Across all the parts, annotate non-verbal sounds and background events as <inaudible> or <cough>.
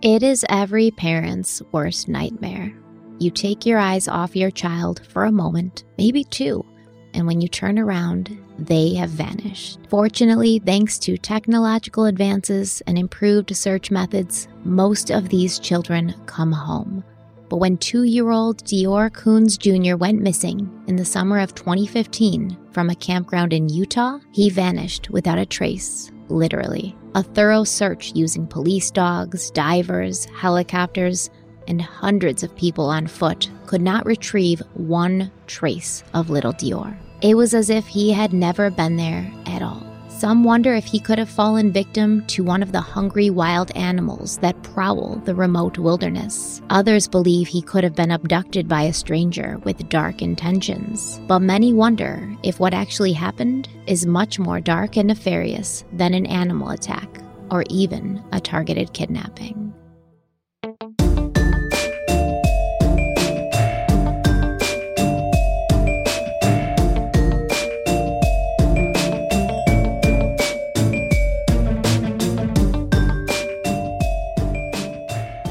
It is every parent's worst nightmare. You take your eyes off your child for a moment, maybe two, and when you turn around, they have vanished. Fortunately, thanks to technological advances and improved search methods, most of these children come home. But when two year old Deorr Kunz Jr. went missing in the summer of 2015 from a campground in Utah, he vanished without a trace, literally. A thorough search using police dogs, divers, helicopters, and hundreds of people on foot could not retrieve one trace of little Deorr. It was as if he had never been there at all. Some wonder if he could have fallen victim to one of the hungry wild animals that prowl the remote wilderness. Others believe he could have been abducted by a stranger with dark intentions. But many wonder if what actually happened is much more dark and nefarious than an animal attack or even a targeted kidnapping.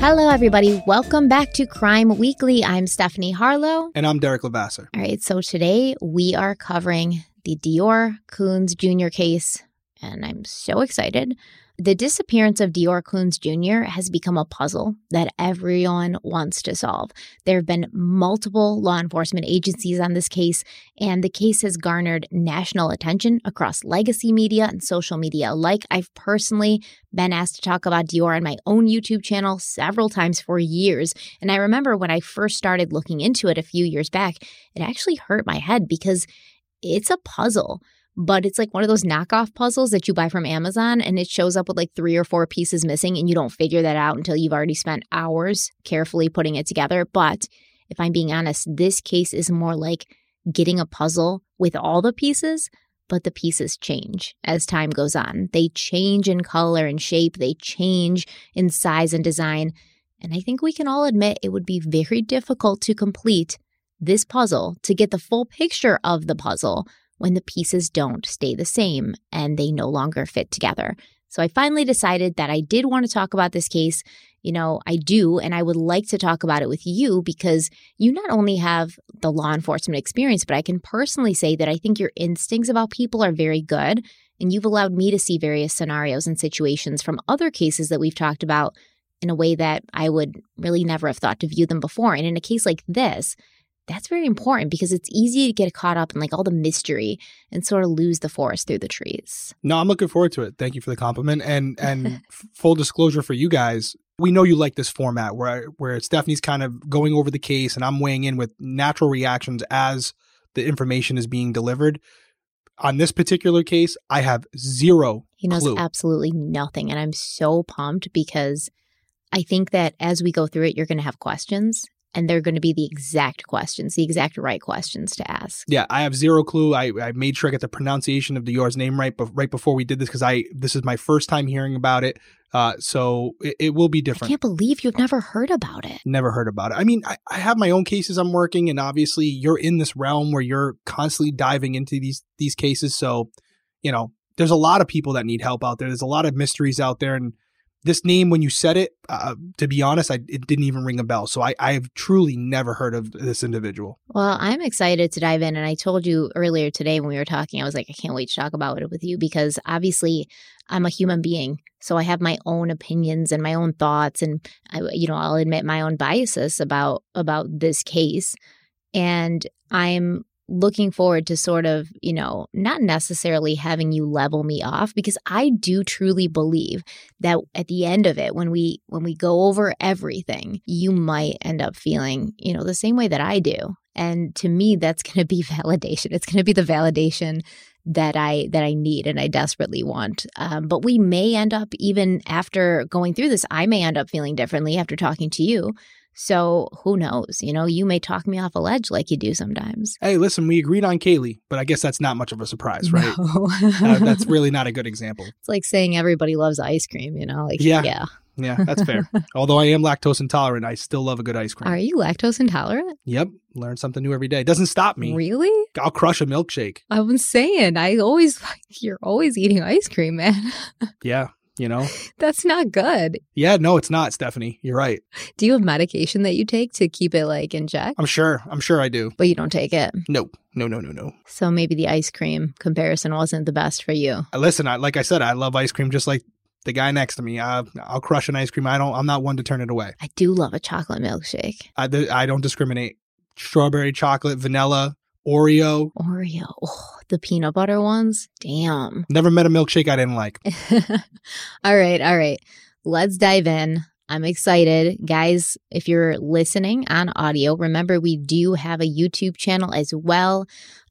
Hello, everybody. Welcome back to Crime Weekly. I'm Stephanie Harlowe. And I'm Derek Levasseur. All right, so today we are covering the Deorr Kunz Jr. case, and I'm so excited. The disappearance of Deorr Kunz Jr. has become a puzzle that everyone wants to solve. There have been multiple law enforcement agencies on this case, and the case has garnered national attention across legacy media and social media alike. I've personally been asked to talk about Deorr on my own YouTube channel several times for years. And I remember when I first started looking into it a few years back, it actually hurt my head because it's a puzzle but it's like one of those knockoff puzzles that you buy from Amazon and it shows up with like three or four pieces missing and you don't figure that out until you've already spent hours carefully putting it together. But if I'm being honest, this case is more like getting a puzzle with all the pieces, but the pieces change as time goes on. They change in color and shape, they change in size and design. And I think we can all admit it would be very difficult to complete this puzzle to get the full picture of the puzzle when the pieces don't stay the same and they no longer fit together. So I finally decided that I did want to talk about this case. You know, I do, and I would like to talk about it with you because you not only have the law enforcement experience, but I can personally say that I think your instincts about people are very good. And you've allowed me to see various scenarios and situations from other cases that we've talked about in a way that I would really never have thought to view them before. And in a case like this, that's very important because it's easy to get caught up in like all the mystery and sort of lose the forest through the trees. No, I'm looking forward to it. Thank you for the compliment. And <laughs> and full disclosure for you guys, we know you like this format where where Stephanie's kind of going over the case and I'm weighing in with natural reactions as the information is being delivered. On this particular case, I have zero. He knows clue. absolutely nothing, and I'm so pumped because I think that as we go through it, you're going to have questions and they're going to be the exact questions, the exact right questions to ask. Yeah, I have zero clue. I, I made sure I got the pronunciation of Deorr's name right, but right before we did this because I this is my first time hearing about it. Uh, so it, it will be different. I can't believe you've never heard about it. Never heard about it. I mean, I, I have my own cases I'm working, and obviously you're in this realm where you're constantly diving into these these cases. So, you know, there's a lot of people that need help out there. There's a lot of mysteries out there, and this name when you said it, uh, to be honest, I, it didn't even ring a bell. So I I have truly never heard of this individual. Well, I'm excited to dive in. And I told you earlier today when we were talking, I was like, I can't wait to talk about it with you because obviously I'm a human being. So I have my own opinions and my own thoughts. And, I, you know, I'll admit my own biases about, about this case. And I'm looking forward to sort of, you know, not necessarily having you level me off because I do truly believe that at the end of it when we when we go over everything, you might end up feeling, you know, the same way that I do. And to me that's going to be <laughs> validation. It's going to be the validation that I that I need and I desperately want. Um, but we may end up even after going through this, I may end up feeling differently after talking to you so who knows? You know, you may talk me off a ledge like you do sometimes. Hey, listen, we agreed on Kaylee, but I guess that's not much of a surprise, right? No. uh, that's <laughs> really not a good example. It's like saying everybody loves ice cream, you know? Like, yeah. Yeah. Yeah, that's fair. <laughs> Although I am lactose intolerant, I still love a good ice cream. Are you lactose intolerant? Yep. Learn something new every day. Doesn't stop me. Really? I'll crush a milkshake. I was saying, I always <laughs> like you're always eating ice cream, man. yeah you know? <laughs> That's not good. Yeah, no, it's not, Stephanie. You're right. Do you have medication that you take to keep it like in check? I'm sure. I'm sure I do. But you don't take it? No, no, no, no, no. So maybe the ice cream comparison wasn't the best for you. Uh, listen, I, like I said, I love ice cream just like the guy next to me. I, will crush an ice cream. I don't. I'm not one to turn it away. I do love a chocolate milkshake. I, I don't discriminate. Strawberry, chocolate, vanilla, Oreo. Oreo. Oh, the peanut butter ones. Damn. Never met a milkshake I didn't like. <laughs> all right, all right. Let's dive in. I'm excited. Guys, if you're listening on audio, remember we do have a YouTube channel as well.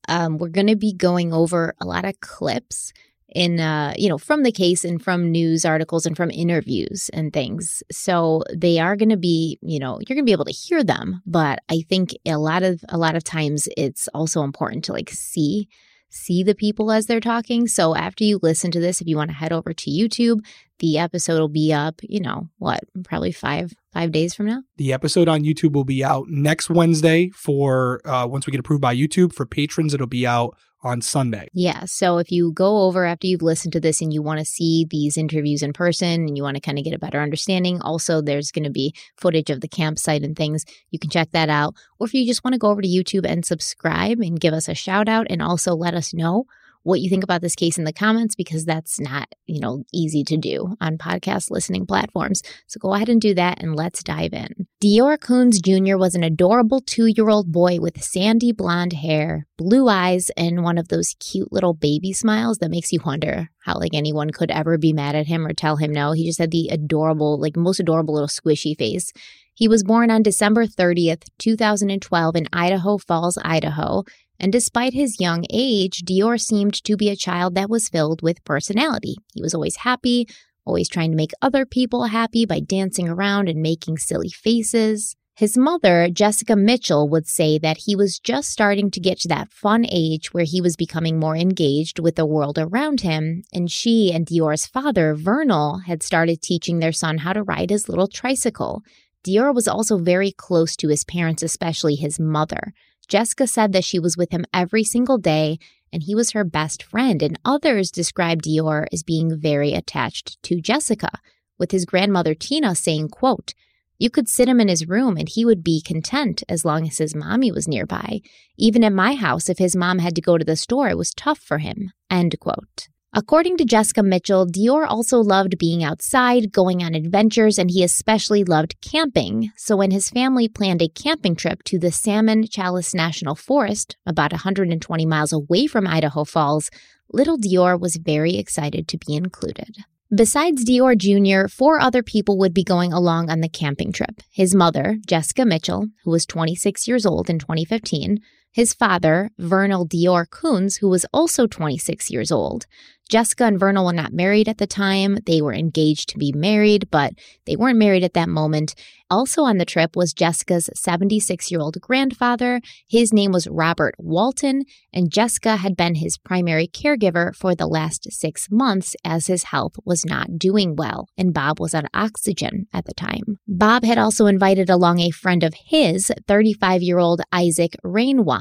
Um, we're going to be going over a lot of clips in uh, you know from the case and from news articles and from interviews and things. So they are going to be you know you're going to be able to hear them but i think a lot of a lot of times it's also important to like see see the people as they're talking. So after you listen to this if you want to head over to youtube the episode will be up you know what probably five five days from now the episode on youtube will be out next wednesday for uh, once we get approved by youtube for patrons it'll be out on Sunday. Yeah. So if you go over after you've listened to this and you want to see these interviews in person and you want to kind of get a better understanding, also there's going to be footage of the campsite and things. You can check that out. Or if you just want to go over to YouTube and subscribe and give us a shout out and also let us know what you think about this case in the comments because that's not, you know, easy to do on podcast listening platforms. So go ahead and do that and let's dive in. Deorr Kunz Jr. was an adorable two year old boy with sandy blonde hair, blue eyes, and one of those cute little baby smiles that makes you wonder how like anyone could ever be mad at him or tell him no. He just had the adorable, like most adorable little squishy face. He was born on December 30th, 2012 in Idaho Falls, Idaho, and despite his young age, Deorr seemed to be a child that was filled with personality. He was always happy, always trying to make other people happy by dancing around and making silly faces. His mother, Jessica Mitchell, would say that he was just starting to get to that fun age where he was becoming more engaged with the world around him, and she and Deorr's father, Vernal, had started teaching their son how to ride his little tricycle. Deorr was also very close to his parents, especially his mother. Jessica said that she was with him every single day and he was her best friend, and others described Deorr as being very attached to Jessica, with his grandmother Tina saying, quote, you could sit him in his room and he would be content as long as his mommy was nearby. Even at my house, if his mom had to go to the store, it was tough for him. End quote. According to Jessica Mitchell, Deorr also loved being outside, going on adventures, and he especially loved camping. So when his family planned a camping trip to the Salmon Challis National Forest, about 120 miles away from Idaho Falls, little Deorr was very excited to be included. Besides Deorr Jr., four other people would be going along on the camping trip. His mother, Jessica Mitchell, who was 26 years old in 2015, his father, Vernal Deorr Kunz, who was also 26 years old. Jessica and Vernal were not married at the time. They were engaged to be married, but they weren't married at that moment. Also on the trip was Jessica's 76 year old grandfather. His name was Robert Walton, and Jessica had been his primary caregiver for the last six months as his health was not doing well, and Bob was on oxygen at the time. Bob had also invited along a friend of his, 35 year old Isaac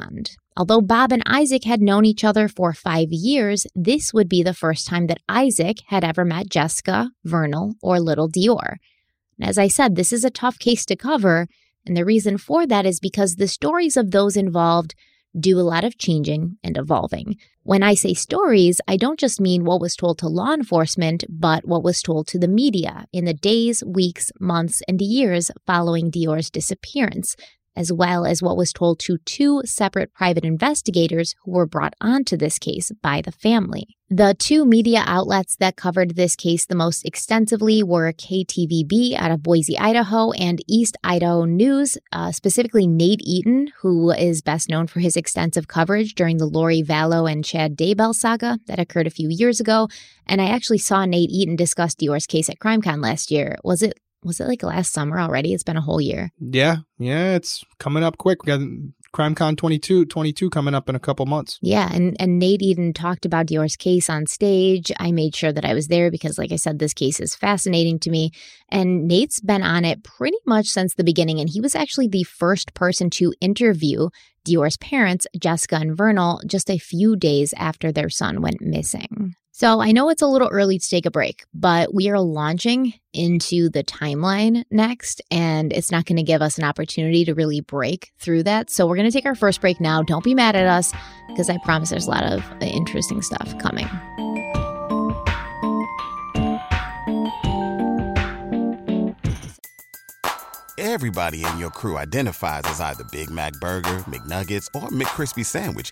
Reinwand. Although Bob and Isaac had known each other for five years, this would be the first time that Isaac had ever met Jessica, Vernal, or little Deorr. And as I said, this is a tough case to cover, and the reason for that is because the stories of those involved do a lot of changing and evolving. When I say stories, I don't just mean what was told to law enforcement, but what was told to the media in the days, weeks, months, and years following Deorr's disappearance. As well as what was told to two separate private investigators who were brought onto this case by the family. The two media outlets that covered this case the most extensively were KTVB out of Boise, Idaho, and East Idaho News, uh, specifically Nate Eaton, who is best known for his extensive coverage during the Lori Vallow and Chad Daybell saga that occurred a few years ago. And I actually saw Nate Eaton discuss Deorr's case at CrimeCon last year. Was it was it like last summer already? It's been a whole year. Yeah, yeah, it's coming up quick. We got CrimeCon 22, 22 coming up in a couple months. Yeah, and and Nate Eaton talked about Deorr's case on stage. I made sure that I was there because, like I said, this case is fascinating to me. And Nate's been on it pretty much since the beginning, and he was actually the first person to interview Deorr's parents, Jessica and Vernal, just a few days after their son went missing. So I know it's a little early to take a break, but we are launching into the timeline next, and it's not going to give us an opportunity to really break through that. So we're going to take our first break now. Don't be mad at us because I promise there's a lot of uh, interesting stuff coming. Everybody in your crew identifies as either Big Mac Burger, McNuggets, or McCrispy Sandwich,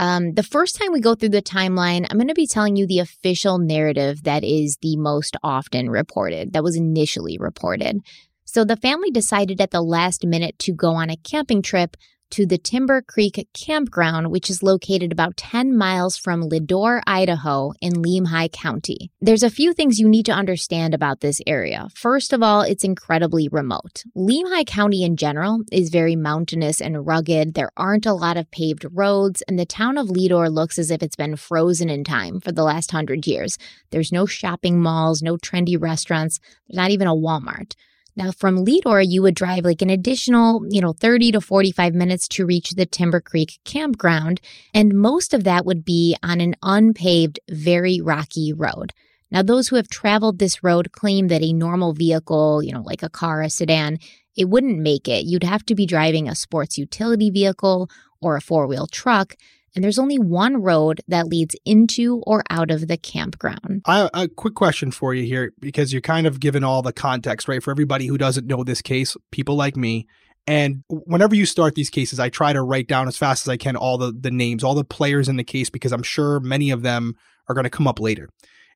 Um, the first time we go through the timeline, I'm going to be telling you the official narrative that is the most often reported, that was initially reported. So the family decided at the last minute to go on a camping trip to the Timber Creek Campground, which is located about 10 miles from Leadore, Idaho, in Lemhi County. There's a few things you need to understand about this area. First of all, it's incredibly remote. Lemhi County in general is very mountainous and rugged. There aren't a lot of paved roads, and the town of Leadore looks as if it's been frozen in time for the last hundred years. There's no shopping malls, no trendy restaurants, not even a Walmart. Now, from Leadore, you would drive like an additional, you know, 30 to 45 minutes to reach the Timber Creek campground. And most of that would be on an unpaved, very rocky road. Now, those who have traveled this road claim that a normal vehicle, you know, like a car, a sedan, it wouldn't make it. You'd have to be driving a sports utility vehicle or a four wheel truck and there's only one road that leads into or out of the campground. I, a quick question for you here, because you're kind of given all the context, right? For everybody who doesn't know this case, people like me. And whenever you start these cases, I try to write down as fast as I can all the, the names, all the players in the case, because I'm sure many of them are going to come up later.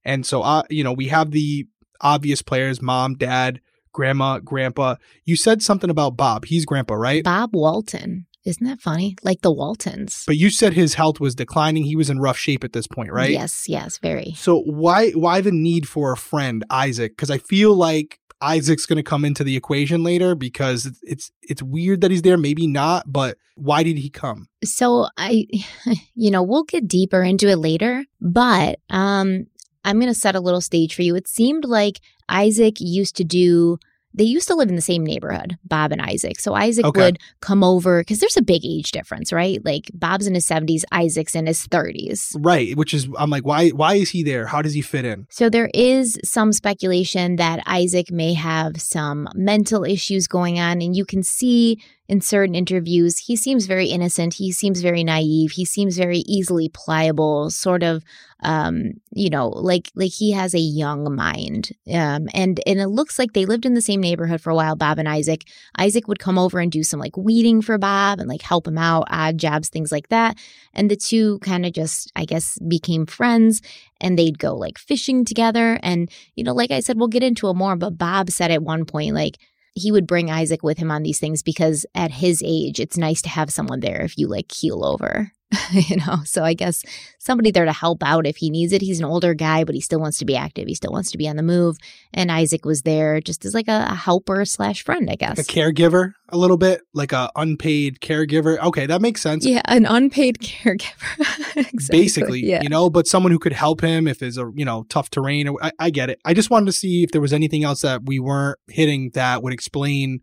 And so, uh, you know, we have the obvious players mom, dad, grandma, grandpa. You said something about Bob. He's grandpa, right? Bob Walton. Isn't that funny? Like the Waltons. But you said his health was declining. He was in rough shape at this point, right? Yes, yes, very. So why why the need for a friend, Isaac? Because I feel like Isaac's going to come into the equation later because it's, it's it's weird that he's there, maybe not, but why did he come? So I <laughs> you know, we'll get deeper into it later, but um I'm going to set a little stage for you. It seemed like Isaac used to do they used to live in the same neighborhood, Bob and Isaac. So Isaac okay. would come over because there's a big age difference, right? Like Bob's in his 70s, Isaac's in his 30s. Right, which is I'm like why why is he there? How does he fit in? So there is some speculation that Isaac may have some mental issues going on and you can see in certain interviews, he seems very innocent. He seems very naive. He seems very easily pliable, sort of, um, you know, like like he has a young mind. Um, and and it looks like they lived in the same neighborhood for a while. Bob and Isaac. Isaac would come over and do some like weeding for Bob and like help him out, odd jobs, things like that. And the two kind of just, I guess, became friends. And they'd go like fishing together. And you know, like I said, we'll get into it more. But Bob said at one point, like he would bring Isaac with him on these things because at his age, it's nice to have someone there if you like keel over. <laughs> you know. So I guess somebody there to help out if he needs it. He's an older guy, but he still wants to be active. He still wants to be on the move. And Isaac was there just as like a, a helper slash friend, I guess. a caregiver a little bit, like a unpaid caregiver. Okay, that makes sense. yeah, an unpaid <laughs> caregiver. exactly. Basically, yeah. you know, but someone who could help him if there's a you know tough terrain. Or, I, I get it. I just wanted to see if there was anything else that we weren't hitting that would explain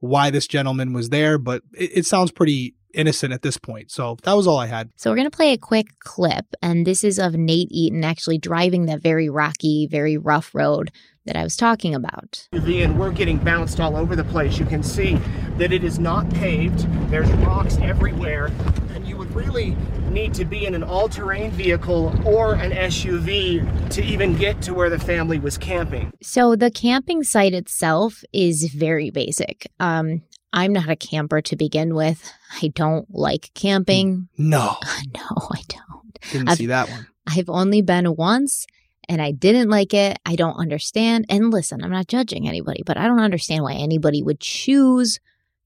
why this gentleman was there. But it, it sounds pretty innocent at this point. So that was all I had. So we're going to play a quick clip, and this is of Nate Eaton actually driving that very rocky, very rough road that I was talking about. And we're getting bounced all over the place. You can see that it is not paved. There's rocks everywhere. And you would really need to be in an all-terrain vehicle or an SUV to even get to where the family was camping. So the camping site itself is very basic. Um, I'm not a camper to begin with. I don't like camping. No, <laughs> No, I don't. didn't I've- see that one. I've only been once and I didn't like it. I don't understand. And listen, I'm not judging anybody, but I don't understand why anybody would choose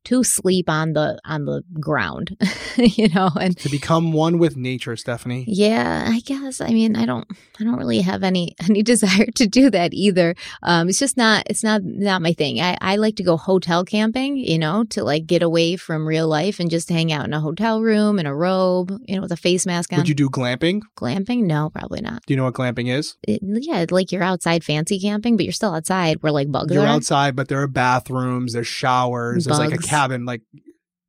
to sleep on the on the ground. <laughs> you know, and To become one with nature, Stephanie. yeah, I guess. I mean, I don't I don't really have any <laughs> any desire to do that either. Um it's just not it's not not my thing. I I like to go hotel camping, you know, to like get away from real life and just hang out in a hotel room in a robe, you know, with a face mask on. Would you do glamping? Glamping? No, probably not. Do you know what glamping is? It, yeah, like you're outside fancy camping, but you're still outside where like bugs You're are. outside, but there are bathrooms, there's showers, there's like a Bugs. Cabin. Like,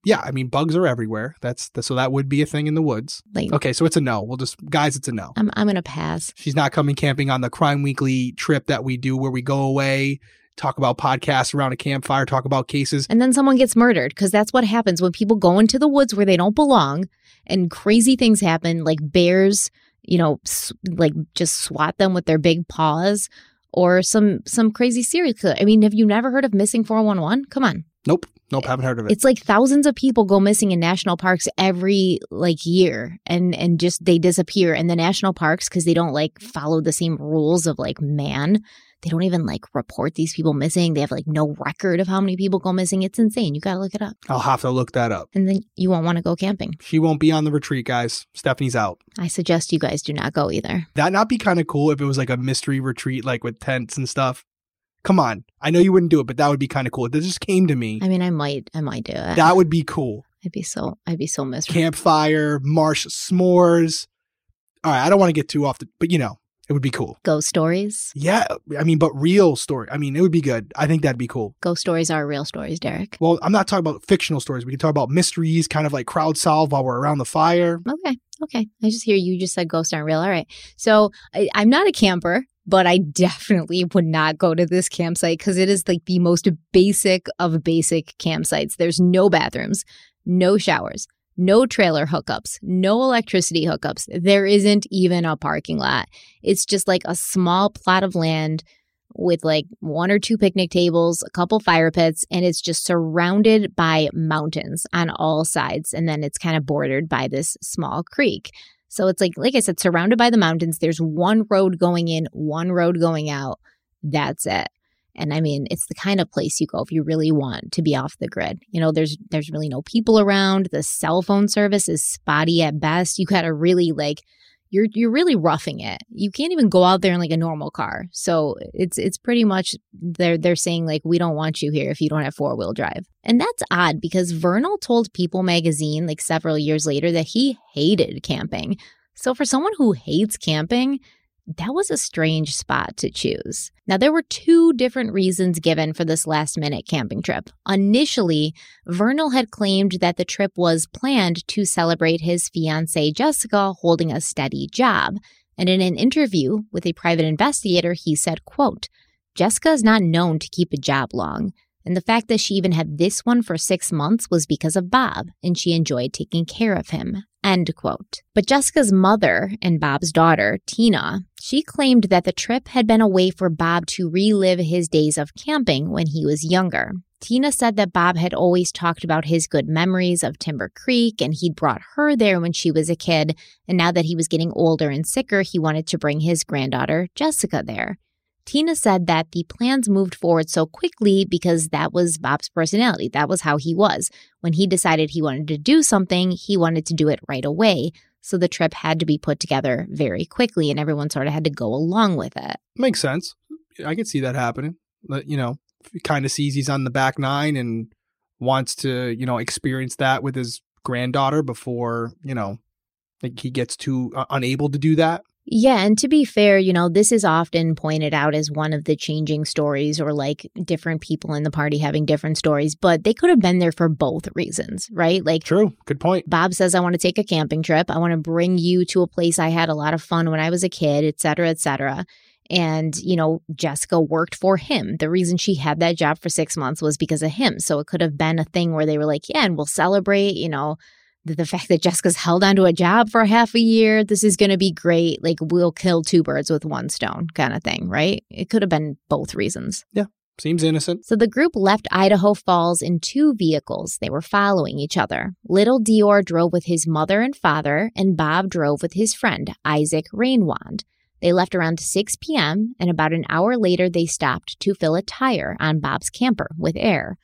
yeah, I mean, bugs are everywhere. That's the, so that would be a thing in the woods. Like Okay, so it's a no. We'll just guys, it's a no. I'm I'm gonna pass. She's not coming camping on the Crime Weekly trip that we do where we go away, talk about podcasts around a campfire, talk about cases. And then someone gets murdered because that's what happens when people go into the woods where they don't belong, and crazy things happen, like bears, you know, like just swat them with their big paws, or some some crazy serial killer. I mean, have you never heard of missing 411? Come on. Nope, nope, haven't heard of it. It's like thousands of people go missing in national parks every like year and and just they disappear and the national parks cuz they don't like follow the same rules of like man. They don't even like report these people missing. They have like no record of how many people go missing. It's insane. You got to look it up. I'll have to look that up. And then you won't want to go camping. She won't be on the retreat, guys. Stephanie's out. I suggest you guys do not go either. That not be kind of cool if it was like a mystery retreat, like with tents and stuff. Come on, I know you wouldn't do it, but that would be kind of cool. That just came to me. I mean, I might I might do it. That would be cool. I'd be so I'd be so miserable. Campfire, marsh s'mores. All right, I don't want to get too off the, but you know, it would be cool. Ghost stories. Yeah, I mean, but real story. I mean, it would be good. I think that'd be cool. Ghost stories are real stories, Derek. Well, I'm not talking about fictional stories. We can talk about mysteries, kind of like crowd solve while we're around the fire. Okay. Okay. I just hear you just said ghosts aren't real. All right. So I, I'm not a camper, but I definitely would not go to this campsite because it is like the most basic of basic campsites. There's no bathrooms, no showers, no trailer hookups, no electricity hookups. There isn't even a parking lot. It's just like a small plot of land with like one or two picnic tables, a couple fire pits, and it's just surrounded by mountains on all sides. And then it's kind of bordered by this small creek. So it's like, like I said, surrounded by the mountains. There's one road going in, one road going out. That's it. And I mean, it's the kind of place you go if you really want to be off the grid. You know, there's there's really no people around. The cell phone service is spotty at best. You gotta really like you're you're really roughing it. You can't even go out there in like a normal car. So it's it's pretty much they're they're saying like we don't want you here if you don't have four wheel drive. And that's odd because Vernal told People magazine like several years later that he hated camping. So for someone who hates camping, that was a strange spot to choose. Now, there were two different reasons given for this last minute camping trip. Initially, Vernal had claimed that the trip was planned to celebrate his fiancee Jessica holding a steady job. And in an interview with a private investigator, he said, quote, Jessica is not known to keep a job long. And the fact that she even had this one for six months was because of Bob, and she enjoyed taking care of him. End quote. But Jessica's mother and Bob's daughter, Tina, she claimed that the trip had been a way for Bob to relive his days of camping when he was younger. Tina said that Bob had always talked about his good memories of Timber Creek and he'd brought her there when she was a kid. And now that he was getting older and sicker, he wanted to bring his granddaughter, Jessica, there. Tina said that the plans moved forward so quickly because that was Bob's personality. That was how he was. When he decided he wanted to do something, he wanted to do it right away. So the trip had to be put together very quickly and everyone sort of had to go along with it. Makes sense. I could see that happening. You know, kind of sees he's on the back nine and wants to, you know, experience that with his granddaughter before, you know, like he gets too uh, unable to do that. Yeah, and to be fair, you know, this is often pointed out as one of the changing stories or like different people in the party having different stories, but they could have been there for both reasons, right? Like True. Good point. Bob says I want to take a camping trip. I want to bring you to a place I had a lot of fun when I was a kid, et cetera, et cetera. And, you know, Jessica worked for him. The reason she had that job for six months was because of him. So it could have been a thing where they were like, yeah, and we'll celebrate, you know, the, fact that Jessica's held onto a job for half a year. This is going to be great. Like, we'll kill two birds with one stone kind of thing, right? It could have been both reasons. Yeah, seems innocent. So the group left Idaho Falls in two vehicles. They were following each other. Little Deorr drove with his mother and father, and Bob drove with his friend, Isaac Reinwand. They left around 6 p.m., and about an hour later, they stopped to fill a tire on Bob's camper with air.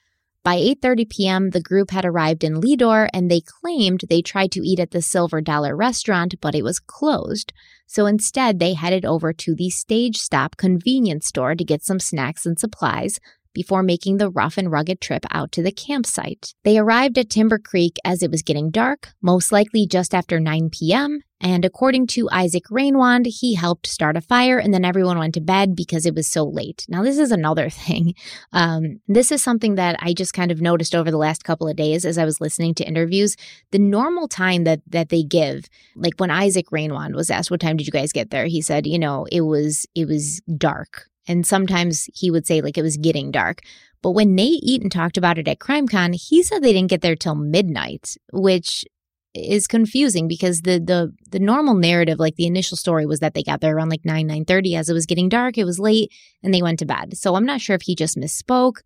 By 8:30 p.m., the group had arrived in Leadore and they claimed they tried to eat at the Silver Dollar restaurant, but it was closed. So instead, they headed over to the Stage Stop convenience store to get some snacks and supplies before making the rough and rugged trip out to the campsite. They arrived at Timber Creek as it was getting dark, most likely just after 9 p.m., and according to Isaac Reinwand, he helped start a fire and then everyone went to bed because it was so late. Now, this is another <laughs> thing. Um, this is something that I just kind of noticed over the last couple of days as I was listening to interviews. The normal time that, that they give, like when Isaac Reinwand was asked, what time did you guys get there? He said, you know, it was, it was dark. And sometimes he would say like it was getting dark. But when Nate Eaton talked about it at CrimeCon, he said they didn't get there till midnight, which is confusing because the the the normal narrative, like the initial story, was that they got there around like nine nine thirty. As it was getting dark, it was late, and they went to bed. So I'm not sure if he just misspoke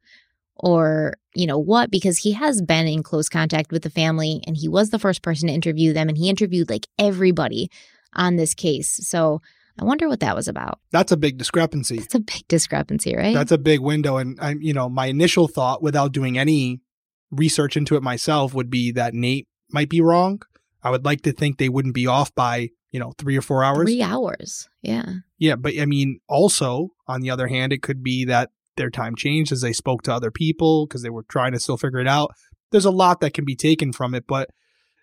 or you know what, because he has been in close contact with the family, and he was the first person to interview them, and he interviewed like everybody on this case. So I wonder what that was about. That's a big discrepancy. It's a big discrepancy, right? That's a big window. And I'm, you know, my initial thought, without doing any research into it myself, would be that Nate might be wrong. I would like to think they wouldn't be off by you know three or four hours. Three hours. Yeah. Yeah, but I mean, also on the other hand, it could be that their time changed as they spoke to other people because they were trying to still figure it out. There's a lot that can be taken from it, but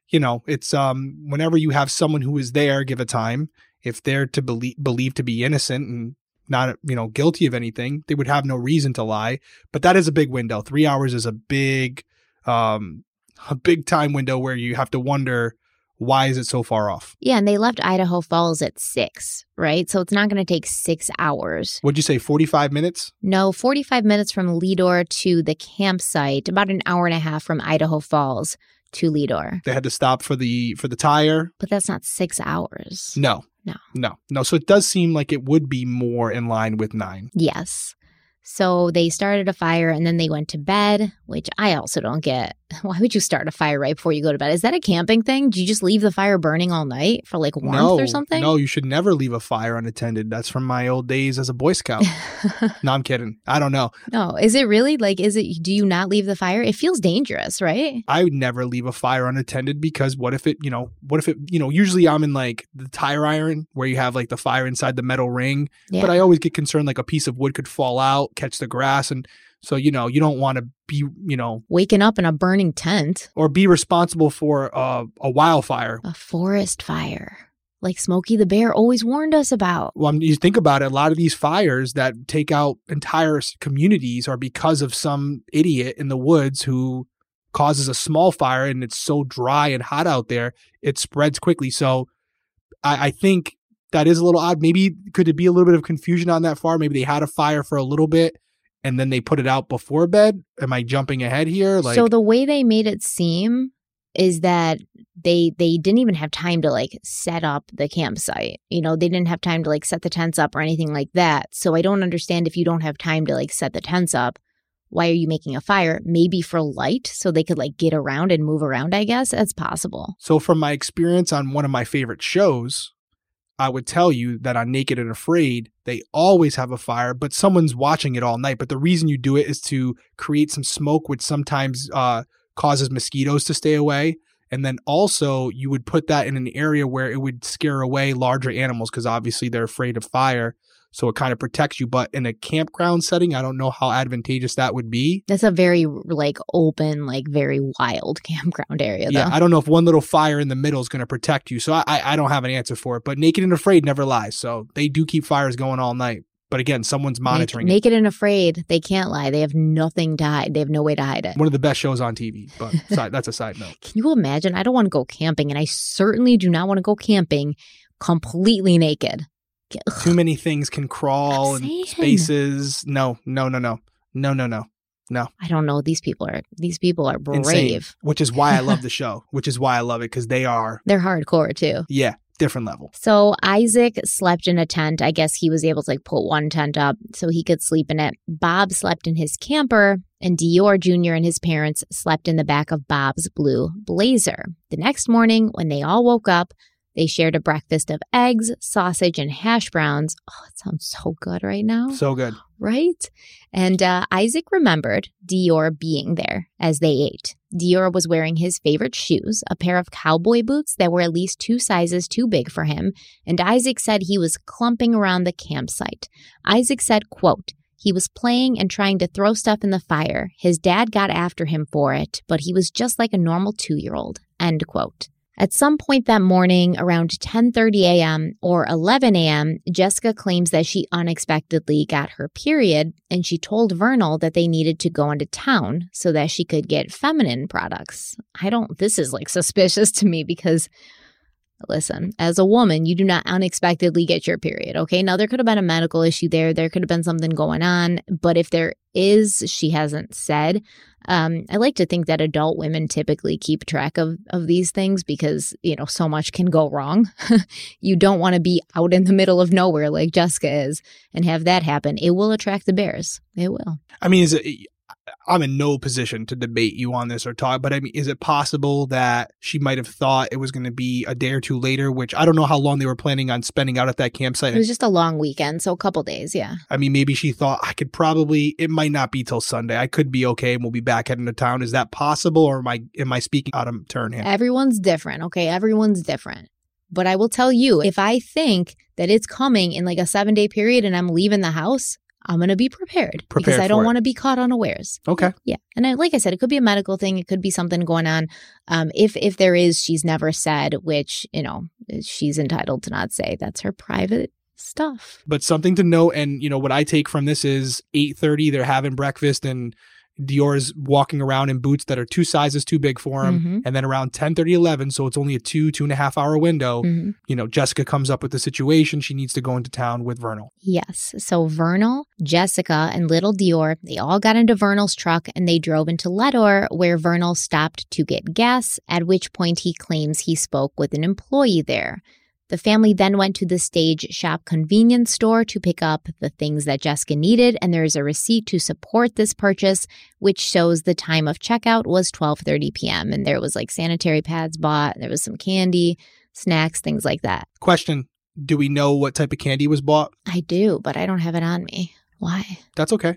you know, it's um whenever you have someone who is there, give a time. If they're to believe believed to be innocent and not you know guilty of anything, they would have no reason to lie. But that is a big window. Three hours is a big, um, a big time window where you have to wonder why is it so far off. Yeah, and they left Idaho Falls at six, right? So it's not going to take six hours. Would you say forty five minutes? No, 45 minutes from Leadore to the campsite, about an hour and a half from Idaho Falls to Leadore. They had to stop for the for the tire. But that's not six hours. No, No. no, no. So it does seem like it would be more in line with nine. Yes. So they started a fire and then they went to bed, which I also don't get. <laughs> Why would you start a fire right before you go to bed? Is that a camping thing? Do you just leave the fire burning all night for like warmth no, or something? No, you should never leave a fire unattended. That's from my old days as a Boy Scout. <laughs> no, I'm kidding. I don't know. no. Is it really like, is it, do you not leave the fire? It feels dangerous, right? I would never leave a fire unattended because what if it, you know, what if it, you know, usually I'm in like the tire iron where you have like the fire inside the metal ring, Yeah. but I always get concerned like a piece of wood could fall out, catch the grass. And so, you know, you don't want to be, you know, Waking up in a burning tent, or be responsible for uh, a wildfire. a forest fire, like Smokey the Bear always warned us about. Well, I mean, you think about it, a lot of these fires that take out entire communities are because of some idiot in the woods who causes a small fire and it's so dry and hot out there, it spreads quickly. So I, I think that is a little odd. Maybe could it be a little bit of confusion on that far? Maybe they had a fire for a little bit and then they put it out before bed. Am I jumping ahead here? Like, so the way they made it seem is that they they didn't even have time to like set up the campsite. You know, they didn't have time to like set the tents up or anything like that. So I don't understand if you don't have time to like set the tents up, why are you making a fire? Maybe for light so they could like get around and move around, I guess. That's possible. So, from my experience on one of my favorite shows, I would tell you that on Naked and Afraid, they always have a fire, but someone's watching it all night. But the reason you do it is to create some smoke, which sometimes uh, causes mosquitoes to stay away. And then also, you would put that in an area where it would scare away larger animals because obviously they're afraid of fire. So it kind of protects you. But in a campground setting, I don't know how advantageous that would be. That's a very like open, like very wild <laughs> campground area. Though. Yeah, I don't know if one little fire in the middle is going to protect you. So I, I don't have an answer for it. But Naked and Afraid never lies. So they do keep fires going all night. But again, someone's monitoring it. Naked and Afraid, they can't lie. They have nothing to hide. They have no way to hide it. One of the best shows on TV. But <laughs> side, that's a side note. Can you imagine? I don't want to go camping, and I certainly do not want to go camping completely naked. Too many things can crawl and spaces. No, no, no, no, no, no, no, no. I don't know. These people are these people are brave. Insane. Which is why I love the <laughs> show. Which is why I love it because they are, They're hardcore too. yeah, different level. So Isaac slept in a tent. I guess he was able to like put one tent up so he could sleep in it. Bob slept in his camper, and Deorr Jr. and his parents slept in the back of Bob's blue blazer. The next morning, when they all woke up, they shared a breakfast of eggs, sausage, and hash browns. Oh, it sounds so good right now So good. right? And uh, Isaac remembered Deorr being there as they ate. Deorr was wearing his favorite shoes, a pair of cowboy boots that were at least two sizes too big for him, and Isaac said he was clumping around the campsite. Isaac said, quote, he was playing and trying to throw stuff in the fire. His dad got after him for it, but he was just like a normal two-year-old. End quote. At some point that morning, around 10:30 a.m. or 11 a.m., Jessica claims that she unexpectedly got her period, and she told Vernal that they needed to go into town so that she could get feminine products. I don't. This is like suspicious to me because. Listen, as a woman, you do not unexpectedly get your period. Okay. Now, there could have been a medical issue there. There could have been something going on. But if there is, she hasn't said. Um, I like to think that adult women typically keep track of, of these things because, you know, so much can go wrong. <laughs> you don't want to be out in the middle of nowhere like Jessica is and have that happen. It will attract the bears. It will. I mean, is it? I'm in no position to debate you on this or talk, but I mean, is it possible that she might have thought it was going to be a day or two later? Which I don't know how long they were planning on spending out at that campsite. It was just a long weekend, so a couple days, yeah. I mean, maybe she thought I could probably. It might not be till Sunday. I could be okay, and we'll be back heading to town. Is that possible, or am I am I speaking out of turn here? Everyone's different, okay? Everyone's different. But I will tell you, if I think that it's coming in like a seven day period and I'm leaving the house, I'm going to be prepared, because I don't want to be caught unawares. Okay. Yeah. And I, like I said, it could be a medical thing. It could be something going on. Um, if, if there is, she's never said, which, you know, she's entitled to not say. That's her private stuff. but something to note and you know what i take from this is 8.30 they're having breakfast and deorr's walking around in boots that are two sizes too big for him Mhm. and then around 10.30 11 so it's only a two two and a half hour window Mhm. you know jessica comes up with the situation she needs to go into town with vernal Yes. So Vernal, Jessica, and little Deorr, they all got into Vernal's truck and they drove into Leadore, where Vernal stopped to get gas, at which point he claims he spoke with an employee there. The family then went to the Stage Stop convenience store to pick up the things that Jessica needed, and there is a receipt to support this purchase, which shows the time of checkout was 12:30 p.m. and there was like sanitary pads bought, there was some candy, snacks, things like that. question do we know what type of candy was bought I do, but I don't have it on me. Why? that's okay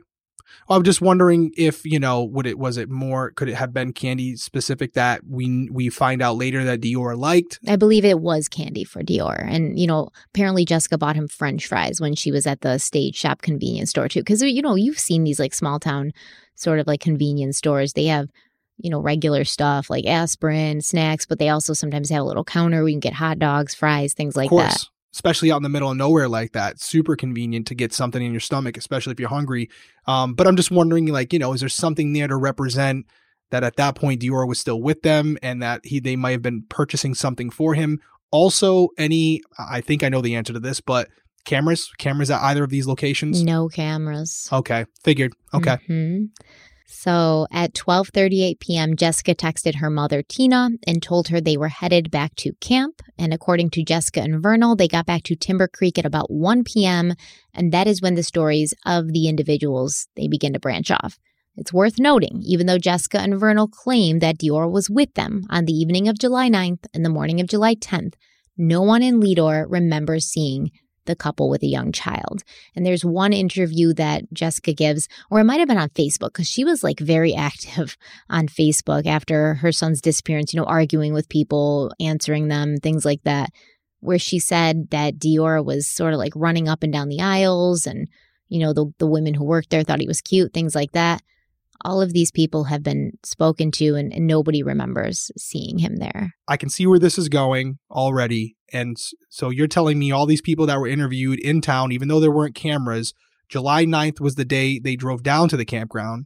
I'm just wondering if you know would it was it more could it have been candy specific that we we find out later that Deorr liked I believe it was candy for Deorr. And, you know, apparently Jessica bought him french fries when she was at the stage stop convenience store too. Cause, you know, you've seen these like small town sort of like convenience stores. They have, you know, regular stuff like aspirin, snacks, but they also sometimes have a little counter where you can get hot dogs, fries, things like that. Especially out in the middle of nowhere like that. Super convenient to get something in your stomach, especially if you're hungry. Um, but I'm just wondering, like, you know, is there something there to represent that at that point Deorr was still with them and that he they might have been purchasing something for him? Also, any I think I know the answer to this, but cameras, cameras at either of these locations. No cameras. Okay, figured. Okay, Mhm. So at 12:38 p.m., Jessica texted her mother Tina and told her they were headed back to camp. And according to Jessica and Vernal, they got back to Timber Creek at about 1 p.m. And that is when the stories of the individuals they begin to branch off. It's worth noting, even though Jessica and Vernal claim that Deorr was with them on the evening of July 9th and the morning of July 10th, no one in Leadore remembers seeing the couple with a young child. And there's one interview that Jessica gives, or it might have been on Facebook, because she was like very <laughs> active on Facebook after her son's disappearance, you know, arguing with people, answering them, things like that, where she said that Deorr was sort of like running up and down the aisles and, you know, the, the women who worked there thought he was cute, things like that all of these people have been spoken to and, and, nobody remembers seeing him there. I can see where this is going already. And so you're telling me all these people that were interviewed in town, even though there weren't cameras, July 9th was the day they drove down to the campground.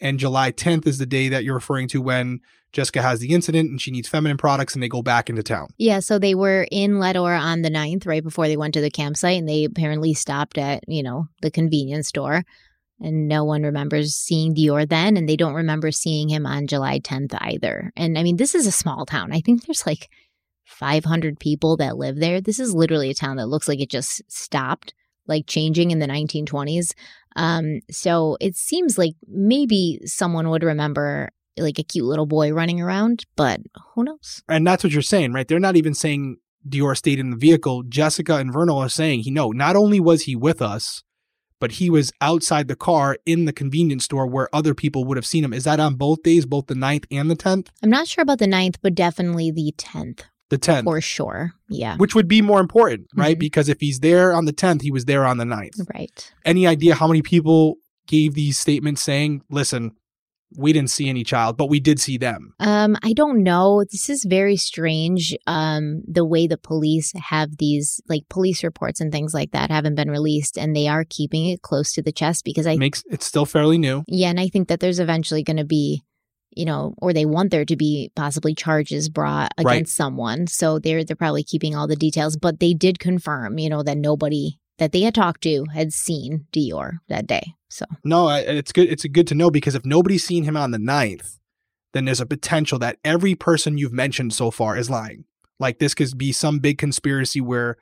And July 10th is the day that you're referring to when Jessica has the incident and she needs feminine products and they go back into town. Yeah, so they were in Leadore on the 9th, right before they went to the campsite, and they apparently stopped at, you know, the convenience store and no one remembers seeing Deorr then, and they don't remember seeing him on July 10th either. And I mean, this is a small town. I think there's like 500 people that live there. This is literally a town that looks like it just stopped, like changing in the 1920s. Um, so it seems like maybe someone would remember like a cute little boy running around, but who knows? And that's what you're saying, right? They're not even saying Deorr stayed in the vehicle. Jessica and Vernal are saying he no, not only was he with us, but he was outside the car in the convenience store where other people would have seen him. Is that on both days, both the 9th and the 10th? I'm not sure about the 9th, but definitely the 10th. The 10th. For sure. Yeah. Which would be more important, right? Mm-hmm. Because if he's there on the 10th, he was there on the 9th. Right. Any idea how many people gave these statements saying, listen, we didn't see any child, but we did see them. Um, I don't know. This is very strange. Um, the way the police have these like police reports and things like that haven't been released, and they are keeping it close to the chest because I makes it's still fairly new. Yeah, and I think that there's eventually going to be, you know, or they want there to be possibly charges brought against right. someone. So they're they're probably keeping all the details, but they did confirm, you know, that nobody that they had talked to had seen Deorr that day. So no, it's good. It's good to know because if nobody's seen him on the 9th, then there's a potential that every person you've mentioned so far is lying. Like this could be some big conspiracy where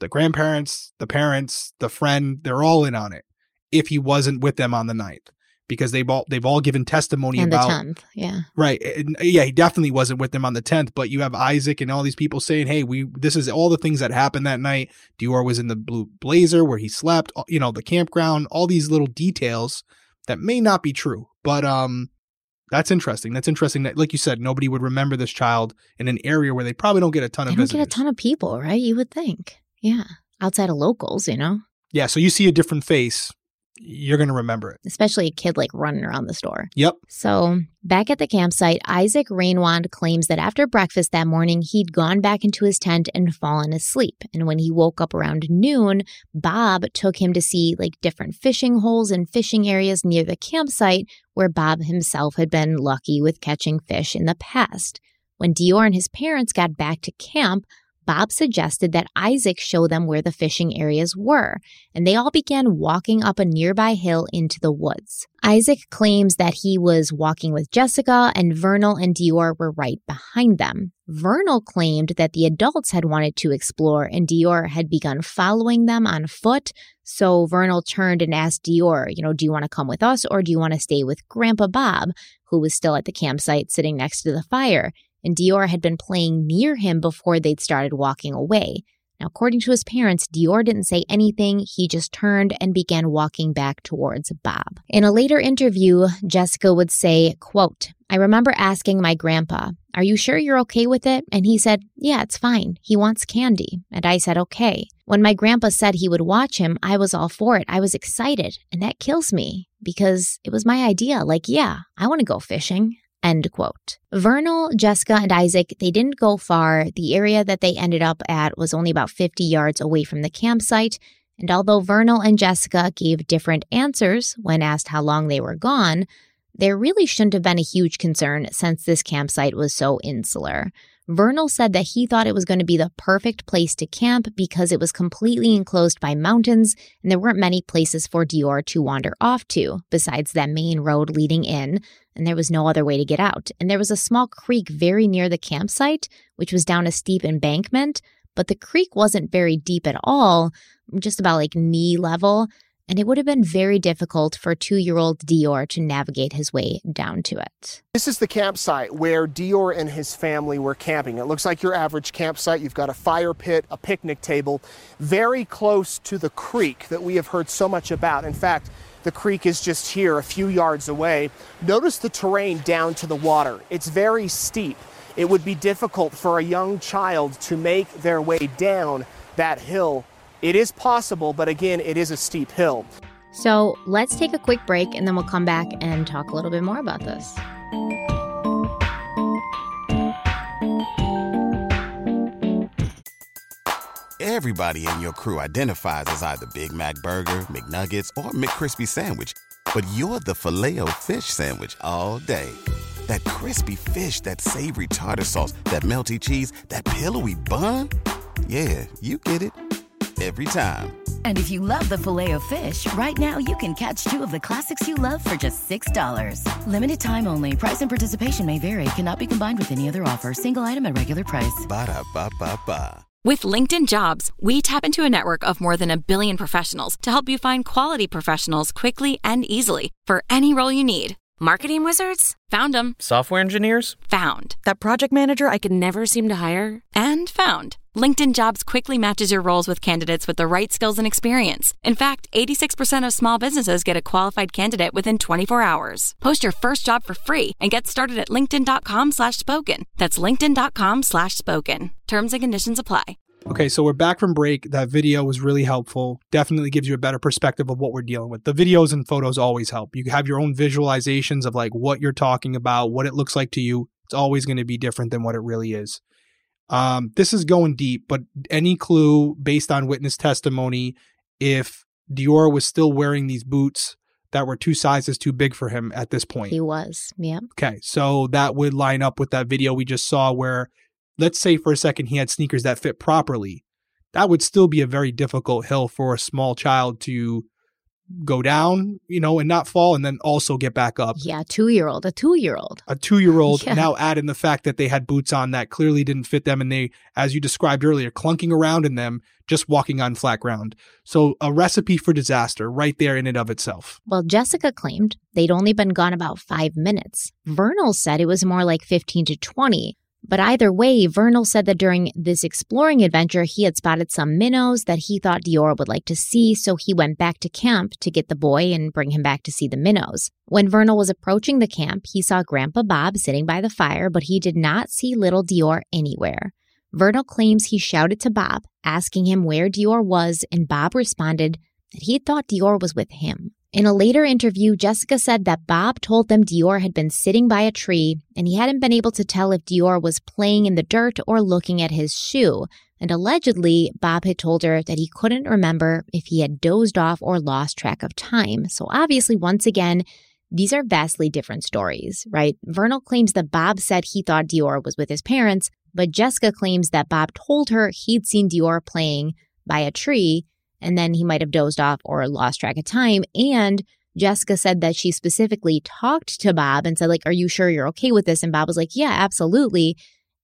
the grandparents, the parents, the friend, they're all in on it. If he wasn't with them on the 9th because they've all they've all given testimony and about the 10th, yeah. Right. Yeah, he definitely wasn't with them on the 10th, but you have Isaac and all these people saying, "Hey, we this is all the things that happened that night. Deorr was in the blue blazer where he slept, you know, the campground, all these little details that may not be true. But um that's interesting. That's interesting that like you said, nobody would remember this child in an area where they probably don't get a ton they of don't visitors. get a ton of people, right? You would think. Yeah. Outside of locals, you know. Yeah, so you see a different face you're going to remember it. Especially a kid like running around the store. Yep. So, back at the campsite, Isaac Reinwand claims that after breakfast that morning, he'd gone back into his tent and fallen asleep. And when he woke up around noon, Bob took him to see like different fishing holes and fishing areas near the campsite where Bob himself had been lucky with catching fish in the past. When Deorr and his parents got back to camp, Bob suggested that Isaac show them where the fishing areas were, and they all began walking up a nearby hill into the woods. Isaac claims that he was walking with Jessica, and Vernal and Deorr were right behind them. Vernal claimed that the adults had wanted to explore, and Deorr had begun following them on foot. So Vernal turned and asked Deorr, you know, do you want to come with us or do you want to stay with Grandpa Bob, who was still at the campsite sitting next to the fire? And Deorr had been playing near him before they'd started walking away. Now, according to his parents, Deorr didn't say anything. He just turned and began walking back towards Bob. In a later interview, Jessica would say, quote, I remember asking my grandpa, Are you sure you're okay with it? And he said, Yeah, it's fine. He wants candy. And I said, Okay. When my grandpa said he would watch him, I was all for it. I was excited. And that kills me because it was my idea. Like, yeah, I want to go fishing. End quote. Vernal, Jessica, and Isaac, they didn't go far. The area that they ended up at was only about 50 yards away from the campsite. And although Vernal and Jessica gave different answers when asked how long they were gone, there really shouldn't have been a huge concern since this campsite was so insular. Vernal said that he thought it was going to be the perfect place to camp because it was completely enclosed by mountains and there weren't many places for Deorr to wander off to besides that main road leading in, and there was no other way to get out. And there was a small creek very near the campsite, which was down a steep embankment, but the creek wasn't very deep at all, just about like knee level. And it would have been very difficult for two year old Deorr to navigate his way down to it. This is the campsite where Deorr and his family were camping. It looks like your average campsite. You've got a fire pit, a picnic table, very close to the creek that we have heard so much about. In fact, the creek is just here, a few yards away. Notice the terrain down to the water. It's very steep. It would be difficult for a young child to make their way down that hill. It is possible, but again, it is a steep hill. So let's take a quick break and then we'll come back and talk a little bit more about this. Everybody in your crew identifies as either Big Mac Burger, McNuggets, or McCrispy Sandwich. But you're the filet fish Sandwich all day. That crispy fish, that savory tartar sauce, that melty cheese, that pillowy bun. Yeah, you get it. Every time. And if you love the filet of fish, right now you can catch two of the classics you love for just $6. Limited time only. Price and participation may vary. Cannot be combined with any other offer. Single item at regular price. Ba da ba ba ba. With LinkedIn Jobs, we tap into a network of more than a billion professionals to help you find quality professionals quickly and easily for any role you need. Marketing wizards? Found them. Software engineers? Found. That project manager I could never seem to hire? And found. LinkedIn Jobs quickly matches your roles with candidates with the right skills and experience. In fact, 86% of small businesses get a qualified candidate within 24 hours. Post your first job for free and get started at linkedin.com slash spoken. That's linkedin.com slash spoken. Terms and conditions apply. Okay, so we're back from break. That video was really helpful. Definitely gives you a better perspective of what we're dealing with. The videos and photos always help. You have your own visualizations of like what you're talking about, what it looks like to you. It's always going to be different than what it really is. Um, this is going deep, but any clue based on witness testimony if Deorr was still wearing these boots that were two sizes too big for him at this point? He was, yeah. Okay, so that would line up with that video we just saw where, let's say for a second, he had sneakers that fit properly. That would still be a very difficult hill for a small child to go down, you know, and not fall and then also get back up. Yeah, two year old, a two year old. A two year old Yeah. now add in the fact that they had boots on that clearly didn't fit them and they, as you described earlier, clunking around in them, just walking on flat ground. So a recipe for disaster right there in and of itself. Well, Jessica claimed they'd only been gone about five minutes. Vernal said it was more like 15 to 20. But either way, Vernal said that during this exploring adventure, he had spotted some minnows that he thought Deorr would like to see, so he went back to camp to get the boy and bring him back to see the minnows. When Vernal was approaching the camp, he saw Grandpa Bob sitting by the fire, but he did not see little Deorr anywhere. Vernal claims he shouted to Bob, asking him where Deorr was, and Bob responded that he thought Deorr was with him. In a later interview, Jessica said that Bob told them Deorr had been sitting by a tree and he hadn't been able to tell if Deorr was playing in the dirt or looking at his shoe. And allegedly, Bob had told her that he couldn't remember if he had dozed off or lost track of time. So obviously, once again, these are vastly different stories, right? Vernal claims that Bob said he thought Deorr was with his parents, but Jessica claims that Bob told her he'd seen Deorr playing by a tree and then he might have dozed off or lost track of time. And Jessica said that she specifically talked to Bob and said, like, are you sure you're okay with this? And Bob was like, yeah, absolutely.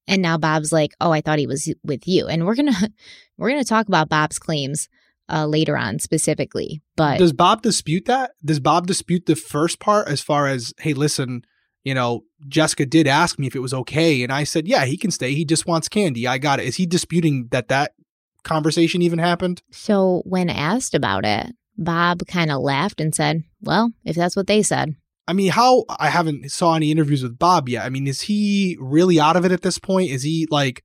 And now Bob's like, oh, I thought he was with you. And we're gonna <laughs> we're gonna talk about Bob's claims uh, later on specifically. But Does Bob dispute that? Does Bob dispute the first part as far as, hey, listen, you know, Jessica did ask me if it was okay, and I said, yeah, he can stay. He just wants candy. I got it. Is he disputing that that conversation even happened? so when asked about it, Bob kind of laughed and said, well, if that's what they said. I mean, how I haven't saw any interviews with Bob yet. I mean, is he really out of it at this point? Is he like,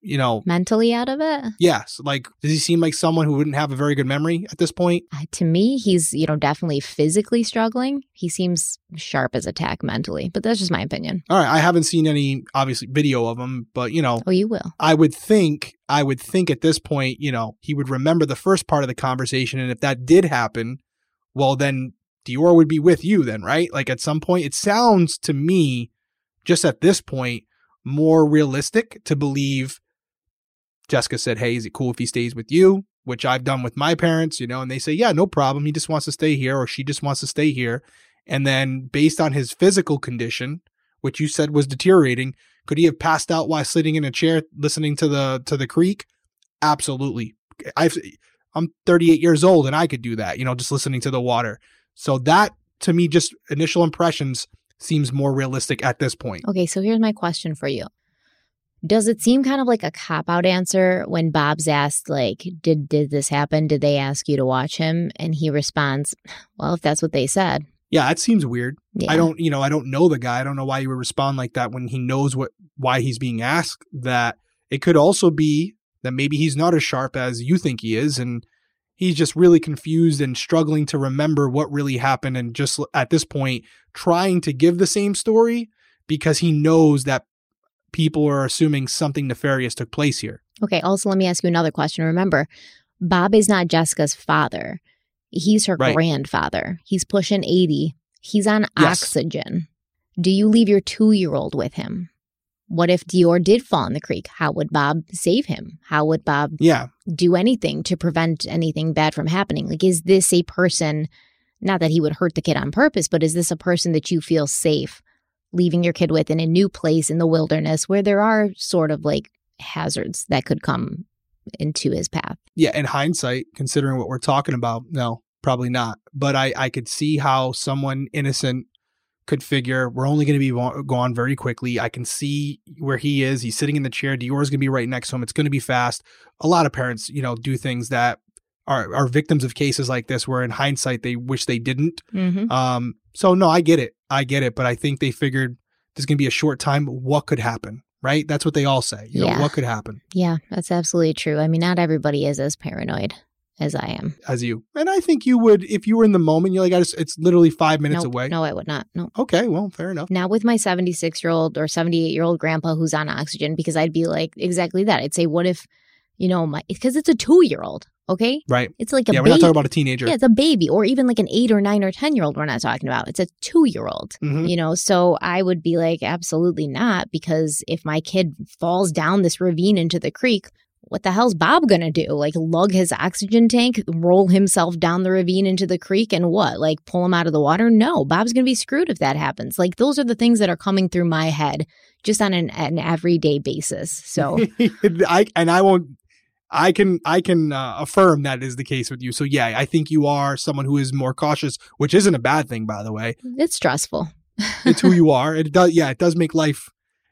you know, Mentally out of it? yes, like does he seem like someone who wouldn't have a very good memory at this point? Uh, to me, he's, you know, definitely physically struggling. He seems sharp as a tack mentally, but that's just my opinion. All right, I haven't seen any obviously video of him, but you know, Oh, you will. I would think I would think at this point, you know, he would remember the first part of the conversation and if that did happen, well then Deorr would be with you then, right? Like at some point it sounds to me just at this point more realistic to believe Jessica said, "Hey, is it cool if he stays with you?" which I've done with my parents, you know, and they say, "Yeah, no problem. He just wants to stay here or she just wants to stay here." And then based on his physical condition, which you said was deteriorating, could he have passed out while sitting in a chair listening to the to the creek? Absolutely. I've I'm 38 years old and I could do that, you know, just listening to the water. So that to me, just initial impressions seems more realistic at this point. Okay, so here's my question for you. Does it seem kind of like a cop out answer when Bob's asked, like, did did this happen? Did they ask you to watch him? And he responds, Well, if that's what they said. Yeah, that seems weird. Yeah. I don't, you know, I don't know the guy. I don't know why he would respond like that when he knows what why he's being asked that. It could also be that maybe he's not as sharp as you think he is and he's just really confused and struggling to remember what really happened and just at this point trying to give the same story because he knows that people are assuming something nefarious took place here. Okay, also let me ask you another question. Remember, Bob is not Jessica's father. He's her Right. grandfather. He's pushing 80. He's on Yes. oxygen. Do you leave your two year old with him? What if Deorr did fall in the creek? How would Bob save him? How would Bob Yeah. do anything to prevent anything bad from happening? Like, is this a person, not that he would hurt the kid on purpose, but is this a person that you feel safe leaving your kid with in a new place in the wilderness where there are sort of like hazards that could come into his path? Yeah, in hindsight, considering what we're talking about, no, probably not. But I, I could see how someone innocent could figure we're only going to be gone very quickly. I can see where he is. He's sitting in the chair. Deorr's going to be right next to him. It's going to be fast. A lot of parents, you know, do things that are are victims of cases like this, where in hindsight they wish they didn't. Mm-hmm. Um, so no, I get it. I get it. But I think they figured there's going to be a short time. What could happen? Right? That's what they all say. You know, Yeah. what could happen Yeah, that's absolutely true. I mean, not everybody is as paranoid as I am. as you. And I think you would if you were in the moment. You're like, I just, it's literally five minutes Nope, away. No, I would not. No. Okay, well, fair enough. Now with my 76 year old or 78 year old grandpa who's on oxygen, because I'd be like exactly that. I'd say, what if, you know, my because it's a two year old. Okay, Right. it's like a yeah, we're not talking about a teenager. Yeah, it's a baby, or even like an eight or nine or 10 year old, we're not talking about. It's a two year old, Mhm. you know? So I would be like, absolutely not, because if my kid falls down this ravine into the creek, what the hell's Bob gonna do? Like lug his oxygen tank, roll himself down the ravine into the creek, and what? Like pull him out of the water? No, Bob's gonna be screwed if that happens. Like those are the things that are coming through my head just on an, an everyday basis. So <laughs> I and I won't. I can I can uh, affirm that is the case with you. So yeah, I think you are someone who is more cautious, which isn't a bad thing, by the way. it's stressful. It's who <laughs> you are. It does. Yeah, it does make life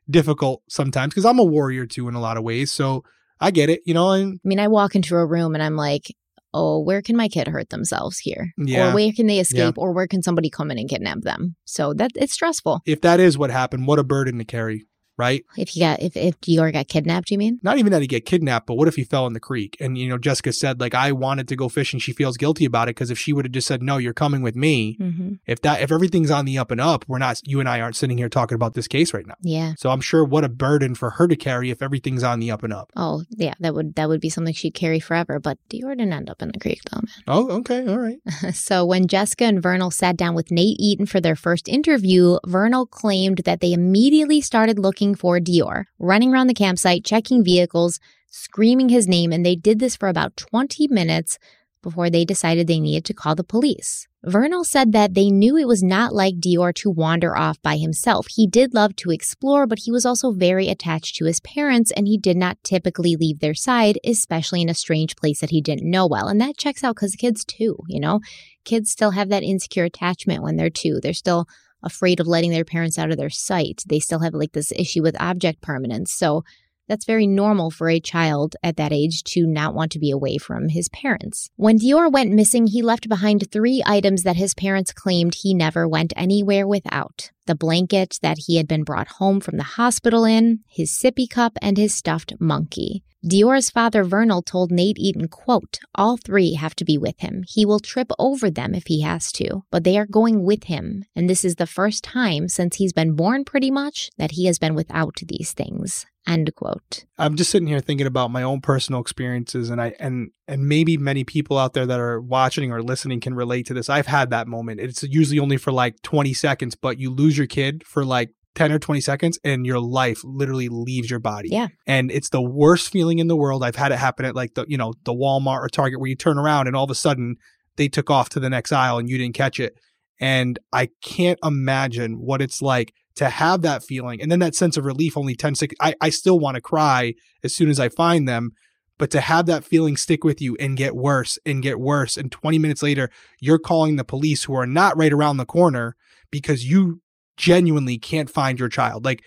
difficult sometimes because I'm a warrior too in a lot of ways. So I get it. You know, and I mean, I walk into a room and I'm like, oh, where can my kid hurt themselves here? Yeah. Or where can they escape? Or where can somebody come in and kidnap them? So that it's stressful. if that is what happened, what a burden to carry, right? If he got if if Deorr got kidnapped, you mean? not even that he get kidnapped, but what if he fell in the creek? And you know, Jessica said like I wanted to go fishing. And she feels guilty about it because if she would have just said no, you're coming with me. Mm-hmm. If that if everything's on the up and up, we're not. You and I aren't sitting here talking about this case right now. Yeah. So I'm sure what a burden for her to carry if everything's on the up and up. Oh, yeah. That would that would be something she'd carry forever. But Deorr didn't end up in the creek, though, man. Oh, okay, all right. <laughs> so when Jessica and Vernal sat down with Nate Eaton for their first interview, Vernal claimed that they immediately started looking for Deorr, running around the campsite, checking vehicles, screaming his name, and they did this for about 20 minutes before they decided they needed to call the police. Vernal said that they knew it was not like Deorr to wander off by himself. He did love to explore, but he was also very attached to his parents and he did not typically leave their side, especially in a strange place that he didn't know well. And that checks out because kids too, you know? Kids still have that insecure attachment when they're two. They're still afraid of letting their parents out of their sight. They still have like this issue with object permanence. So that's very normal for a child at that age to not want to be away from his parents. When Deorr went missing, he left behind three items that his parents claimed he never went anywhere without the blanket that he had been brought home from the hospital in, his sippy cup, and his stuffed monkey. Deorr's father Vernal told Nate Eaton, quote, all three have to be with him. He will trip over them if he has to, but they are going with him. And this is the first time since he's been born pretty much that he has been without these things. End quote. I'm just sitting here thinking about my own personal experiences and I and and maybe many people out there that are watching or listening can relate to this. I've had that moment. It's usually only for like 20 seconds, but you lose your kid for like 10 or 20 seconds and your life literally leaves your body. Yeah. And it's the worst feeling in the world. I've had it happen at like the, you know, the Walmart or Target where you turn around and all of a sudden they took off to the next aisle and you didn't catch it. And I can't imagine what it's like to have that feeling and then that sense of relief only 10 seconds. I, I still want to cry as soon as I find them. But to have that feeling stick with you and get worse and get worse, and 20 minutes later, you're calling the police who are not right around the corner because you genuinely can't find your child. Like,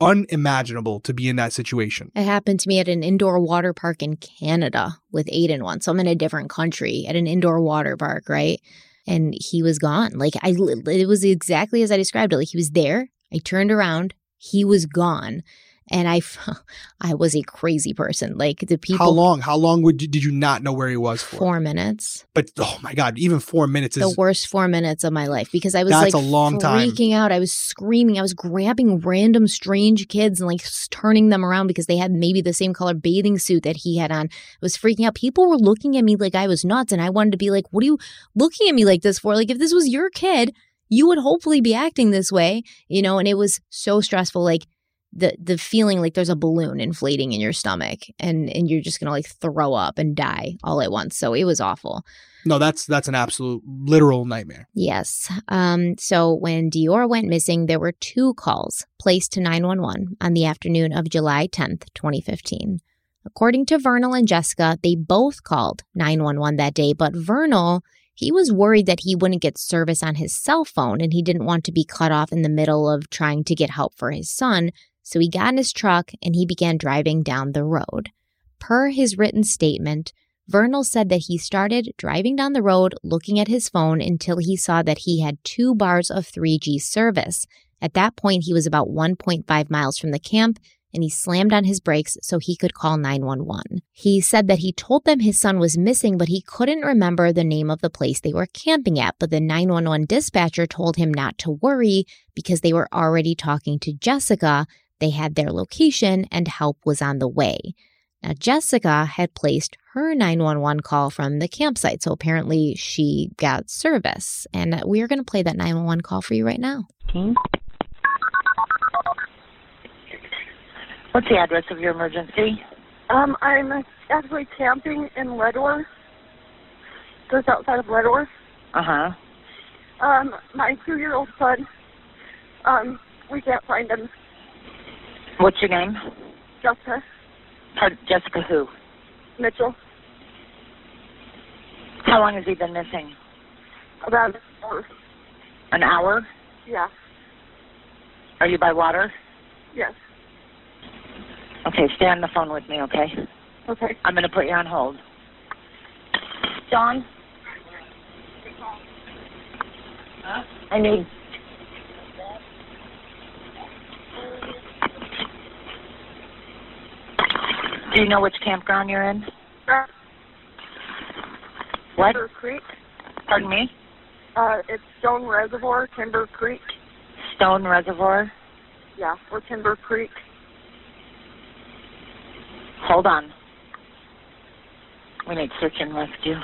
unimaginable to be in that situation. It happened to me at an indoor water park in Canada with Aiden once. So I'm in a different country at an indoor water park, right? And he was gone. Like I, it was exactly as I described it. Like he was there. I turned around. He was gone and I, <laughs> I was a crazy person. Like the people. How long? How long would you, did you not know where he was for? Four minutes. But oh my god, even four minutes is the worst four minutes of my life because I was like a long time. freaking out. I was screaming. I was grabbing random strange kids and like turning them around because they had maybe the same color bathing suit that he had on. I was freaking out. People were looking at me like I was nuts, and I wanted to be like, "What are you looking at me like this for? Like if this was your kid." You would hopefully be acting this way, you know, and it was so stressful. Like the the feeling like there's a balloon inflating in your stomach and and you're just gonna like throw up and die all at once. So it was awful. No that's that's an absolute literal nightmare. Yes. Um so when deorr went missing there were two calls placed to 911 on the afternoon of july 10th 2015 according to vernal and jessica they both called 911 that day but vernal he was worried that he wouldn't get service on his cell phone and he didn't want to be cut off in the middle of trying to get help for his son so he got in his truck and he began driving down the road. Per his written statement, Vernal said that he started driving down the road looking at his phone until he saw that he had two bars of 3G service. At that point, he was about 1.5 miles from the camp and he slammed on his brakes so he could call 911. He said that he told them his son was missing, but he couldn't remember the name of the place they were camping at. But the 911 dispatcher told him not to worry because they were already talking to Jessica they had their location and help was on the way. Now, Jessica had placed her 911 call from the campsite, so apparently she got service. And we're going to play that 911 call for you right now. Okay. What's the address of your emergency? Um, I'm actually camping in Leadore, just outside of Leadore. Uh huh. Um, my two-year-old son, um, we can't find him. What's your name? Jessica Pardon, Jessica who? Mitchell. How long has he been missing? About an hour. An hour? Yeah. Are you by water? Yes. Okay, stay on the phone with me, okay? Okay. I'm going to put you on hold. John? Huh? I need. Do you know which campground you're in? Uh, What? Timber Creek. Pardon me? Uh, it's Stone Reservoir, Timber Creek. Stone Reservoir? Yeah, or Timber Creek. Hold on. We need search and rescue.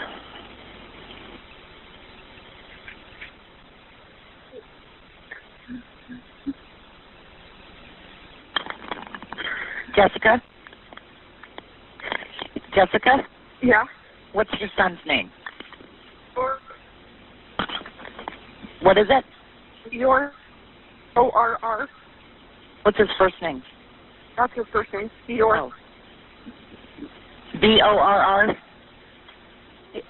Jessica? Jessica? Yeah. What's your son's name? Or What is it? your O R R. What's his first name? That's his first name. Your Oh. B O R R?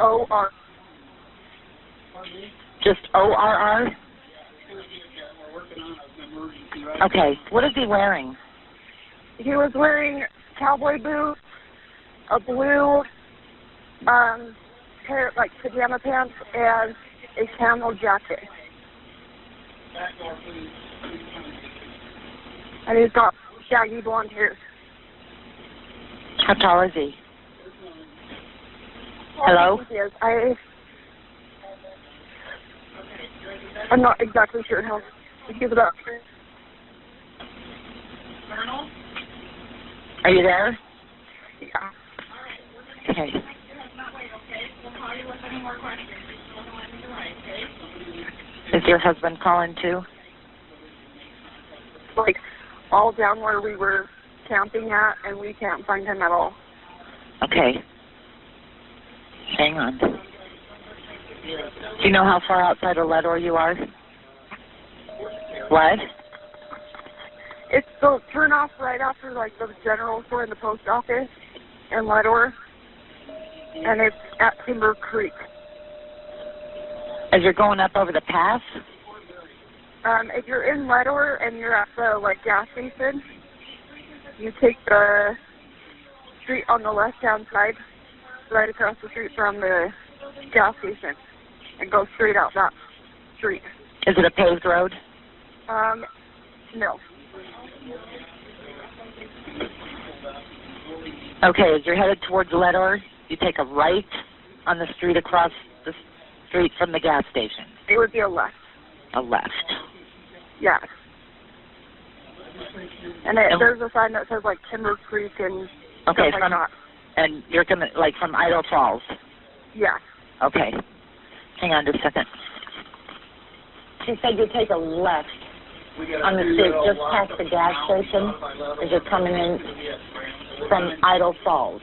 O R. Just O R R? Okay. What is he wearing? He was wearing cowboy boots, a blue um pair like pajama pants and a camel jacket. And he's got shaggy blonde hair. How tall is he? Hello? I I'm not exactly sure how he's about Are you there? yeah. Okay. Is your husband calling too? like all down where we were camping at and we can't find him at all. Okay. Hang on. Do you know how far outside of Leadore you are? What? It's the turn off right after like the general store and the post office. in Leadore, and it's at Timber Creek. As you're going up over the pass? Um, if you're in Leadore and you're at the like gas station, you take the street on the left-hand side, right across the street from the gas station, and go straight out that street. Is it a paved road? Um, no. Okay, as you're headed towards Leadore, you take a right on the street across the street from the gas station. It would be a left. A left. Yeah. And it, And- there's a sign that says like Timber Creek and Okay, stuff like that. and you're gonna like from Idaho Falls. Yeah. Okay. Hang on just a second. She said you take a left on the street just past the gas station as you're coming in from Idaho Falls,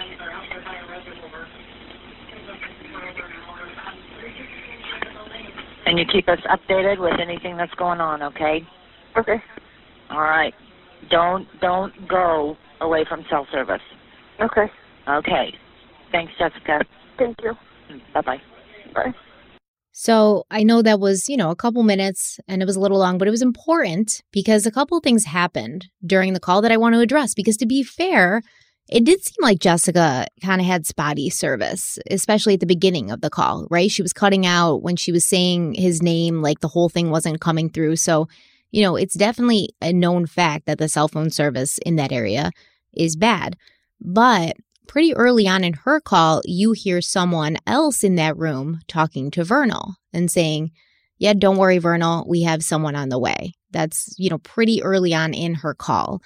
And you keep us updated with anything that's going on, okay? Okay. All right. Don't don't go away from cell service. Okay. Okay. Thanks, Jessica. Thank you. Bye bye. Bye. So I know that was, you know, a couple minutes and it was a little long, but it was important because a couple things happened during the call that I want to address. Because to be fair, it did seem like Jessica kind of had spotty service, especially at the beginning of the call, right? She was cutting out when she was saying his name, like the whole thing wasn't coming through. So, you know, it's definitely a known fact that the cell phone service in that area is bad. But pretty early on in her call, you hear someone else in that room talking to Vernal and saying, Yeah, don't worry, Vernal, we have someone on the way. That's, you know, pretty early on in her call.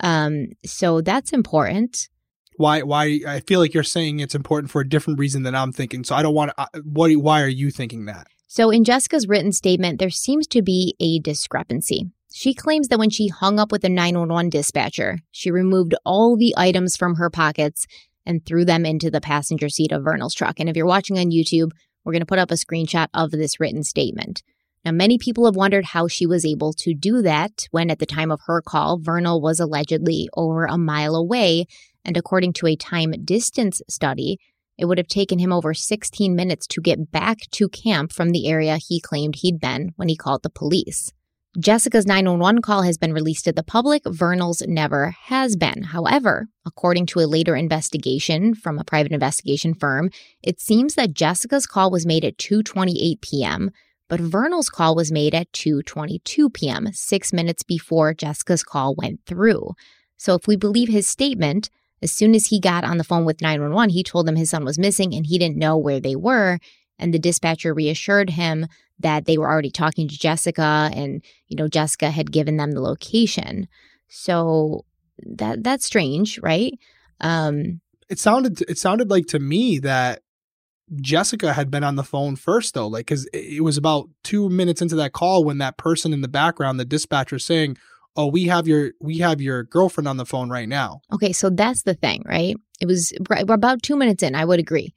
Um, so that's important. Why? Why? I feel like you're saying it's important for a different reason than I'm thinking. So I don't want to. What? Why are you thinking that? So in Jessica's written statement, there seems to be a discrepancy. She claims that when she hung up with the 911 dispatcher, she removed all the items from her pockets and threw them into the passenger seat of Vernal's truck. And if you're watching on YouTube, we're going to put up a screenshot of this written statement. Now, many people have wondered how she was able to do that when, at the time of her call, Vernal was allegedly over a mile away. And according to a time distance study, it would have taken him over 16 minutes to get back to camp from the area he claimed he'd been when he called the police. Jessica's 911 call has been released to the public. Vernal's never has been. However, according to a later investigation from a private investigation firm, it seems that Jessica's call was made at 2:28 p.m., but Vernal's call was made at 2:22 p.m., 6 minutes before Jessica's call went through. So if we believe his statement, as soon as he got on the phone with 911, he told them his son was missing and he didn't know where they were, and the dispatcher reassured him that they were already talking to Jessica and you know Jessica had given them the location. So that that's strange, right? Um It sounded. It sounded like to me that Jessica had been on the phone first, though. Like, because it was about two minutes into that call when that person in the background, the dispatcher, saying, "Oh, we have your we have your girlfriend on the phone right now." okay, so that's the thing, right? It was about 2 minutes in, I would agree.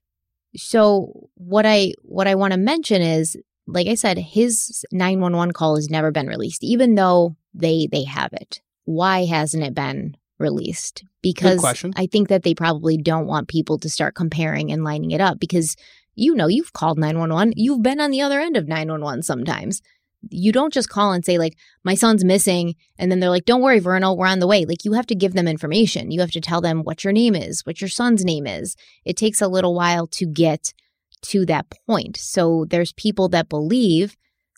So what I what I want to mention is like I said his 911 call has never been released even though they they have it. Why hasn't it been released? Because. I think that they probably don't want people to start comparing and lining it up because you know you've called 911, you've been on the other end of 911 sometimes. You don't just call and say like my son's missing and then they're like don't worry Vernal, we're on the way. Like you have to give them information. You have to tell them what your name is, what your son's name is. It takes a little while to get to that point. So there's people that believe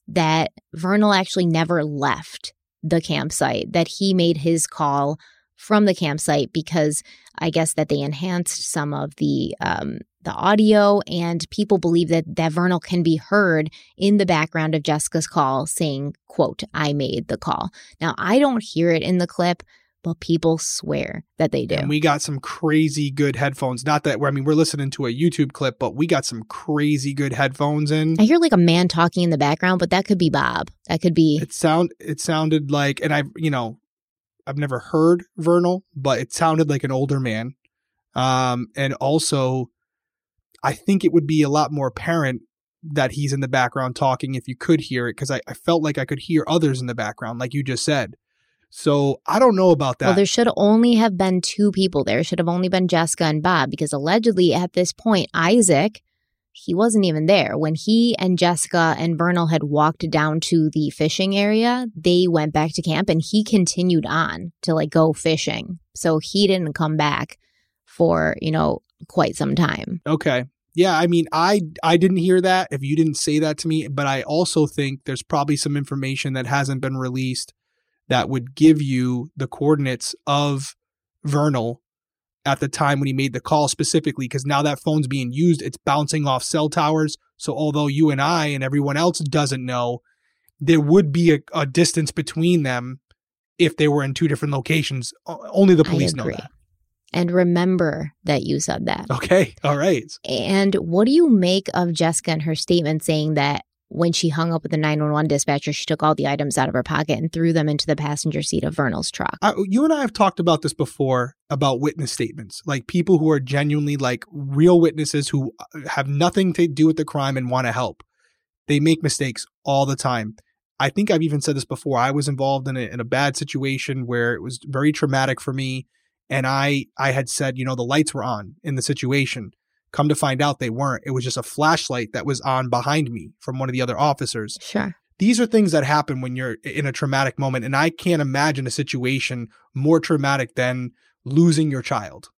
that Vernal actually never left the campsite, that he made his call from the campsite because I guess that they enhanced some of the um, the audio, and people believe that that Vernal can be heard in the background of Jessica's call saying, "quote I made the call." Now I don't hear it in the clip, but people swear that they do. And we got some crazy good headphones. Not that I mean we're listening to a YouTube clip, but we got some crazy good headphones in. I hear like a man talking in the background, but that could be Bob. That could be It sound it sounded like and I you know, I've never heard Vernal, but it sounded like an older man. Um and also I think it would be a lot more apparent that he's in the background talking if you could hear it because I, I felt like I could hear others in the background, like you just said. So I don't know about that. Well, there should only have been two people there. It should have only been Jessica and Bob because allegedly at this point, Isaac, he wasn't even there. When he and Jessica and Vernal had walked down to the fishing area, they went back to camp and he continued on to like go fishing. So he didn't come back for, you know, quite some time. Okay. Yeah, I mean, I I didn't hear that if you didn't say that to me, but I also think there's probably some information that hasn't been released that would give you the coordinates of Vernal at the time when he made the call specifically because now that phone's being used, it's bouncing off cell towers. So although you and I and everyone else doesn't know, there would be a, a distance between them if they were in two different locations. Only the police know that. And remember that you said that. Okay. All right. And what do you make of Jessica and her statement saying that when she hung up with the 911 dispatcher, she took all the items out of her pocket and threw them into the passenger seat of Vernal's truck? I, you and I have talked about this before about witness statements, like people who are genuinely like real witnesses who uh, have nothing to do with the crime and want to help. They make mistakes all the time. I think I've even said this before. I was involved in a, in a bad situation where it was very traumatic for me and I I had said, you know, the lights were on in the situation. Come to find out they weren't. It was just a flashlight that was on behind me from one of the other officers. Sure. These are things that happen when you're in a traumatic moment and I can't imagine a situation more traumatic than losing your child.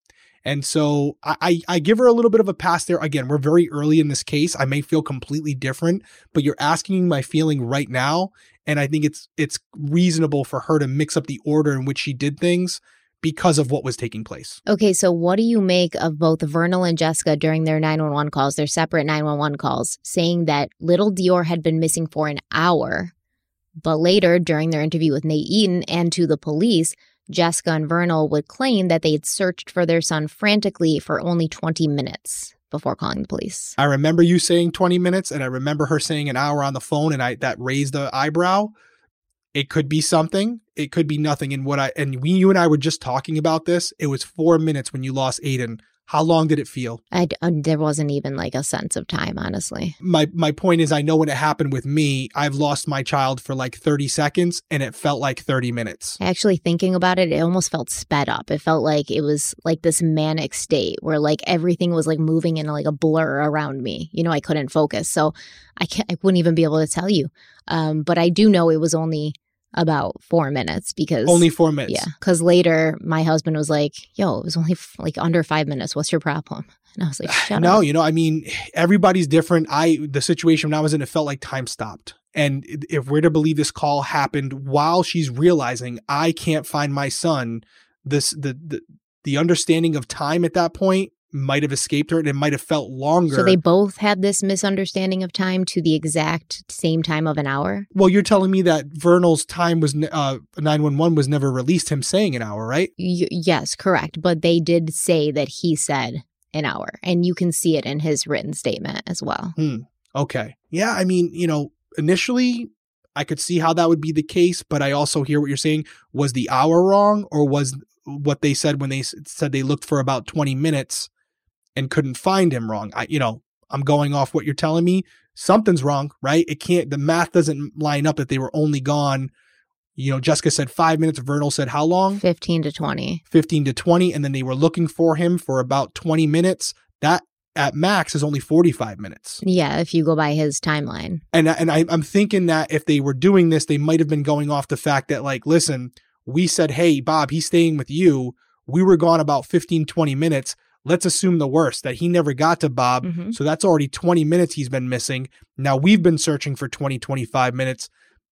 And so I, I give her a little bit of a pass there. Again, we're very early in this case. I may feel completely different, but you're asking my feeling right now. And I think it's it's reasonable for her to mix up the order in which she did things because of what was taking place. Okay, so what do you make of both Vernal and Jessica during their 911 calls, their separate 911 calls, saying that little Deorr had been missing for an hour, but later during their interview with Nate Eaton and to the police, Jessica and Vernal would claim that they had searched for their son frantically for only 20 minutes before calling the police. I remember you saying 20 minutes and I remember her saying an hour on the phone and I that raised the eyebrow. It could be something. It could be nothing. And what I and we, you and I were just talking about this. It was four minutes when you lost Aiden. How long did it feel? I uh, there wasn't even like a sense of time, honestly. My my point is, I know when it happened with me, I've lost my child for like thirty seconds, and it felt like thirty minutes. Actually, thinking about it, it almost felt sped up. It felt like it was like this manic state where like everything was like moving in like a blur around me. You know, I couldn't focus, so I can't, I wouldn't even be able to tell you. Um, but I do know it was only about four minutes because only four minutes. Yeah, because later my husband was like, "Yo, it was only f- like under five minutes. What's your problem?" And I was like, <sighs> "Shut no, up." you know, I mean, everybody's different. I the situation when I was in, it felt like time stopped. And if we're to believe this call happened while she's realizing I can't find my son, this the the the understanding of time at that point might have escaped her and it might have felt longer. So they both had this misunderstanding of time to the exact same time of an hour? Well, you're telling me that Vernal's time was uh 911 was never released him saying an hour, right? Y- yes, correct, but they did say that he said an hour and you can see it in his written statement as well. Hmm. Okay. Yeah, I mean, you know, initially I could see how that would be the case, but I also hear what you're saying. Was the hour wrong or was what they said when they said they looked for about 20 minutes and couldn't find him wrong. I, you know, I'm going off what you're telling me. Something's wrong, right? It can't, the math doesn't line up that they were only gone. You know, Jessica said five minutes. Vernal said how long? 15 to 20. 15 to 20. And then they were looking for him for about 20 minutes. That at max is only 45 minutes. Yeah, if you go by his timeline. And, and I, I'm thinking that if they were doing this, they might have been going off the fact that, like, listen, we said, hey, Bob, he's staying with you. We were gone about 15, 20 minutes let's assume the worst that he never got to Bob. Mm-hmm. So that's already 20 minutes he's been missing. Now we've been searching for 20, 25 minutes.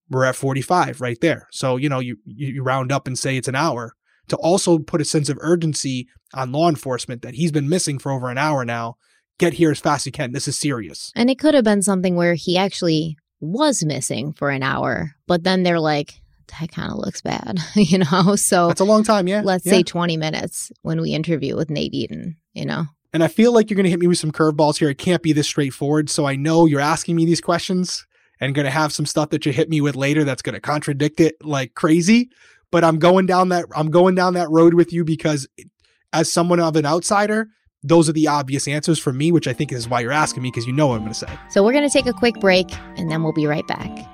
We're at 45 right there. So, you know, you, you round up and say it's an hour to also put a sense of urgency on law enforcement that he's been missing for over an hour now. Get here as fast as you can. This is serious. And it could have been something where he actually was missing for an hour, but then they're like, that kind of looks bad, <laughs> you know? So That's a long time, yeah. let's yeah. say 20 minutes when we interview with Nate Eaton, you know? And I feel like you're going to hit me with some curveballs here. It can't be this straightforward. So I know you're asking me these questions and going to have some stuff that you hit me with later that's going to contradict it like crazy. But I'm going down that I'm going down that road with you because as someone of an outsider, those are the obvious answers for me, which I think is why you're asking me because you know what I'm going to say. So we're going to take a quick break and then we'll be right back.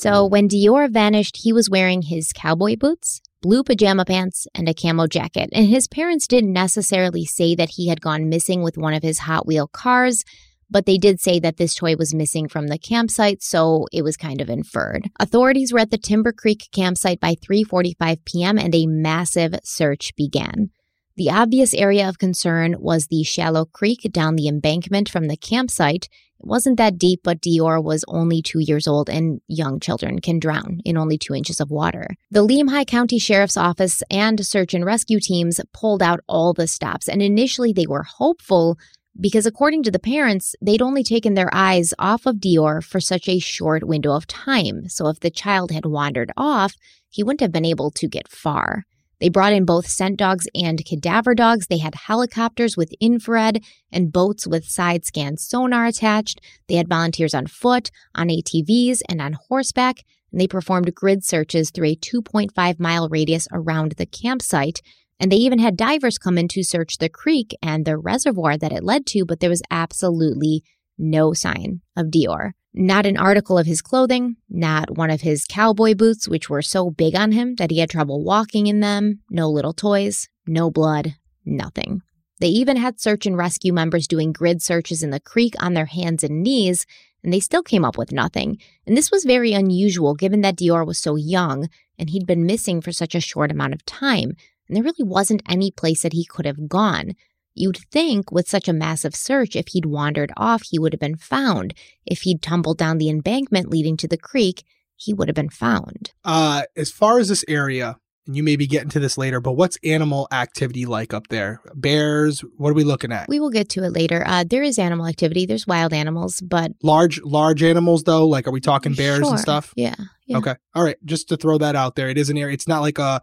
So when Deorr vanished, he was wearing his cowboy boots, blue pajama pants, and a camo jacket. And his parents didn't necessarily say that he had gone missing with one of his Hot Wheel cars, but they did say that this toy was missing from the campsite, so it was kind of inferred. Authorities were at the Timber Creek campsite by 3:45 p.m. and a massive search began. The obvious area of concern was the shallow creek down the embankment from the campsite. It wasn't that deep, but Deorr was only two years old, and young children can drown in only two inches of water. The Lemhi County Sheriff's Office and search and rescue teams pulled out all the stops, and initially they were hopeful because, according to the parents, they'd only taken their eyes off of Deorr for such a short window of time. So, if the child had wandered off, he wouldn't have been able to get far. They brought in both scent dogs and cadaver dogs. They had helicopters with infrared and boats with side scan sonar attached. They had volunteers on foot, on ATVs, and on horseback. And they performed grid searches through a 2.5 mile radius around the campsite. And they even had divers come in to search the creek and the reservoir that it led to, but there was absolutely no sign of Deorr. Not an article of his clothing, not one of his cowboy boots, which were so big on him that he had trouble walking in them, no little toys, no blood, nothing. They even had search and rescue members doing grid searches in the creek on their hands and knees, and they still came up with nothing. And this was very unusual given that Deorr was so young and he'd been missing for such a short amount of time, and there really wasn't any place that he could have gone. You'd think with such a massive search, if he'd wandered off, he would have been found. If he'd tumbled down the embankment leading to the creek, he would have been found. Uh, as far as this area, and you may be getting to this later, but what's animal activity like up there? Bears? What are we looking at? We will get to it later. Uh, there is animal activity. There's wild animals, but large, large animals though. Like, are we talking bears Sure. and stuff? Yeah. yeah. Okay. All right. Just to throw that out there, it is an area. It's not like a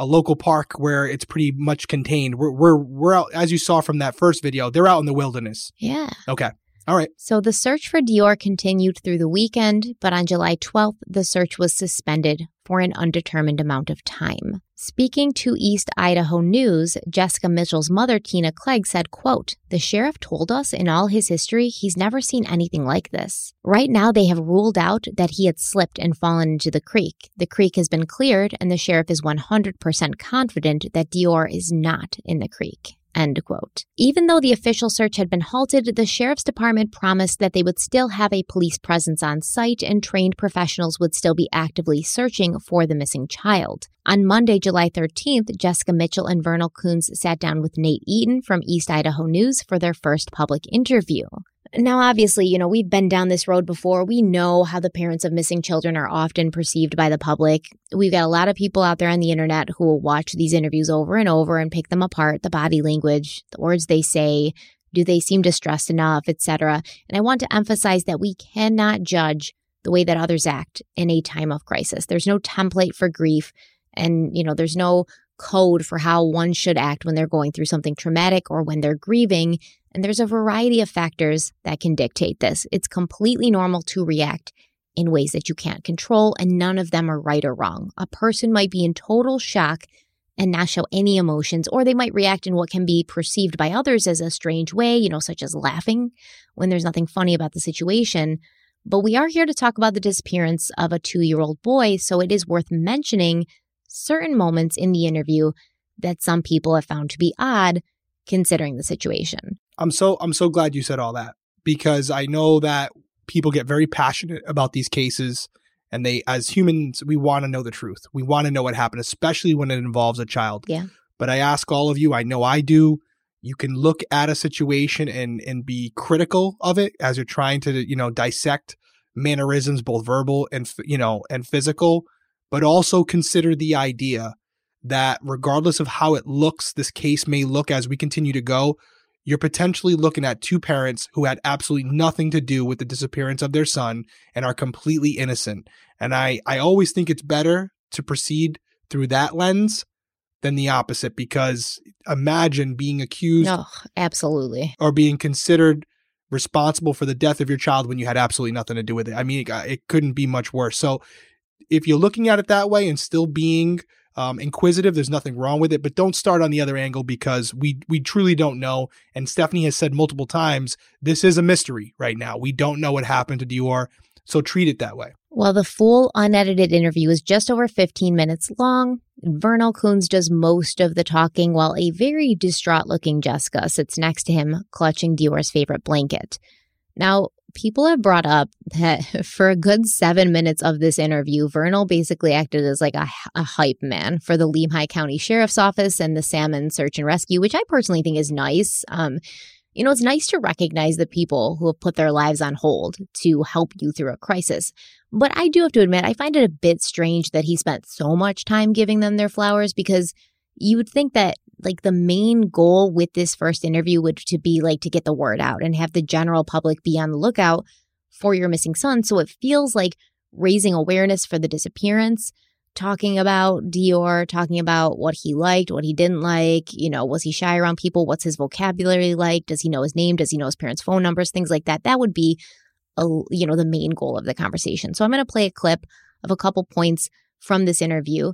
a local park where it's pretty much contained. We're we're we're out as you saw from that first video. They're out in the wilderness. Yeah. Okay. All right. So the search for Deorr continued through the weekend, but on July 12th, the search was suspended for an undetermined amount of time. Speaking to East Idaho News, Jessica Mitchell's mother, Tina Clegg, said, quote, The sheriff told us in all his history he's never seen anything like this. Right now, they have ruled out that he had slipped and fallen into the creek. The creek has been cleared, and the sheriff is 100% confident that Deorr is not in the creek. End quote. Even though the official search had been halted, the sheriff's department promised that they would still have a police presence on site and trained professionals would still be actively searching for the missing child. On Monday, July 13th, Jessica Mitchell and Vernal Kunz sat down with Nate Eaton from East Idaho News for their first public interview. Now, obviously, you know, we've been down this road before. We know how the parents of missing children are often perceived by the public. We've got a lot of people out there on the internet who will watch these interviews over and over and pick them apart the body language, the words they say, do they seem distressed enough, etc. And I want to emphasize that we cannot judge the way that others act in a time of crisis. There's no template for grief, and, you know, there's no code for how one should act when they're going through something traumatic or when they're grieving. And there's a variety of factors that can dictate this. It's completely normal to react in ways that you can't control, and none of them are right or wrong. A person might be in total shock and not show any emotions, or they might react in what can be perceived by others as a strange way, you know, such as laughing when there's nothing funny about the situation. But we are here to talk about the disappearance of a two year old boy, so it is worth mentioning certain moments in the interview that some people have found to be odd considering the situation. I'm so I'm so glad you said all that because I know that people get very passionate about these cases and they as humans we want to know the truth. We want to know what happened especially when it involves a child. Yeah. But I ask all of you, I know I do, you can look at a situation and and be critical of it as you're trying to, you know, dissect mannerisms both verbal and you know, and physical, but also consider the idea that regardless of how it looks, this case may look as we continue to go, you're potentially looking at two parents who had absolutely nothing to do with the disappearance of their son and are completely innocent. And I, I always think it's better to proceed through that lens than the opposite because imagine being accused Oh, absolutely. or being considered responsible for the death of your child when you had absolutely nothing to do with it. I mean, it, it couldn't be much worse. So if you're looking at it that way and still being um, inquisitive, there's nothing wrong with it. But don't start on the other angle because we we truly don't know. And Stephanie has said multiple times, this is a mystery right now. We don't know what happened to Deorr, so treat it that way. Well, the full unedited interview is just over 15 minutes long. Vernal Kunz does most of the talking while a very distraught looking Jessica sits next to him, clutching Deorr's favorite blanket. Now, people have brought up that <laughs> for a good seven minutes of this interview, Vernal basically acted as like a, a hype man for the Lemhi County Sheriff's Office and the Salmon Search and Rescue, which I personally think is nice. Um, you know, it's nice to recognize the people who have put their lives on hold to help you through a crisis. But I do have to admit, I find it a bit strange that he spent so much time giving them their flowers because you would think that like the main goal with this first interview would to be like to get the word out and have the general public be on the lookout for your missing son. So it feels like raising awareness for the disappearance, talking about Deorr, talking about what he liked, what he didn't like, you know, was he shy around people? What's his vocabulary like? Does he know his name? Does he know his parents' phone numbers? Things like that. That would be a, you know, the main goal of the conversation. So I'm going to play a clip of a couple points from this interview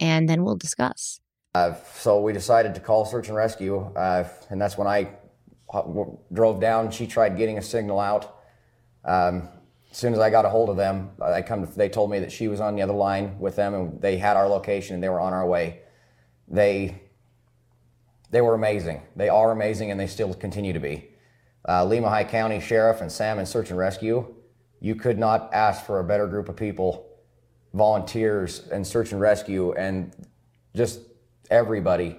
and then we'll discuss. Uh, so we decided to call search and rescue, uh, and that's when I drove down. She tried getting a signal out. Um, as soon as I got a hold of them, I come. To, they told me that she was on the other line with them, and they had our location, and they were on our way. They they were amazing. They are amazing, and they still continue to be. Uh, High County Sheriff and Salmon Search and Rescue. You could not ask for a better group of people, volunteers, and search and rescue, and just everybody,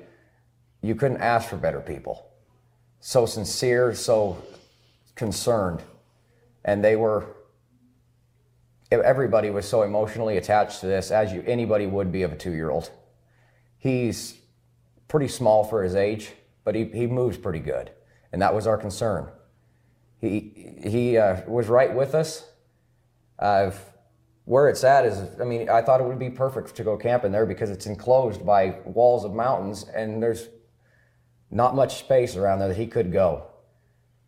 you couldn't ask for better people. So sincere, so concerned. And they were, everybody was so emotionally attached to this, as you anybody would be of a two year old. He's pretty small for his age, but he, he moves pretty good. And that was our concern. He, he uh, was right with us. Uh, where it's at is, I mean, I thought it would be perfect to go camping there because it's enclosed by walls of mountains and there's not much space around there that he could go.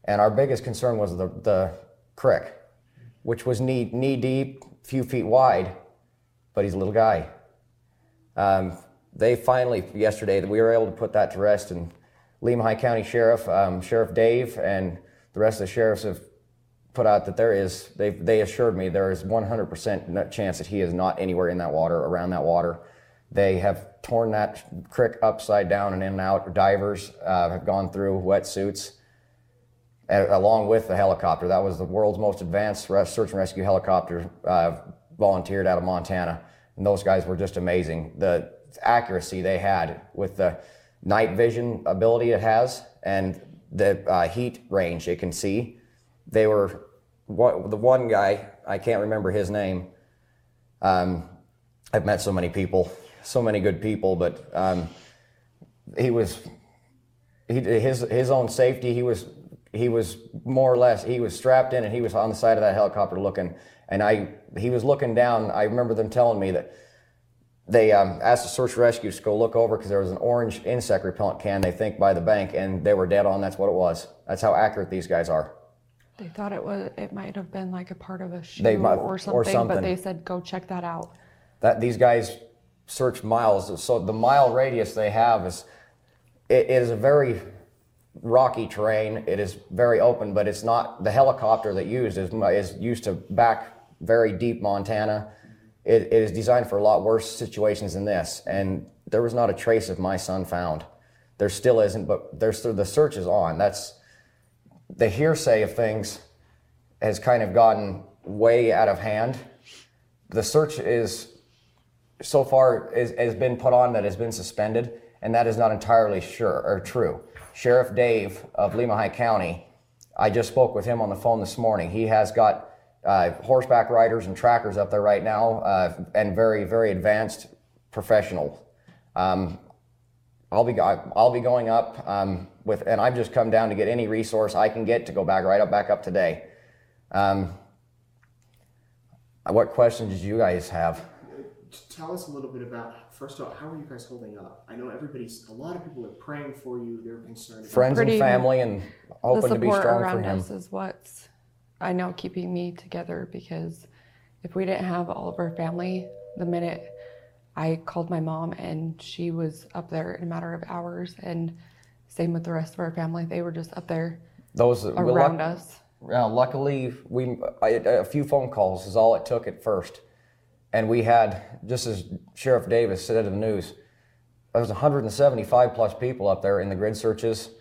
And our biggest concern was the, the creek, which was knee, knee deep, few feet wide, but he's a little guy. Um, they finally, yesterday, we were able to put that to rest and Lemhi County Sheriff, um, Sheriff Dave, and the rest of the sheriffs have put out that there is, they, they assured me there is 100% chance that he is not anywhere in that water, around that water. They have torn that creek upside down and in and out. Divers uh, have gone through wetsuits along with the helicopter. That was the world's most advanced search and rescue helicopter uh, volunteered out of Montana. And those guys were just amazing. The accuracy they had with the night vision ability it has and the uh, heat range it can see they were the one guy i can't remember his name um, i've met so many people so many good people but um, he was he, his his own safety he was he was more or less he was strapped in and he was on the side of that helicopter looking. And i he was looking down. I remember them telling me that they um, asked the search rescue to go look over because there was an orange insect repellent can they think by the bank and they were dead on. That's what it was. That's how accurate these guys are they thought it was it might have been like a part of a shoe They might- or, or something, something. but they said go check that out. that these guys search miles. So the mile radius they have is it is a very rocky terrain. It is very open, but it's not the helicopter that used is is used to back very deep Montana. It, it is designed for a lot worse situations than this, and there was not a trace of my son found. There still isn't, but there's the search is on. That's the hearsay of things has kind of gotten way out of hand. The search is so far is, has been put on that has been suspended, and that is not entirely sure or true. Sheriff Dave of Lemhi County, I just spoke with him on the phone this morning. He has got uh, horseback riders and trackers up there right now, uh, and very very advanced professional. Um, I'll be I'll be going up um, with, and I've just come down to get any resource I can get to go back right up back up today. Um, what questions did you guys have? Tell us a little bit about first of all, how are you guys holding up? I know everybody's a lot of people are praying for you. They're concerned. Friends and family, and hoping to be support strong around for him. us is what's I know keeping me together because if we didn't have all of our family, the minute I called my mom and she was up there in a matter of hours, and same with the rest of our family, they were just up there Those around luck- us. Yeah, luckily, we I, a few phone calls is all it took at first, and we had just as Sheriff Davis said in the news, there was 175 plus people up there in the grid searches,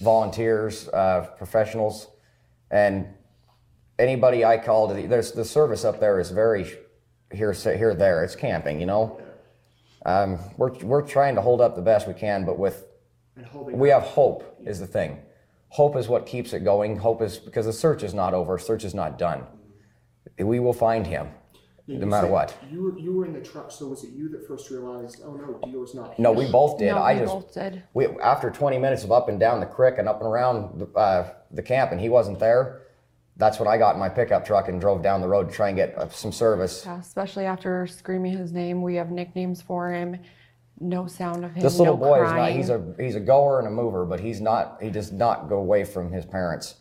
volunteers, uh, professionals, and anybody I called. There's the service up there is very here, here, there. It's camping, you know. Um, we're we're trying to hold up the best we can, but with And holding we have hope is the thing. Hope is what keeps it going. Hope is because the search is not over. Search is not done. We will find him, Yeah, no matter what. You were you were in the truck, so was it you that first realized? Oh no, Deorr's not. No, we both did. No, I we just both did. we after 20 minutes of up and down the creek and up and around the, uh, the camp, and he wasn't there. That's when I got in my pickup truck and drove down the road to try and get uh, some service. Yeah, especially after screaming his name, we have nicknames for him. No sound of him. This little no boy is not. He's a he's a goer and a mover, but he's not. He does not go away from his parents.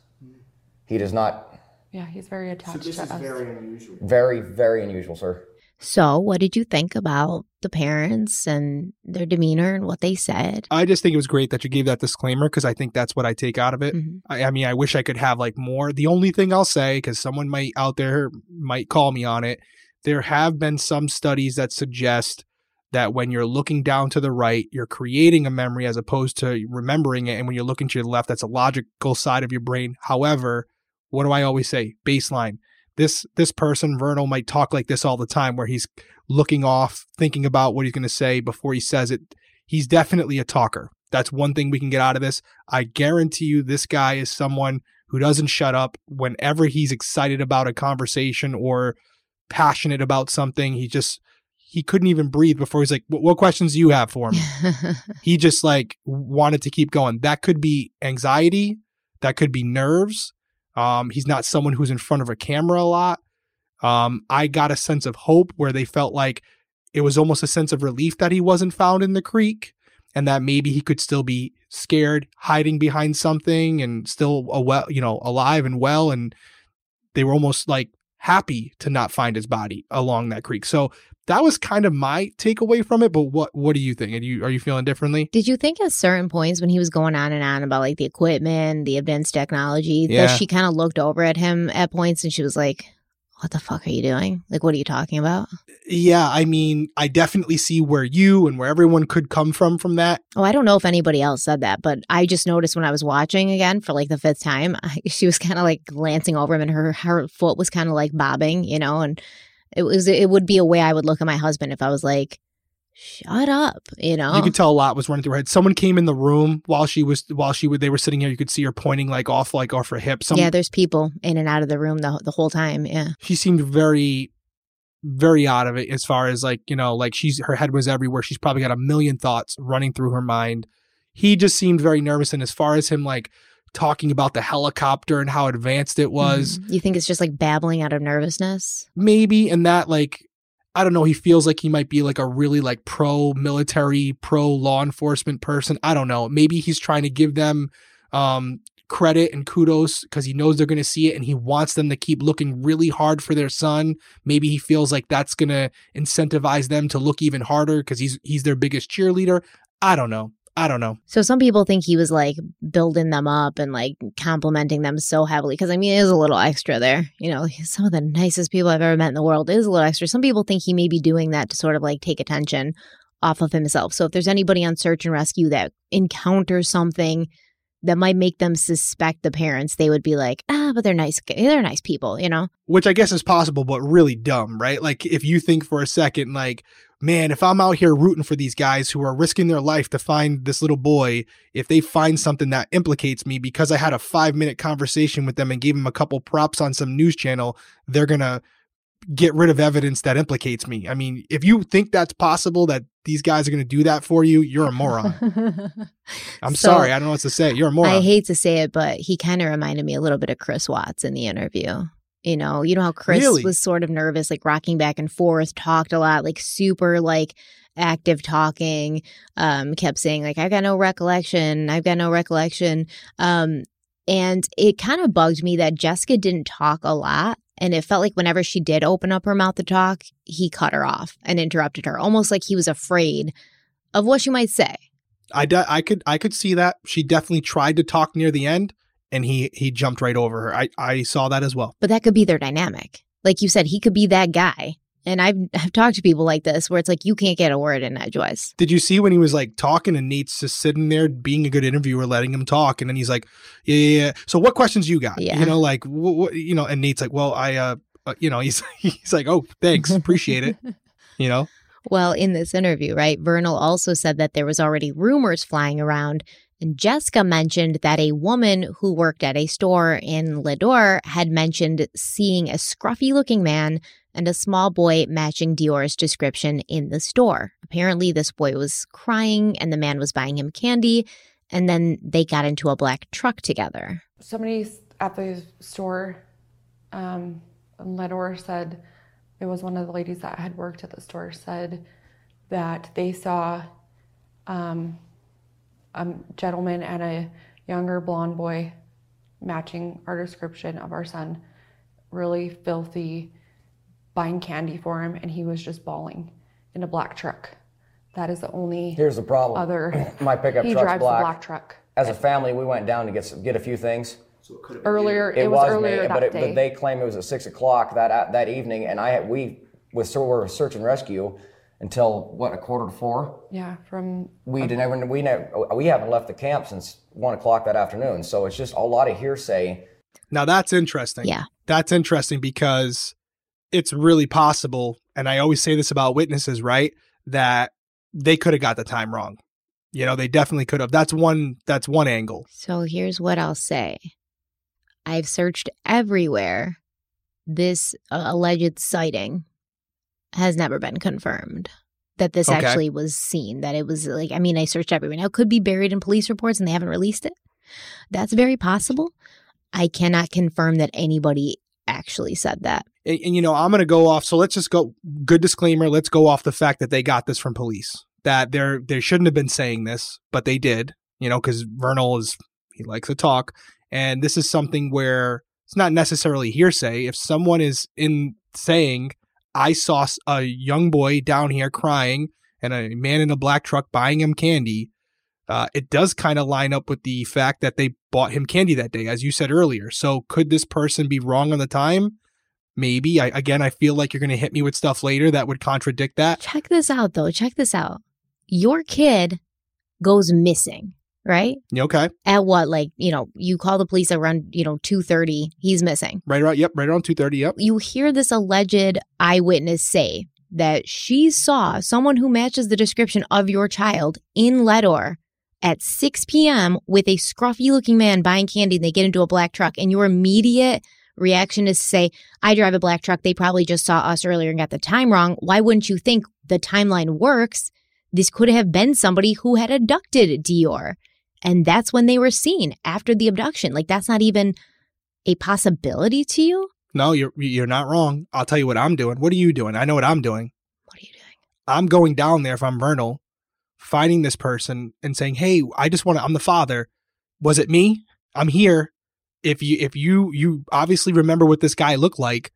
He does not. Yeah, he's very attached. So attached this to is us. very unusual. Very very unusual, sir. So, what did you think about the parents and their demeanor and what they said? I just think it was great that you gave that disclaimer because I think that's what I take out of it. Mhm. I, I mean, I wish I could have like more. The only thing I'll say, because someone might out there might call me on it, there have been some studies that suggest that when you're looking down to the right, you're creating a memory as opposed to remembering it. And when you're looking to your left, that's a logical side of your brain. However, what do I always say? Baseline. This this person, Vernal, might talk like this all the time, where he's looking off, thinking about what he's going to say before he says it. He's definitely a talker. That's one thing we can get out of this. I guarantee you, this guy is someone who doesn't shut up whenever he's excited about a conversation or passionate about something. He just he couldn't even breathe before he's like, "What, what questions do you have for me?" <laughs> he just like wanted to keep going. That could be anxiety. That could be nerves. Um, he's not someone who's in front of a camera a lot. Um, I got a sense of hope where they felt like it was almost a sense of relief that he wasn't found in the creek and that maybe he could still be scared, hiding behind something and still a well, you know, alive and well. And they were almost like happy to not find his body along that creek. So that was kind of my takeaway from it. But what what do you think? Are you are you feeling differently? Did you think at certain points when he was going on and on about like the equipment, the advanced technology, Yeah. that she kind of looked over at him at points and she was like, What the fuck are you doing? Like, what are you talking about? Yeah, I mean, I definitely see where you and where everyone could come from from that. Oh, I don't know if anybody else said that, but I just noticed when I was watching again for like the fifth time, <laughs> I, she was kind of like glancing over him and her her foot was kind of like bobbing, you know, and it was it would be a way I would look at my husband if I was like, "Shut up," you know. You could tell a lot was running through her head. Someone came in the room while she was while she would they were sitting here. You could see her pointing like off like off her hip. Some, yeah, there's people in and out of the room the the whole time. Yeah. she seemed very very out of it as far as like you know like she's her head was everywhere she's probably got a million thoughts running through her mind he just seemed very nervous and as far as him like talking about the helicopter and how advanced it was Mhm. You think it's just like babbling out of nervousness? maybe and that like i don't know he feels like he might be like a really like pro military pro law enforcement person. I don't know. Maybe he's trying to give them um credit and kudos because he knows they're going to see it and he wants them to keep looking really hard for their son. Maybe he feels like that's going to incentivize them to look even harder because he's he's their biggest cheerleader. I don't know i don't know So some people think he was like building them up and like complimenting them so heavily because I mean it is a little extra there. You know, some of the nicest people I've ever met in the world. is a little extra. Some people think he may be doing that to sort of like take attention off of himself. So if there's anybody on search and rescue that encounters something that might make them suspect the parents, they would be like, ah, but they're nice. They're nice people, you know. which I guess is possible, but really dumb, right? Like if you think for a second, like, man, if I'm out here rooting for these guys who are risking their life to find this little boy, if they find something that implicates me because I had a five minute conversation with them and gave them a couple props on some news channel, they're gonna get rid of evidence that implicates me. I mean, if you think that's possible that these guys are going to do that for you, you're a moron. <laughs> I'm So, sorry, I don't know what to say. You're a moron. I hate to say it, but he kind of reminded me a little bit of Chris Watts in the interview. You know, you know how Chris Really? was sort of nervous, like rocking back and forth, talked a lot, like super like active talking, um, kept saying like, I've got no recollection, I've got no recollection. Um, and it kind of bugged me that Jessica didn't talk a lot. And it felt like whenever she did open up her mouth to talk, he cut her off and interrupted her, almost like he was afraid of what she might say. I, de- I could I could see that. She definitely tried to talk near the end and he he jumped right over her. I I saw that as well. but that could be their dynamic. Like you said, he could be that guy. And I've I've talked to people like this where it's like you can't get a word in edgewise. Did you see when he was like talking and Nate's just sitting there being a good interviewer, letting him talk, and then he's like, "Yeah, yeah, yeah. So what questions you got? Yeah. You know, like you know?" And Nate's like, "Well, I, uh, uh, you know, <laughs> he's he's like, oh, thanks, appreciate it." <laughs> You know, Well, in this interview, right, Vernal also said that there was already rumors flying around. And Jessica mentioned that a woman who worked at a store in Leadore had mentioned seeing a scruffy looking man and a small boy matching Deorr's description in the store. Apparently, this boy was crying and the man was buying him candy. And then they got into a black truck together. Somebody at the store um, in Leadore said, it was one of the ladies that had worked at the store, said that they saw um, a gentleman and a younger blonde boy matching our description of our son, really filthy, buying candy for him, and he was just bawling in a black truck. That is the only Here's the problem. other. <clears throat> My pickup he truck's drives black. a black truck. As a family, we went down to get some, get a few things. Earlier, it, It, was, was, earlier me, that but it, day. but they claim it was at six o'clock that that evening, and I had we with so we're search and rescue until what a quarter to four. yeah, from We didn't ever we never we haven't left the camp since one o'clock that afternoon. So it's just a lot of hearsay. now that's interesting. Yeah. that's interesting because it's really possible, and I always say this about witnesses, right? That they could have got the time wrong. You know, they definitely could have. That's one. That's one angle. So here's what I'll say I've searched everywhere. This uh, alleged sighting has never been confirmed. That this Okay. actually was seen, that it was like, I mean, I searched everywhere. Now, it could be buried in police reports and they haven't released it. That's very possible. I cannot confirm that anybody actually said that. and, and, you know i'm going to go off so let's just go good disclaimer let's go off the fact that they got this from police that they're they shouldn't have been saying this but they did you know because vernal is he likes to talk and this is something where it's not necessarily hearsay if someone is in saying i saw a young boy down here crying and a man in a black truck buying him candy uh, it does kind of line up with the fact that they bought him candy that day, as you said earlier. So could this person be wrong on the time? Maybe. I, again, I feel like you're going to hit me with stuff later that would contradict that. Check this out, though. Check this out. Your kid goes missing, right? Okay. At what, like, you know, you call the police around, you know, 2.30, he's missing. Right around, yep, right around 2.30, yep. you hear this alleged eyewitness say that she saw someone who matches the description of your child in Leadore at 6 p.m. with a scruffy looking man buying candy and they get into a black truck and your immediate reaction is to say, I drive a black truck. They probably just saw us earlier and got the time wrong. Why wouldn't you think the timeline works? This could have been somebody who had abducted Deorr. And that's when they were seen after the abduction. Like that's not even a possibility to you. No, you're you're not wrong. I'll tell you what I'm doing. What are you doing? I know what I'm doing. What are you doing? I'm going down there if I'm Vernal, finding this person and saying, "Hey, I just want to. I'm the father. Was it me? I'm here. If you if you you obviously remember what this guy looked like,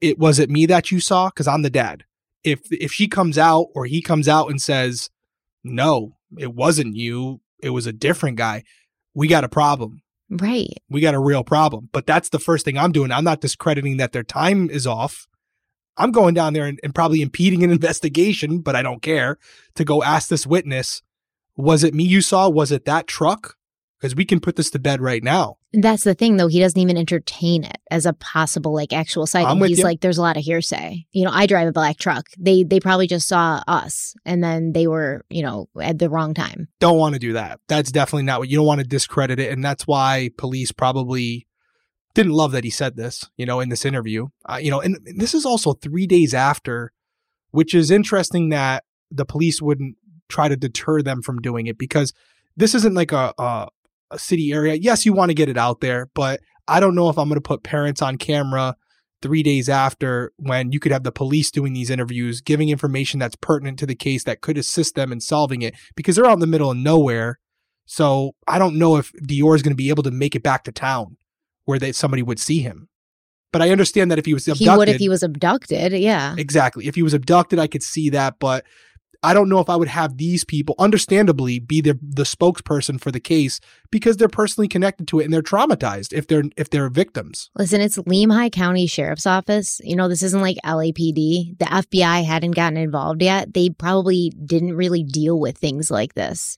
it was it me that you saw because I'm the dad. If if she comes out or he comes out and says, "No, it wasn't you. It was a different guy," we got a problem Right. we got a real problem. But that's the first thing I'm doing. I'm not discrediting that their time is off. I'm going down there and, and probably impeding an <laughs> investigation, but I don't care to go ask this witness, was it me you saw? Was it that truck? Because we can put this to bed right now. That's the thing, though. He doesn't even entertain it as a possible, like, actual sighting. He's you. like, there's a lot of hearsay. You know, I drive a black truck. They they probably just saw us, and then they were, you know, at the wrong time. Don't want to do that. That's definitely not what you don't want to discredit it. And that's why police probably didn't love that he said this, you know, in this interview. Uh, you know, and this is also three days after, which is interesting that the police wouldn't try to deter them from doing it because this isn't like a, a, a city area. Yes, you want to get it out there, but I don't know if I'm going to put parents on camera three days after when you could have the police doing these interviews, giving information that's pertinent to the case that could assist them in solving it because they're out in the middle of nowhere. So I don't know if Deorr is going to be able to make it back to town where they, somebody would see him. But I understand that if he was abducted, he would if he was abducted. Yeah, exactly. If he was abducted, I could see that. But I don't know if I would have these people, understandably, be the the spokesperson for the case because they're personally connected to it and they're traumatized if they're if they're victims. Listen, it's Lemhi County Sheriff's Office. You know, this isn't like LAPD. The FBI hadn't gotten involved yet. They probably didn't really deal with things like this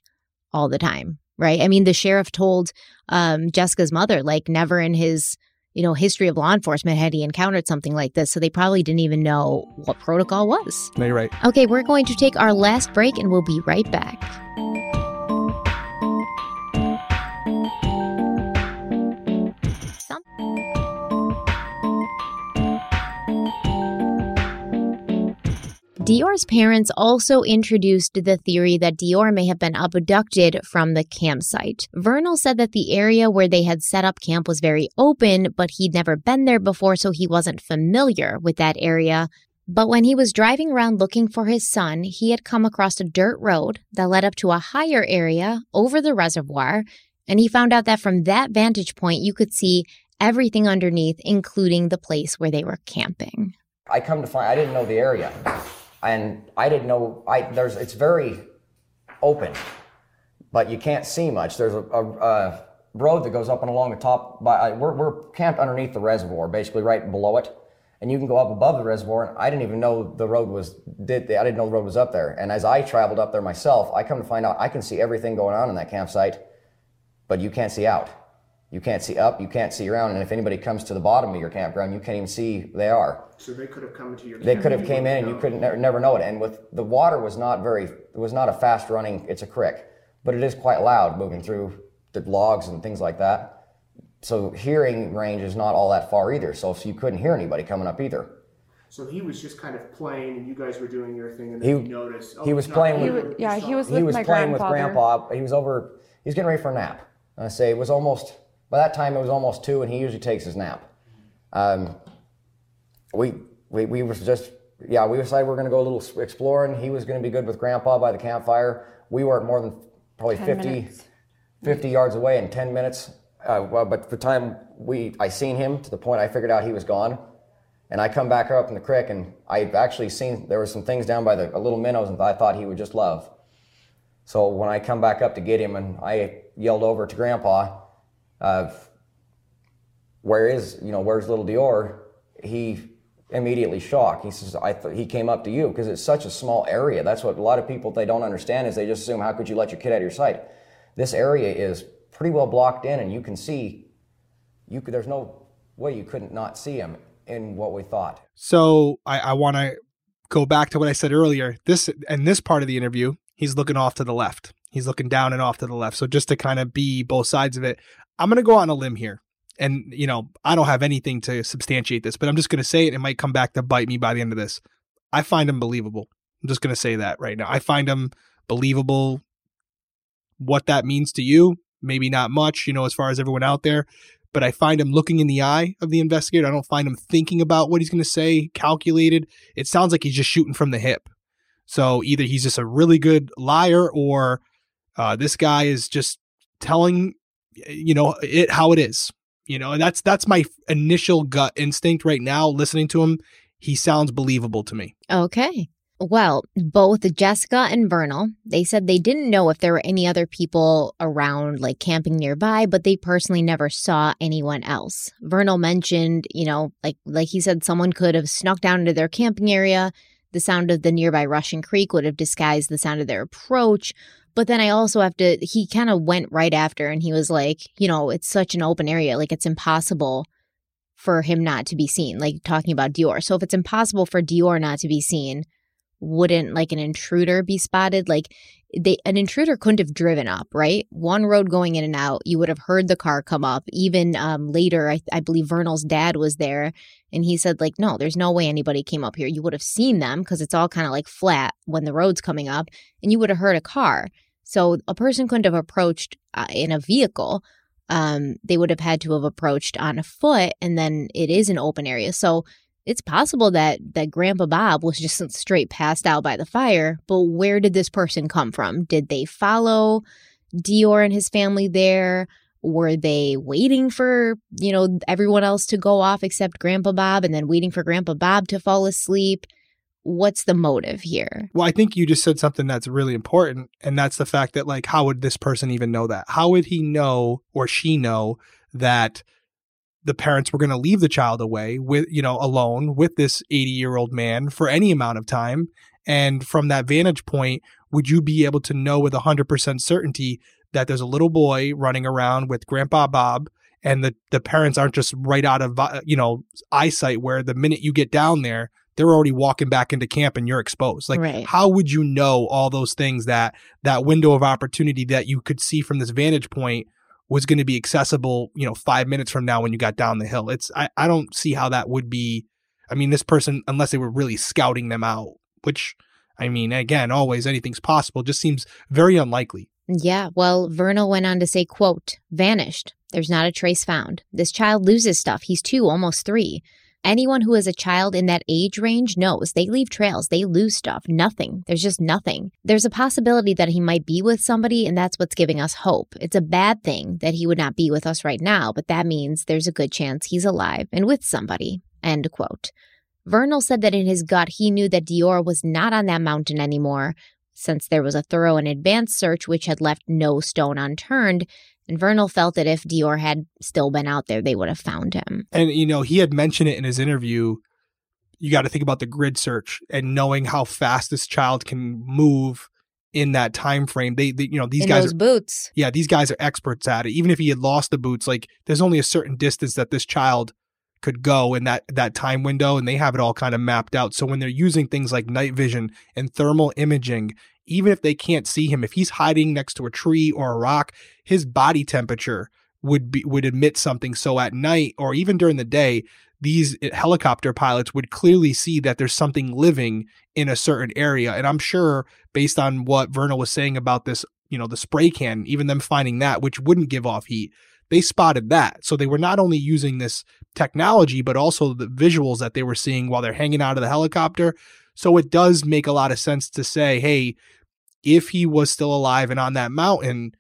all the time, right? I mean, the sheriff told um, Jessica's mother, like, never in his you know, history of law enforcement had he encountered something like this. So they probably didn't even know what protocol was. No, you're right. Okay, we're going to take our last break and we'll be right back. Deorr's parents also introduced the theory that Deorr may have been abducted from the campsite. Vernal said that the area where they had set up camp was very open, but he'd never been there before, so he wasn't familiar with that area. But when he was driving around looking for his son, he had come across a dirt road that led up to a higher area over the reservoir, and he found out that from that vantage point, you could see everything underneath, including the place where they were camping. I come to find I didn't know the area and I didn't know. I there's it's very open, but you can't see much. There's a, a, a road that goes up and along the top. By we're we're camped underneath the reservoir, basically right below it, and you can go up above the reservoir. And I didn't even know the road was did. I didn't know the road was up there. And as I traveled up there myself, I come to find out I can see everything going on in that campsite, but you can't see out. You can't see up, you can't see around, and if anybody comes to the bottom of your campground, you can't even see they are. So they could have come into your. They could have came in, and you couldn't never, never know it. And with the water was not very, it was not a fast running. It's a creek, but it is quite loud moving through the logs and things like that. So hearing range is not all that far either. So, so you couldn't hear anybody coming up either. So he was just kind of playing, and you guys were doing your thing, and then he, you noticed. Oh, he was playing he with. was, yeah, he was. He was my playing with grandpa. He was over. He was getting ready for a nap. And I say it was almost by that time it was almost two, and he usually takes his nap. Um, we we we were just yeah we decided we are going to go a little exploring. He was going to be good with grandpa by the campfire. We weren't more than probably 50, minutes. 50 yards away in ten minutes. Uh, well, but the time we I seen him to the point I figured out he was gone. And I come back up in the creek, and I actually seen there were some things down by the little minnows, and I thought he would just love. So when I come back up to get him, and I yelled over to Grandpa, uh, "Where is you know where's little Deorr?" He immediately shocked. He says, "I th- he came up to you because it's such a small area. That's what a lot of people they don't understand is they just assume how could you let your kid out of your sight? This area is pretty well blocked in, and you can see. You could, there's no way you couldn't not see him in what we thought. So I, I want to go back to what I said earlier. This and this part of the interview, he's looking off to the left. He's looking down and off to the left. So just to kind of be both sides of it, I'm going to go on a limb here. And, you know, I don't have anything to substantiate this, but I'm just going to say it. It might come back to bite me by the end of this. I find him believable. I'm just going to say that right now. I find him believable. What that means to you, maybe not much, you know, as far as everyone out there, but I find him looking in the eye of the investigator. I don't find him thinking about what he's going to say, calculated. It sounds like he's just shooting from the hip. So either he's just a really good liar or uh, this guy is just telling, you know, it how it is. You know, and that's that's my initial gut instinct right now. Listening to him, he sounds believable to me. Okay. Well, both Jessica and Vernal, they said they didn't know if there were any other people around, like camping nearby, but they personally never saw anyone else. Vernal mentioned, you know, like like he said, someone could have snuck down into their camping area. The sound of the nearby Russian Creek would have disguised the sound of their approach. But then I also have to, he kind of went right after and he was like, you know, it's such an open area. Like it's impossible for him not to be seen, like talking about Deorr. So if it's impossible for Deorr not to be seen, wouldn't like an intruder be spotted? Like they an intruder couldn't have driven up, right? One road going in and out. You would have heard the car come up. Even um, later, I, I believe Vernal's dad was there, and he said like, no, there's no way anybody came up here. You would have seen them because it's all kind of like flat when the road's coming up, and you would have heard a car. So a person couldn't have approached uh, in a vehicle. Um, they would have had to have approached on a foot, and then it is an open area. So it's possible that that grandpa bob was just straight passed out by the fire but where did this person come from? Did they follow deorr and his family there? Were they waiting for you know everyone else to go off except grandpa bob and then waiting for grandpa bob to fall asleep? What's the motive here? Well i think you just said something that's really important and that's the fact that like how would this person even know that? How would he know or she know that the parents were going to leave the child away with, you know, alone with this 80 year old man for any amount of time. And from that vantage point, would you be able to know with 100% certainty that there's a little boy running around with Grandpa Bob and the, the parents aren't just right out of, uh, you know, eyesight where the minute you get down there, they're already walking back into camp and you're exposed. Like, right. how would you know all those things that that window of opportunity that you could see from this vantage point was going to be accessible, you know, five minutes from now when you got down the hill. It's I, I don't see how that would be. I mean, this person, unless they were really scouting them out, which I mean, again, always anything's possible, just seems very unlikely. Yeah, well, Vernal went on to say, quote, vanished. There's not a trace found. This child loses stuff. He's two, almost three. Anyone who is a child in that age range knows they leave trails, they lose stuff, nothing. There's just nothing. There's a possibility that he might be with somebody, and that's what's giving us hope. It's a bad thing that he would not be with us right now, but that means there's a good chance he's alive and with somebody. End quote. Vernal said that in his gut, he knew that Deorr was not on that mountain anymore, since there was a thorough and advanced search which had left no stone unturned, and Vernal felt that if Deorr had still been out there, they would have found him. And, you know, he had mentioned it in his interview. You got to think about the grid search and knowing how fast this child can move in that time frame. They, they you know, these in guys those are, boots. Yeah, these guys are experts at it. Even if he had lost the boots, like there's only a certain distance that this child could go in that that time window and they have it all kind of mapped out. So when they're using things like night vision and thermal imaging even if they can't see him, if he's hiding next to a tree or a rock, his body temperature would be would emit something. So at night or even during the day, these eh, helicopter pilots would clearly see that there's something living in a certain area. And I'm sure based on what Vernal was saying about this, you know, the spray can, even them finding that, which wouldn't give off heat, they spotted that. So they were not only using this technology, but also the visuals that they were seeing while they're hanging out of the helicopter. So it does make a lot of sense to say, hey, if he was still alive and on that mountain,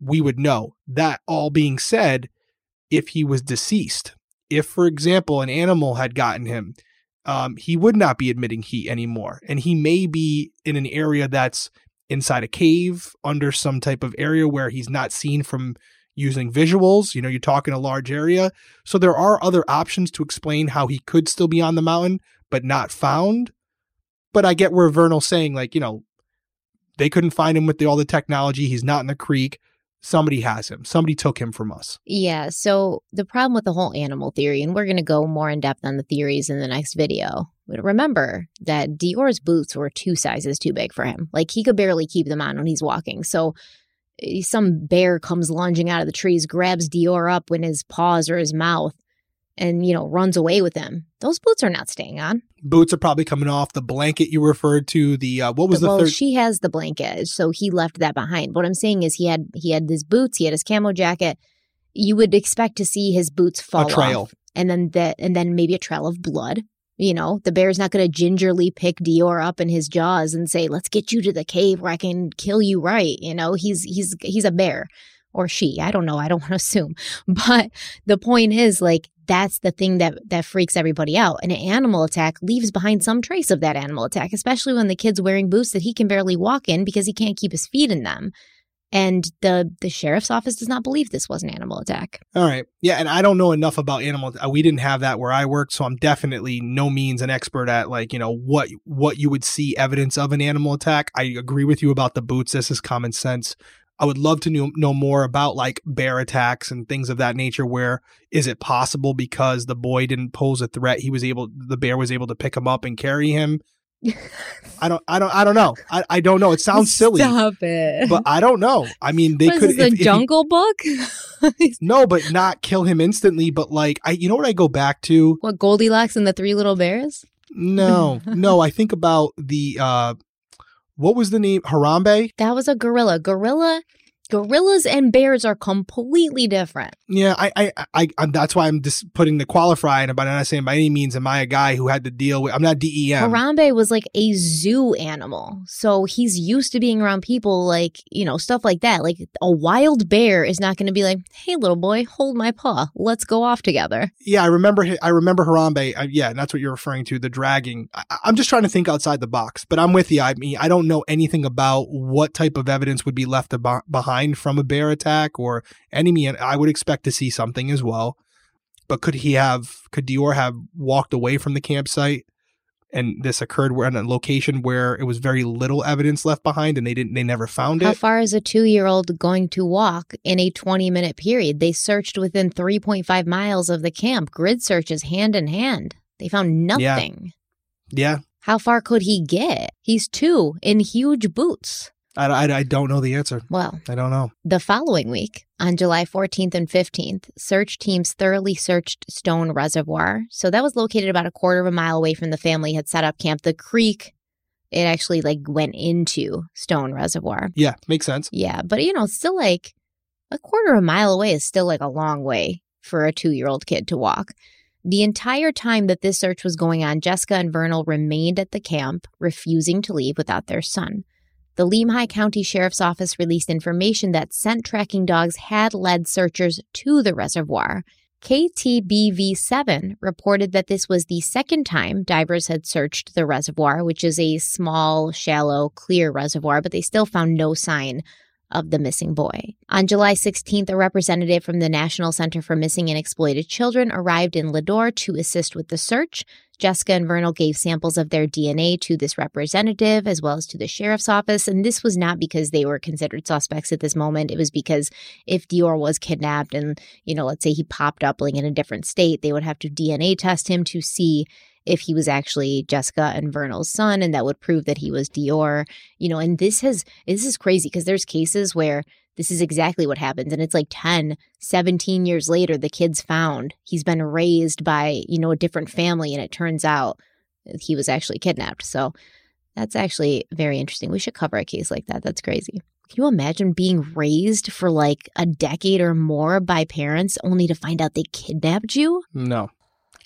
we would know. That all being said, if he was deceased, if, for example, an animal had gotten him, um, he would not be emitting heat anymore. And he may be in an area that's inside a cave, under some type of area where he's not seen from using visuals. You know, you're talking a large area. So there are other options to explain how he could still be on the mountain, but not found. But I get where Vernal's saying, like, you know, they couldn't find him with the, all the technology. He's not in the creek. Somebody has him. Somebody took him from us. Yeah. So the problem with the whole animal theory, and we're going to go more in depth on the theories in the next video. But remember that Deorr's boots were two sizes too big for him. Like he could barely keep them on when he's walking. So eh, some bear comes lunging out of the trees, grabs Deorr up in his paws or his mouth, and you know runs away with him. Those boots are not staying on boots are probably coming off. The blanket you referred to, the uh, what was the, well, third? She has the blanket, so he left that behind. What I'm saying is he had he had his boots, he had his camo jacket. You would expect to see his boots fall a trail. off, and then that, and then maybe a trail of blood. You know, the bear's not going to gingerly pick Deorr up in his jaws and say, "Let's get you to the cave where I can kill you." Right? You know, he's he's he's a bear or she. I don't know. I don't <laughs> want to assume. But the point is like that's the thing that that freaks everybody out. An animal attack leaves behind some trace of that animal attack, especially when the kid's wearing boots that he can barely walk in because he can't keep his feet in them. And the the sheriff's office does not believe this was an animal attack. All right, yeah, and I don't know enough about animal. Uh, we didn't have that where I worked, so I'm definitely no means an expert at like you know what what you would see evidence of an animal attack. I agree with you about the boots. This is common sense. I would love to know, know more about like bear attacks and things of that nature. Where is it possible because the boy didn't pose a threat, he was able, the bear was able to pick him up and carry him? I don't. I don't. I don't know. I, I don't know. It sounds silly. Stop it. But I don't know. I mean, they What could. if- a if Jungle Book? <laughs> no, but not kill him instantly. But like, I. You know what I go back to? what Goldilocks and the Three Little Bears? No, <laughs> no. I think about the. uh What was the name? Harambe. That was a gorilla. Gorilla, gorillas and bears are completely different. Yeah, I, I, I, I'm, that's why I'm just putting the qualifier in. But I'm not saying by any means am I a guy who had to deal with. I'm not DEM. Harambe was like a zoo animal. So he's used to being around people like, you know, stuff like that. Like a wild bear is not going to be like, hey, little boy, hold my paw. Let's go off together. Yeah, I remember. I remember Harambe. Uh, yeah, and that's what you're referring to. The dragging. I, I'm just trying to think outside the box. But I'm with you. I mean, I don't know anything about what type of evidence would be left behind from a bear attack or enemy, I would expect to see something as well. But could he have? Could Deorr have walked away from the campsite? And this occurred where in a location where it was very little evidence left behind, and they didn't, they never found How it. How far is a two year old going to walk in a 20 minute period? They searched within 3.5 miles of the camp, grid searches hand in hand. They found Yeah. nothing. Yeah, How far could he get? He's two in huge boots. I, I, I don't know the answer. Well, I don't know. The following week, on July 14th and 15th, search teams thoroughly searched Stone Reservoir. So that was located about a quarter of a mile away from the family had set up camp. The creek, it actually like went into Stone Reservoir. Yeah, makes sense. Yeah, but you know, still like a quarter of a mile away is still like a long way for a two year old kid to walk. The entire time that this search was going on, Jessica and Vernal remained at the camp, refusing to leave without their son. The Lemhi County Sheriff's Office released information that scent tracking dogs had led searchers to the reservoir. KTVB 7 reported that this was the second time divers had searched the reservoir, which is a small, shallow, clear reservoir, but they still found no sign of the missing boy. On July 16th, a representative from the National Center for Missing and Exploited Children arrived in Leadore to assist with the search. Jessica and Vernal gave samples of their DNA to this representative as well as to the sheriff's office. And this was not because they were considered suspects at this moment. It was because if Deorr was kidnapped and, you know, let's say he popped up like in a different state, they would have to DNA test him to see if he was actually Jessica and Vernal's son, and that would prove that he was Deorr. You know, and this has this is crazy because there's cases where this is exactly what happens and it's like 10 17 years later the kid's found. He's been raised by you know a different family and it turns out he was actually kidnapped. So that's actually very interesting. We should cover a case like that. That's crazy. Can you imagine being raised for like a decade or more by parents only to find out they kidnapped you? No,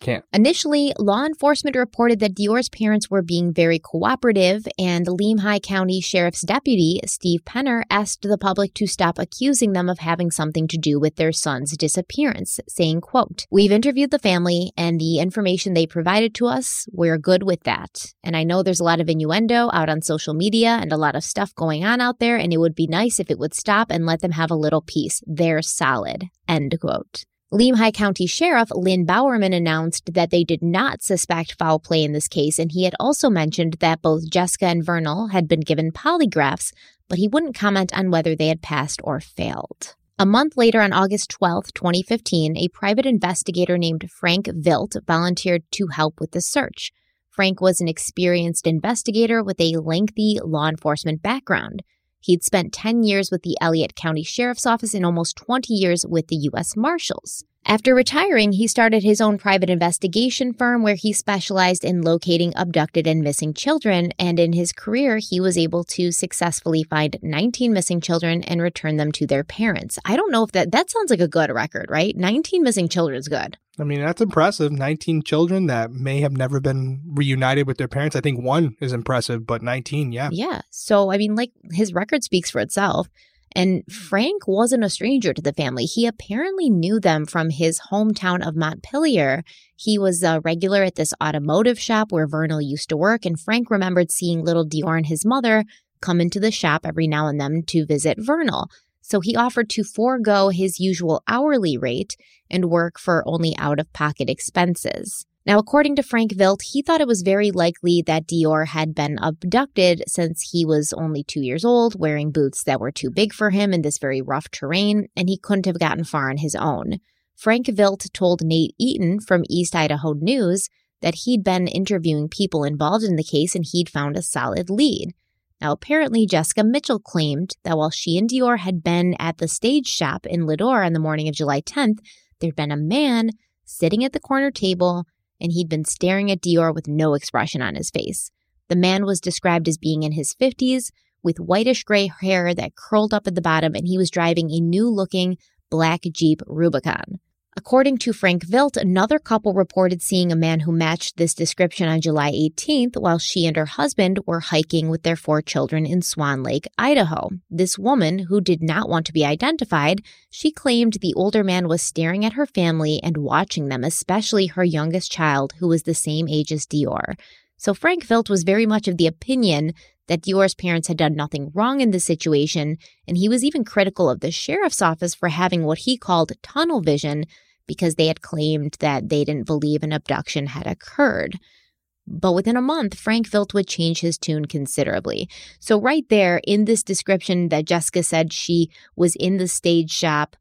can't. Initially, law enforcement reported that Deorr's parents were being very cooperative, and Lemhi County Sheriff's Deputy, Steve Penner, asked the public to stop accusing them of having something to do with their son's disappearance, saying, quote, We've interviewed the family, and the information they provided to us, we're good with that. And I know there's a lot of innuendo out on social media and a lot of stuff going on out there, and it would be nice if it would stop and let them have a little peace. They're solid, end quote. Lemhi County Sheriff Lynn Bowerman announced that they did not suspect foul play in this case, and he had also mentioned that both Jessica and Vernal had been given polygraphs, but he wouldn't comment on whether they had passed or failed. A month later, on August 12, 2015, a private investigator named Frank Vilt volunteered to help with the search. Frank was an experienced investigator with a lengthy law enforcement background. He'd spent 10 years with the Elliott County Sheriff's Office and almost 20 years with the U.S. Marshals. After retiring, he started his own private investigation firm where he specialized in locating abducted and missing children. And in his career, he was able to successfully find 19 missing children and return them to their parents. I don't know if that, that sounds like a good record, right? 19 missing children is good. I mean, that's impressive. 19 children that may have never been reunited with their parents. I think one is impressive, but 19, yeah. Yeah. So, I mean, like his record speaks for itself. And Frank wasn't a stranger to the family. He apparently knew them from his hometown of Montpelier. He was a regular at this automotive shop where Vernal used to work, and Frank remembered seeing little Deorr and his mother come into the shop every now and then to visit Vernal. So he offered to forego his usual hourly rate and work for only out of pocket expenses. Now, according to Frank Vilt, he thought it was very likely that Deorr had been abducted since he was only two years old, wearing boots that were too big for him in this very rough terrain, and he couldn't have gotten far on his own. Frank Vilt told Nate Eaton from East Idaho News that he'd been interviewing people involved in the case and he'd found a solid lead. Now, apparently, Jessica Mitchell claimed that while she and Deorr had been at the stage stop in Leadore on the morning of July 10th, there'd been a man sitting at the corner table and he'd been staring at Deorr with no expression on his face. The man was described as being in his 50s with whitish gray hair that curled up at the bottom, and he was driving a new looking black Jeep Rubicon. According to Frank Vilt, another couple reported seeing a man who matched this description on July 18th while she and her husband were hiking with their four children in Swan Lake, Idaho. This woman, who did not want to be identified, she claimed the older man was staring at her family and watching them, especially her youngest child, who was the same age as Deorr. So Frank Vilt was very much of the opinion that Deorr's parents had done nothing wrong in the situation, and he was even critical of the sheriff's office for having what he called tunnel vision because they had claimed that they didn't believe an abduction had occurred. But within a month, Frank Vilt would change his tune considerably. So, right there in this description that Jessica said she was in the stage stop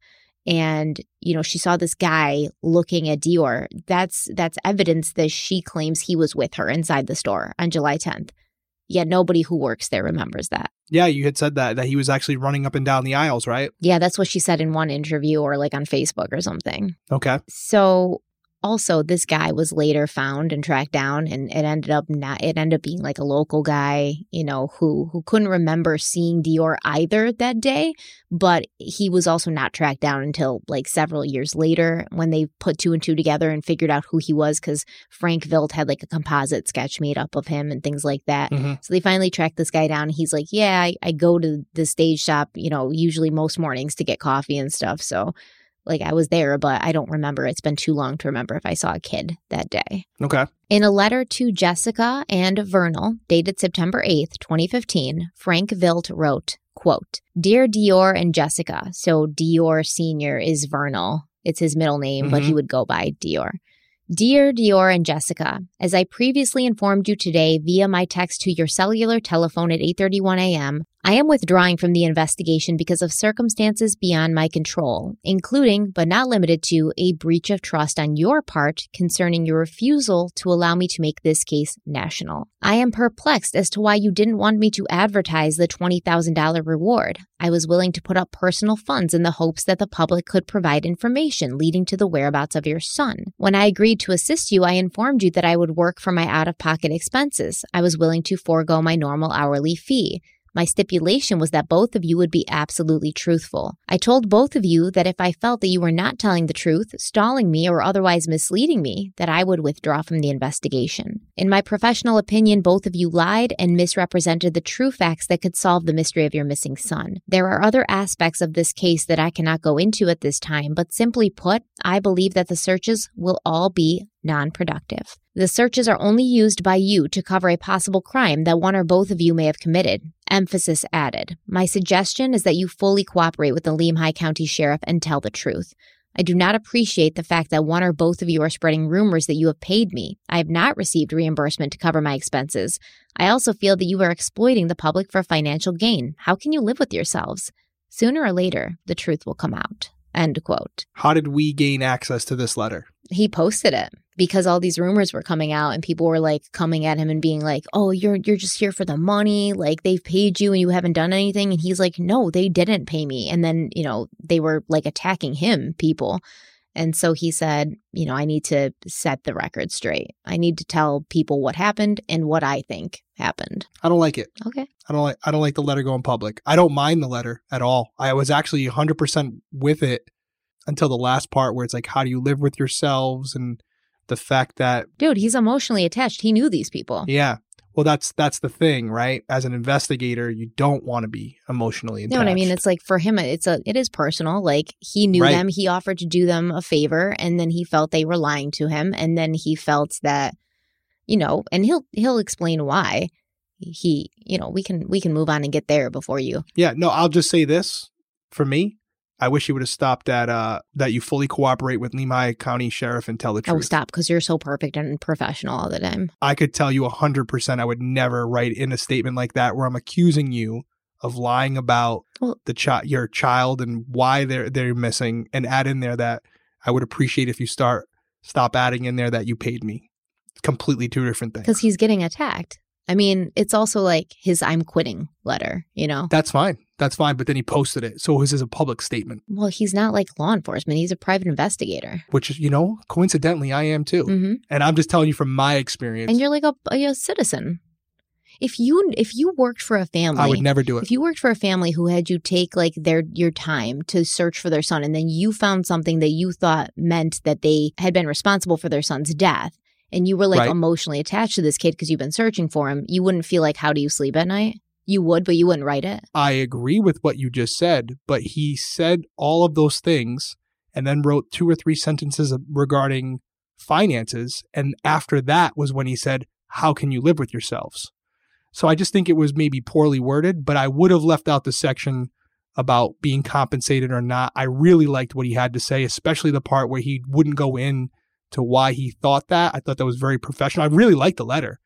and you know she saw this guy looking at Deorr that's that's evidence that she claims he was with her inside the store on July 10th Yet nobody who works there remembers that. Yeah, you had said that that he was actually running up and down the aisles, right? Yeah, that's what she said in one interview or like on Facebook or something. Okay. So also this guy was later found and tracked down and it ended up not it ended up being like a local guy you know who who couldn't remember seeing deorr either that day but he was also not tracked down until like several years later when they put two and two together and figured out who he was because frank vilt had like a composite sketch made up of him and things like that. Mm-hmm. so they finally tracked this guy down. He's like yeah I, I go to the stage stop you know usually most mornings to get coffee and stuff. So like I was there, but I don't remember. It's been too long to remember if I saw a kid that day. Okay. In a letter to Jessica and Vernal, dated September 8th, 2015, Frank Vilt wrote, quote, Dear Deorr and Jessica, so Deorr Sr. is Vernal. It's his middle name, mm-hmm. but he mm-hmm. would go by Deorr. Dear Deorr and Jessica, as I previously informed you today via my text to your cellular telephone at 8:31 a.m., I am withdrawing from the investigation because of circumstances beyond my control, including, but not limited to, a breach of trust on your part concerning your refusal to allow me to make this case national. I am perplexed as to why you didn't want me to advertise the $20,000 reward. I was willing to put up personal funds in the hopes that the public could provide information leading to the whereabouts of your son. When I agreed to assist you, I informed you that I would work for my out of pocket expenses. I was willing to forego my normal hourly fee. My stipulation was that both of you would be absolutely truthful. I told both of you that if I felt that you were not telling the truth, stalling me, or otherwise misleading me, that I would withdraw from the investigation. In my professional opinion, both of you lied and misrepresented the true facts that could solve the mystery of your missing son. There are other aspects of this case that I cannot go into at this time, but simply put, I believe that the searches will all be non productive. The searches are only used by you to cover a possible crime that one or both of you may have committed. Emphasis added. My suggestion is that you fully cooperate with the Lemhi County Sheriff and tell the truth. I do not appreciate the fact that one or both of you are spreading rumors that you have paid me. I have not received reimbursement to cover my expenses. I also feel that you are exploiting the public for financial gain. How can you live with yourselves? Sooner or later, the truth will come out. End quote. How did we gain access to this letter? He posted it because all these rumors were coming out and people were like coming at him and being like, "Oh, you're you're just here for the money. Like they've paid you and you haven't done anything." And he's like, "No, they didn't pay me." And then, you know, they were like attacking him, people. And so he said, you know, I need to set the record straight. I need to tell people what happened and what I think happened. I don't like it. Okay. I don't like I don't like the letter going public. I don't mind the letter at all. I was actually 100% with it until the last part where it's like how do you live with yourselves and the fact that dude he's emotionally attached he knew these people yeah well that's that's the thing right as an investigator you don't want to be emotionally attached. you know what i mean it's like for him it's a it is personal like he knew right. them he offered to do them a favor and then he felt they were lying to him and then he felt that you know and he'll he'll explain why he you know we can we can move on and get there before you yeah no i'll just say this for me I wish you would have stopped at uh, that you fully cooperate with Lemhi County Sheriff and tell the oh, truth. Oh, stop, because you're so perfect and professional all the time. I could tell you 100% I would never write in a statement like that where I'm accusing you of lying about well, the child, your child and why they're they're missing and add in there that I would appreciate if you start stop adding in there that you paid me. completely two different things. Because he's getting attacked. I mean, it's also like his I'm quitting letter, you know? That's fine. That's fine. But then he posted it. So his is a public statement, Well, he's not like law enforcement. He's a private investigator. which, you know, coincidentally, I am too. hmm And I'm just telling you from my experience. And you're like a, a citizen. If you if you worked for a family, I would never do it. If you worked for a family who had you take like their your time to search for their son and then you found something that you thought meant that they had been responsible for their son's death and you were like Right. emotionally attached to this kid because you've been searching for him, you wouldn't feel like how do you sleep at night? You would, but you wouldn't write it. I agree with what you just said, but he said all of those things and then wrote two or three sentences regarding finances. And after that was when he said, How can you live with yourselves? So I just think it was maybe poorly worded, but I would have left out the section about being compensated or not. I really liked what he had to say, especially the part where he wouldn't go in to why he thought that. I thought that was very professional. I really liked the letter,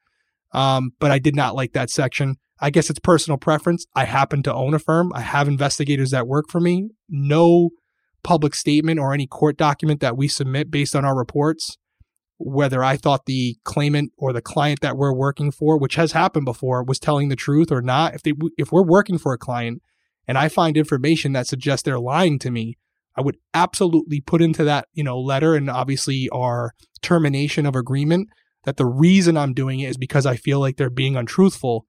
um, but I did not like that section. I guess it's personal preference. I happen to own a firm. I have investigators that work for me. No public statement or any court document that we submit based on our reports, whether I thought the claimant or the client that we're working for, which has happened before, was telling the truth or not. If they if we're working for a client and I find information that suggests they're lying to me, I would absolutely put into that, you know, letter and obviously our termination of agreement that the reason I'm doing it is because I feel like they're being untruthful.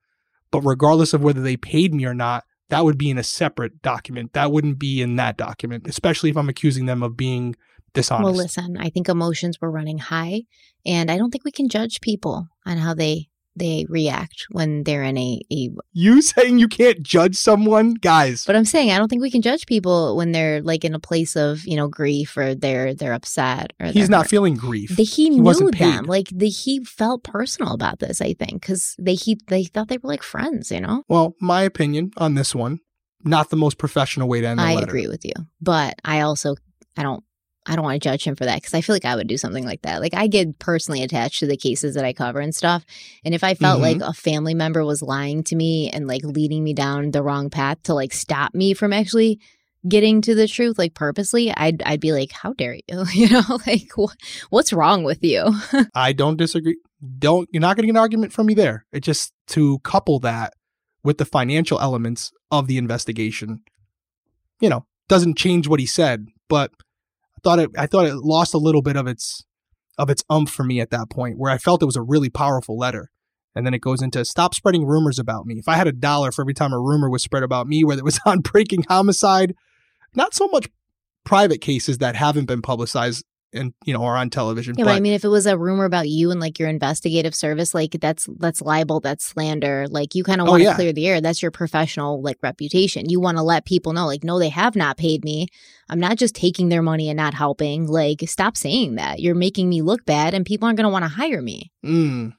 But regardless of whether they paid me or not, that would be in a separate document. That wouldn't be in that document, especially if I'm accusing them of being dishonest. Well, listen, I think emotions were running high, and I don't think we can judge people on how they they react when they're in a, a you saying you can't judge someone, guys. but I'm saying I don't think we can judge people when they're like in a place of, you know, grief or they're they're upset or He's not hurt. feeling grief. They, he, He knew them. Like the, he felt personal about this, I think, because they he they thought they were like friends, you know? Well, my opinion on this one, not the most professional way to end the I letter. agree with you. But I also I don't I don't want to judge him for that because I feel like I would do something like that. Like I get personally attached to the cases that I cover and stuff. And if I felt Mhm. like a family member was lying to me and like leading me down the wrong path to like stop me from actually getting to the truth like purposely, I'd I'd be like, "How dare you?" <laughs> You know, <laughs> like what, what's wrong with you? <laughs> I don't disagree. Don't you're not getting an argument from me there. It just to couple that with the financial elements of the investigation, you know, doesn't change what he said. But thought it. I thought it lost a little bit of its of its umph for me at that point, where I felt it was a really powerful letter. And then it goes into stop spreading rumors about me. If I had a dollar for every time a rumor was spread about me, whether it was <laughs> on breaking homicide, not so much private cases that haven't been publicized and you know are on television. Yeah, but, I mean, if it was a rumor about you and like your investigative service, like that's that's libel, that's slander. Like you kind of Oh, want to yeah. clear the air. That's your professional like reputation. You want to let people know, like, no, they have not paid me. I'm not just taking their money and not helping. Like, stop saying that. You're making me look bad, and people aren't going to want to hire me. Mm.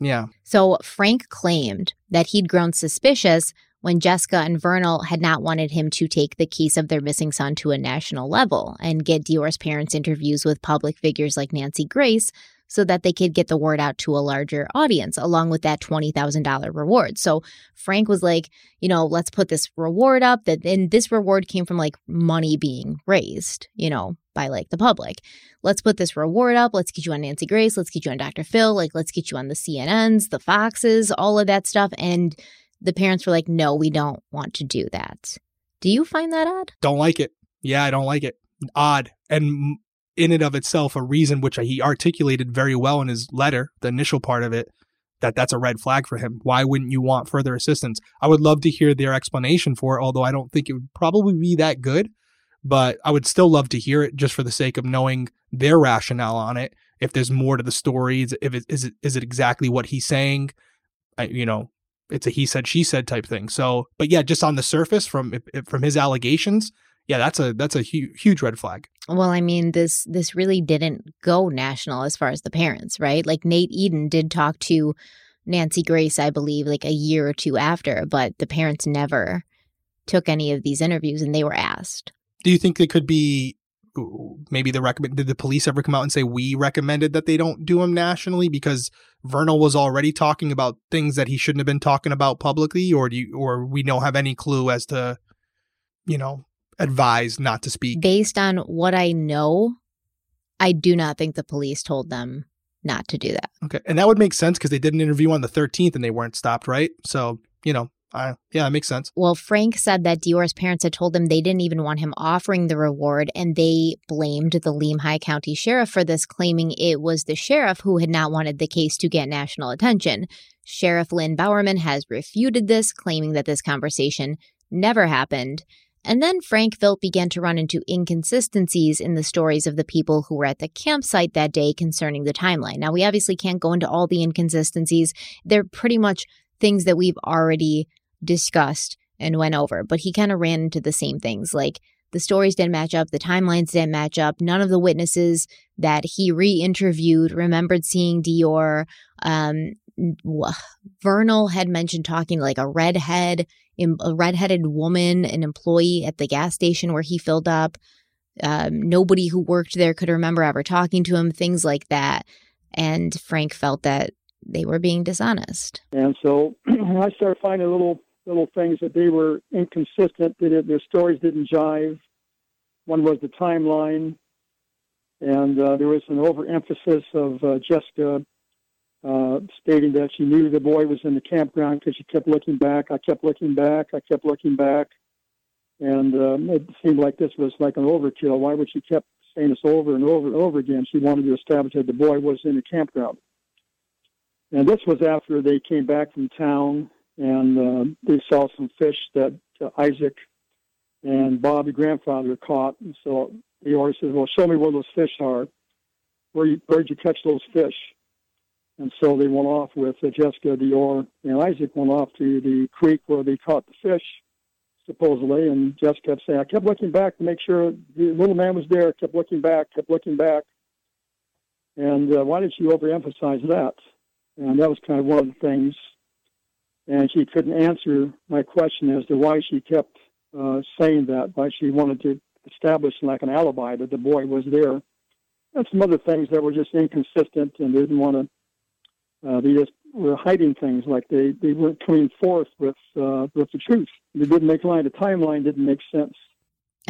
Yeah. So Frank claimed that he'd grown suspicious when Jessica and Vernal had not wanted him to take the case of their missing son to a national level and get Deorr's parents interviews with public figures like Nancy Grace so that they could get the word out to a larger audience along with that $20,000 reward. So Frank was like, you know, let's put this reward up that and this reward came from like money being raised, you know, by like the public. Let's put this reward up. Let's get you on Nancy Grace. Let's get you on Dr. Phil. Like, let's get you on the CNNs, the Foxes, all of that stuff. And the parents were like, no, we don't want to do that. Do you find that odd? Don't like it. Yeah, I don't like it. Odd. And in and of itself, a reason which he articulated very well in his letter, the initial part of it, that that's a red flag for him. Why wouldn't you want further assistance? I would love to hear their explanation for it, although I don't think it would probably be that good. But I would still love to hear it just for the sake of knowing their rationale on it. If there's more to the story, if it is it is it exactly what he's saying? I, you know, it's a he said she said type thing. So, but yeah, just on the surface from from his allegations, yeah, that's a that's a hu- huge red flag. Well, I mean, this this really didn't go national as far as the parents, right? Like Nate Eaton did talk to Nancy Grace, I believe, like a year or two after, but the parents never took any of these interviews and they were asked. Do you think it could be maybe the recommend? Did the police ever come out and say we recommended that they don't do them nationally because Vernal was already talking about things that he shouldn't have been talking about publicly, or do you, or we don't have any clue as to, you know, advise not to speak? Based on what I know, I do not think the police told them not to do that. Okay. And that would make sense because they did an interview on the 13th and they weren't stopped, right? So, you know, Yeah, it makes sense. Well, Frank said that Deorr's parents had told him they didn't even want him offering the reward, and they blamed the Lemhi County Sheriff for this, claiming it was the sheriff who had not wanted the case to get national attention. Sheriff Lynn Bowerman has refuted this, claiming that this conversation never happened. And then Frank Vilt began to run into inconsistencies in the stories of the people who were at the campsite that day concerning the timeline. Now, we obviously can't go into all the inconsistencies. They're pretty much things that we've already discussed and went over, but he kind of ran into the same things like the stories didn't match up, the timelines didn't match up. None of the witnesses that he re interviewed remembered seeing Deorr. Um, Vernal had mentioned talking like a redhead, a redheaded woman, an employee at the gas station where he filled up. Um, nobody who worked there could remember ever talking to him, things like that. And Frank felt that they were being dishonest. And so <clears throat> I started finding a little little things that they were inconsistent, that their stories didn't jive. One was the timeline, and uh, there was an overemphasis of uh, Jessica uh, stating that she knew the boy was in the campground because she kept looking back. I kept looking back. I kept looking back. And um, it seemed like this was like an overkill. Why would she keep saying this over and over and over again? She wanted to establish that the boy was in the campground. And this was after they came back from town and uh, they saw some fish that uh, Isaac and Bob, the grandfather, caught. And so the owner says, "Well, show me where those fish are. Where you, where'd you catch those fish?" And so they went off with uh, Jessica, Deorr, and Isaac went off to the creek where they caught the fish, supposedly. And Jessica kept saying, "I kept looking back to make sure the little man was there. Kept looking back, kept looking back." And uh, why did she overemphasize that? And that was kind of one of the things and she couldn't answer my question as to why she kept uh, saying that, why she wanted to establish like an alibi that the boy was there, and some other things that were just inconsistent and didn't want to. Uh, they just were hiding things, like they, they weren't coming forth with uh, with the truth. They didn't make line. The timeline didn't make sense.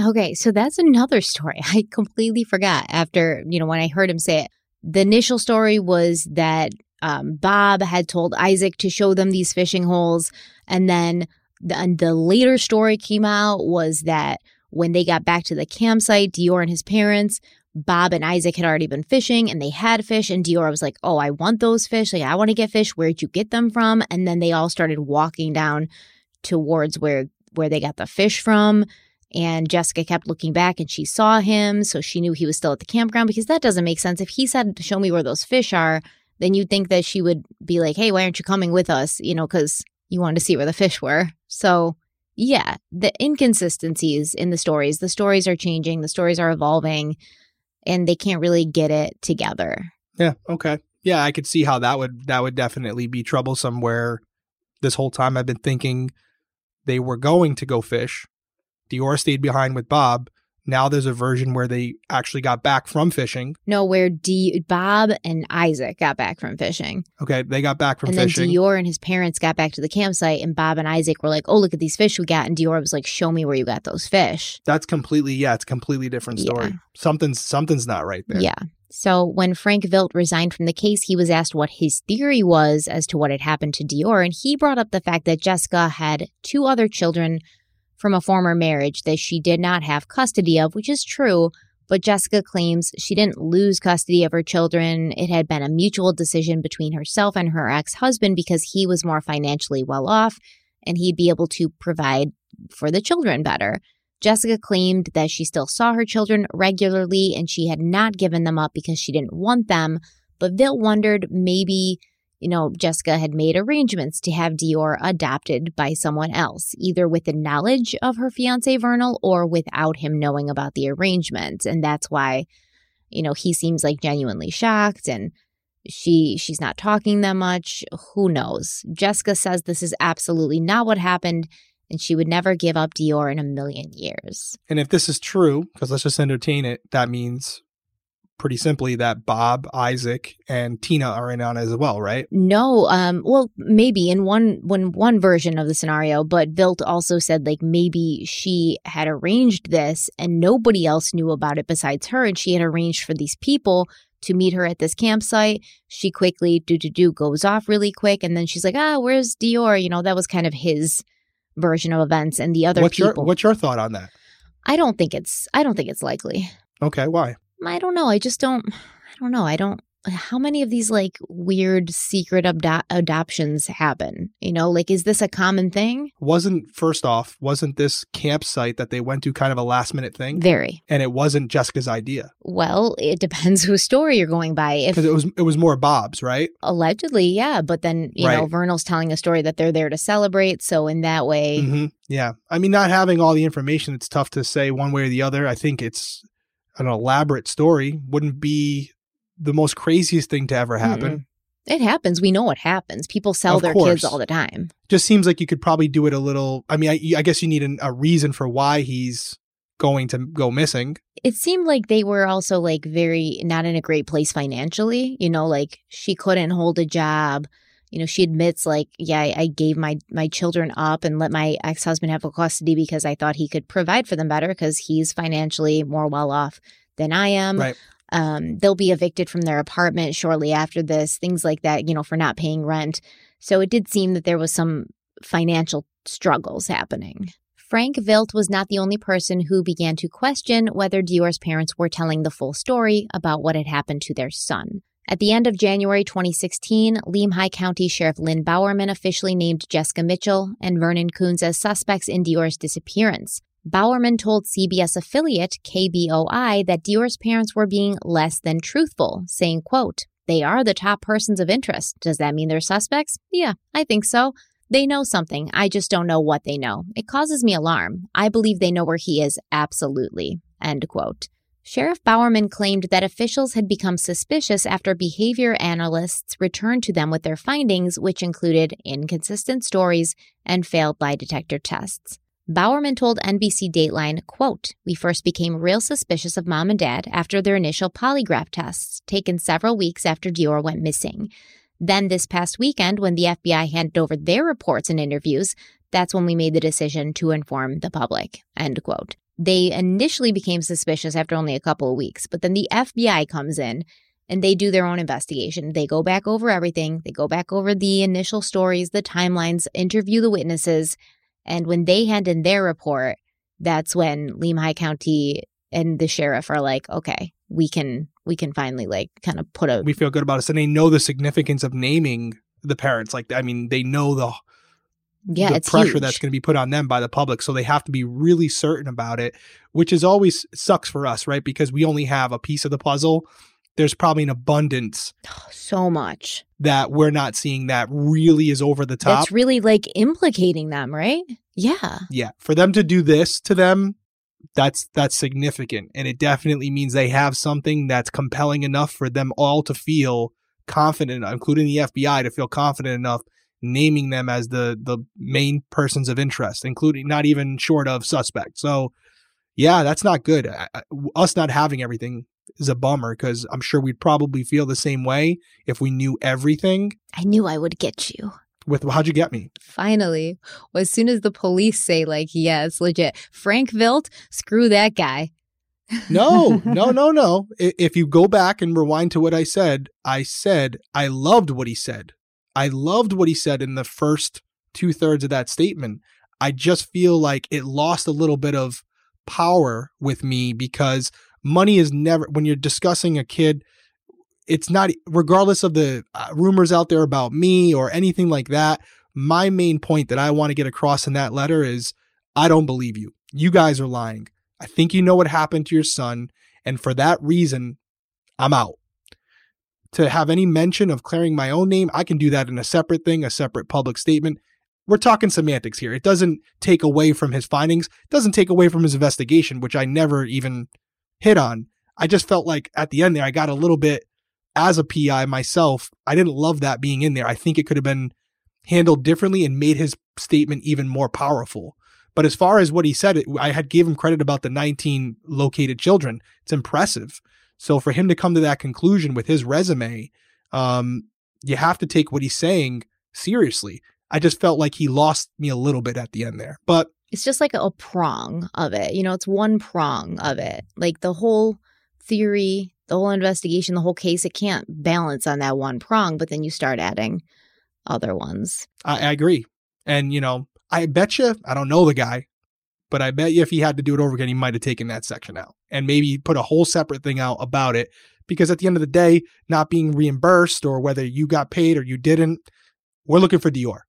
Okay, so that's another story. <laughs> I completely forgot after, you know, when I heard him say it. The initial story was that um, Bob had told Isaac to show them these fishing holes. And then the, and the later story came out was that when they got back to the campsite, Deorr and his parents, Bob and Isaac had already been fishing and they had fish. And Deorr was like, Oh, I want those fish. Like, I want to get fish. Where'd you get them from? And then they all started walking down towards where where they got the fish from. And Jessica kept looking back and she saw him. So she knew he was still at the campground because that doesn't make sense. If he said, to Show me where those fish are, then you'd think that she would be like, hey, why aren't you coming with us? You know, because you wanted to see where the fish were. So, yeah, the inconsistencies in the stories, the stories are changing, the stories are evolving, and they can't really get it together. Yeah. Okay. Yeah, I could see how that would that would definitely be troublesome. Where this whole time I've been thinking they were going to go fish. Deorr stayed behind with Bob, now there's a version where they actually got back from fishing. No, where D- Bob and Isaac got back from fishing. Okay, they got back from and fishing. And then Deorr and his parents got back to the campsite, and Bob and Isaac were like, "Oh, look at these fish we got," and Deorr was like, "Show me where you got those fish." That's completely yeah, it's a completely different story. Yeah. Something's something's not right there. Yeah. So when Frank Vilt resigned from the case, he was asked what his theory was as to what had happened to Deorr, and he brought up the fact that Jessica had two other children from a former marriage that she did not have custody of, which is true, but Jessica claims she didn't lose custody of her children. It had been a mutual decision between herself and her ex husband because he was more financially well off and he'd be able to provide for the children better. Jessica claimed that she still saw her children regularly and she had not given them up because she didn't want them. But Vilt wondered maybe you know, Jessica had made arrangements to have Deorr adopted by someone else, either with the knowledge of her fiance Vernal or without him knowing about the arrangement. And that's why, you know, he seems like genuinely shocked and she she's not talking that much. Who knows? Jessica says this is absolutely not what happened and she would never give up Deorr in a million years. And if this is true, because let's just entertain it, that means pretty simply that Bob, Isaac, and Tina are in on it as well, right? No, um, well, maybe in one when one version of the scenario, but Vilt also said like maybe she had arranged this and nobody else knew about it besides her, and she had arranged for these people to meet her at this campsite. She quickly do do do goes off really quick, and then she's like, "Ah, where's Deorr?" You know, that was kind of his version of events, and the other what's people. your what's your thought on that? I don't think it's. I don't think it's likely. Okay, why? I don't know. I just don't. I don't know. I don't. How many of these like weird secret abdo- adoptions happen? You know, like is this a common thing? Wasn't first off, wasn't this campsite that they went to kind of a last minute thing? Very. And it wasn't Jessica's idea Well, it depends <laughs> whose story you're going by. If because it was it was more Bob's, right? allegedly, yeah, but then you know Vernal's telling a story that they're there to celebrate, so in that way, hmm Yeah, I mean, not having all the information, it's tough to say one way or the other. I think it's an elaborate story. Wouldn't be the most craziest thing to ever mm-hmm. happen. it happens. We know what happens. People sell Of their course. kids all the time. Just seems like you could probably do it a little. I mean, I, I guess you need an, a reason for why he's going to go missing. It seemed like they were also like very not in a great place financially. You know, like she couldn't hold a job. You know, she admits like, yeah, I, I gave my my children up and let my ex husband have custody because I thought he could provide for them better because he's financially more well off than I am. Right. Um, they'll be evicted from their apartment shortly after this, things like that, you know, for not paying rent. So it did seem that there was some financial struggles happening. Frank Vilt was not the only person who began to question whether Deorr's parents were telling the full story about what had happened to their son. At the end of January 2016, Lemhi County Sheriff Lynn Bowerman officially named Jessica Mitchell and Vernon Kunz as suspects in Deorr's disappearance. Bowerman told CBS affiliate KBOI that Deorr's parents were being less than truthful, saying, quote, they are the top persons of interest. Does that mean they're suspects? Yeah, I think so. They know something. I just don't know what they know. It causes me alarm. I believe they know where he is, absolutely. End quote. Sheriff Bowerman claimed that officials had become suspicious after behavior analysts returned to them with their findings, which included inconsistent stories and failed lie detector tests. Bowerman told NBC Dateline, quote, We first became real suspicious of mom and dad after their initial polygraph tests, taken several weeks after Deorr went missing. Then this past weekend, when the FBI handed over their reports and interviews, that's when we made the decision to inform the public. End quote. They initially became suspicious after only a couple of weeks, but then the FBI comes in and they do their own investigation. They go back over everything. They go back over the initial stories, the timelines, interview the witnesses. And when they hand in their report, that's when Lemhi County and the sheriff are like, okay, we can we can finally like kind of put a We feel good about it, and they know the significance of naming the parents. Like, I mean, they know the yeah, the it's pressure huge. that's going to be put on them by the public. So they have to be really certain about it, which is always sucks for us, right? Because we only have a piece of the puzzle. There's probably an abundance <sighs> so much. that we're not seeing that really is over the top. It's really like implicating them, right? Yeah. yeah, for them to do this to them, that's that's significant, and it definitely means they have something that's compelling enough for them all to feel confident, including the FBI, to feel confident enough naming them as the the main persons of interest, including not even short of suspect. So, yeah, that's not good. I- I- Us not having everything is a bummer because I'm sure we'd probably feel the same way if we knew everything. I knew I would get you. With how'd you get me? Finally. Well, as soon as the police say, like, yeah, it's legit. Frank Vilt, screw that guy. <laughs> No, no, no, no. If you go back and rewind to what I said, I said I loved what he said. I loved what he said in the first two thirds of that statement. I just feel like it lost a little bit of power with me because money is never, when you're discussing a kid, it's not, regardless of the uh, rumors out there about me or anything like that. My main point that I want to get across in that letter is I don't believe you. You guys are lying. I think you know what happened to your son. And for that reason, I'm out. To have any mention of clearing my own name, I can do that in a separate thing, a separate public statement. We're talking semantics here. It doesn't take away from his findings, it doesn't take away from his investigation, which I never even hit on. I just felt like at the end there, I got a little bit as a PI myself. I didn't love that being in there. I think it could have been handled differently and made his statement even more powerful. But as far as what he said, I had gave him credit about the 19 located children. It's impressive. So for him to come to that conclusion with his resume, um, you have to take what he's saying seriously. I just felt like he lost me a little bit at the end there. But It's just like a prong of it. You know, it's one prong of it. Like the whole theory the whole investigation, the whole case, it can't balance on that one prong, but then you start adding other ones. I, I agree. And, you know, I bet you, I don't know the guy, but I bet you if he had to do it over again, he might have taken that section out and maybe put a whole separate thing out about it. Because at the end of the day, not being reimbursed or whether you got paid or you didn't, we're looking for Deorr.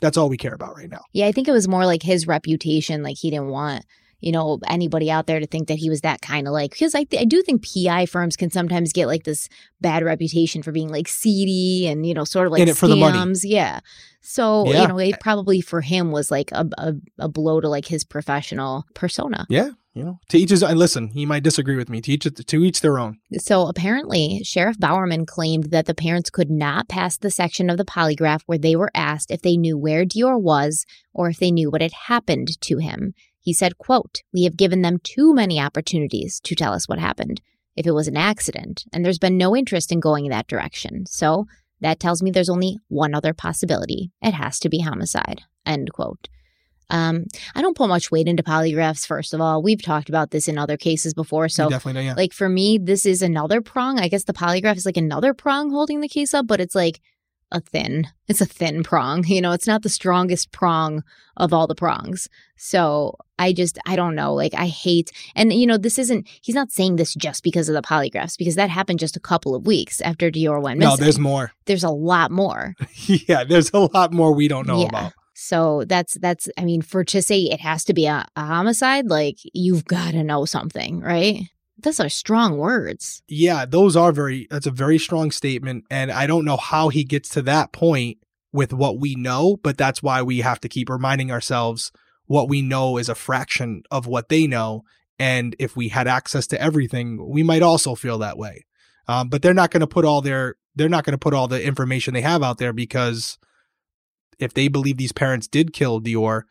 That's all we care about right now. Yeah, I think it was more like his reputation. Like he didn't want you know anybody out there to think that he was that kind of like because I, th- I do think pi firms can sometimes get like this bad reputation for being like seedy and you know sort of like In it for the money. scams. yeah so Yeah. you know it probably for him was like a, a, a blow to like his professional persona Yeah. You know, to each his and listen, he might disagree with me. To each to each their own. So apparently, Sheriff Bowerman claimed that the parents could not pass the section of the polygraph where they were asked if they knew where Deorr was or if they knew what had happened to him. He said, quote, We have given them too many opportunities to tell us what happened. If it was an accident, and there's been no interest in going in that direction. So that tells me there's only one other possibility. It has to be homicide. End quote. Um, I don't put much weight into polygraphs, first of all. We've talked about this in other cases before. So definitely yeah. like for me, this is another prong. I guess the polygraph is like another prong holding the case up, but it's like a thin. It's a thin prong. <laughs> You know, it's not the strongest prong of all the prongs. So I just I don't know. Like I hate and you know, this isn't he's not saying this just because of the polygraphs, because that happened just a couple of weeks after Deorr went missing. No, there's more. There's a lot more. <laughs> yeah, there's a lot more we don't know Yeah. about. So that's that's I mean, for to say it has to be a, a homicide, like you've got to know something, right? Those are strong words. Yeah, those are very that's a very strong statement and I don't know how he gets to that point with what we know, but that's why we have to keep reminding ourselves what we know is a fraction of what they know and if we had access to everything, we might also feel that way. Um, but they're not going to put all their they're not going to put all the information they have out there because if they believe these parents did kill Deorr,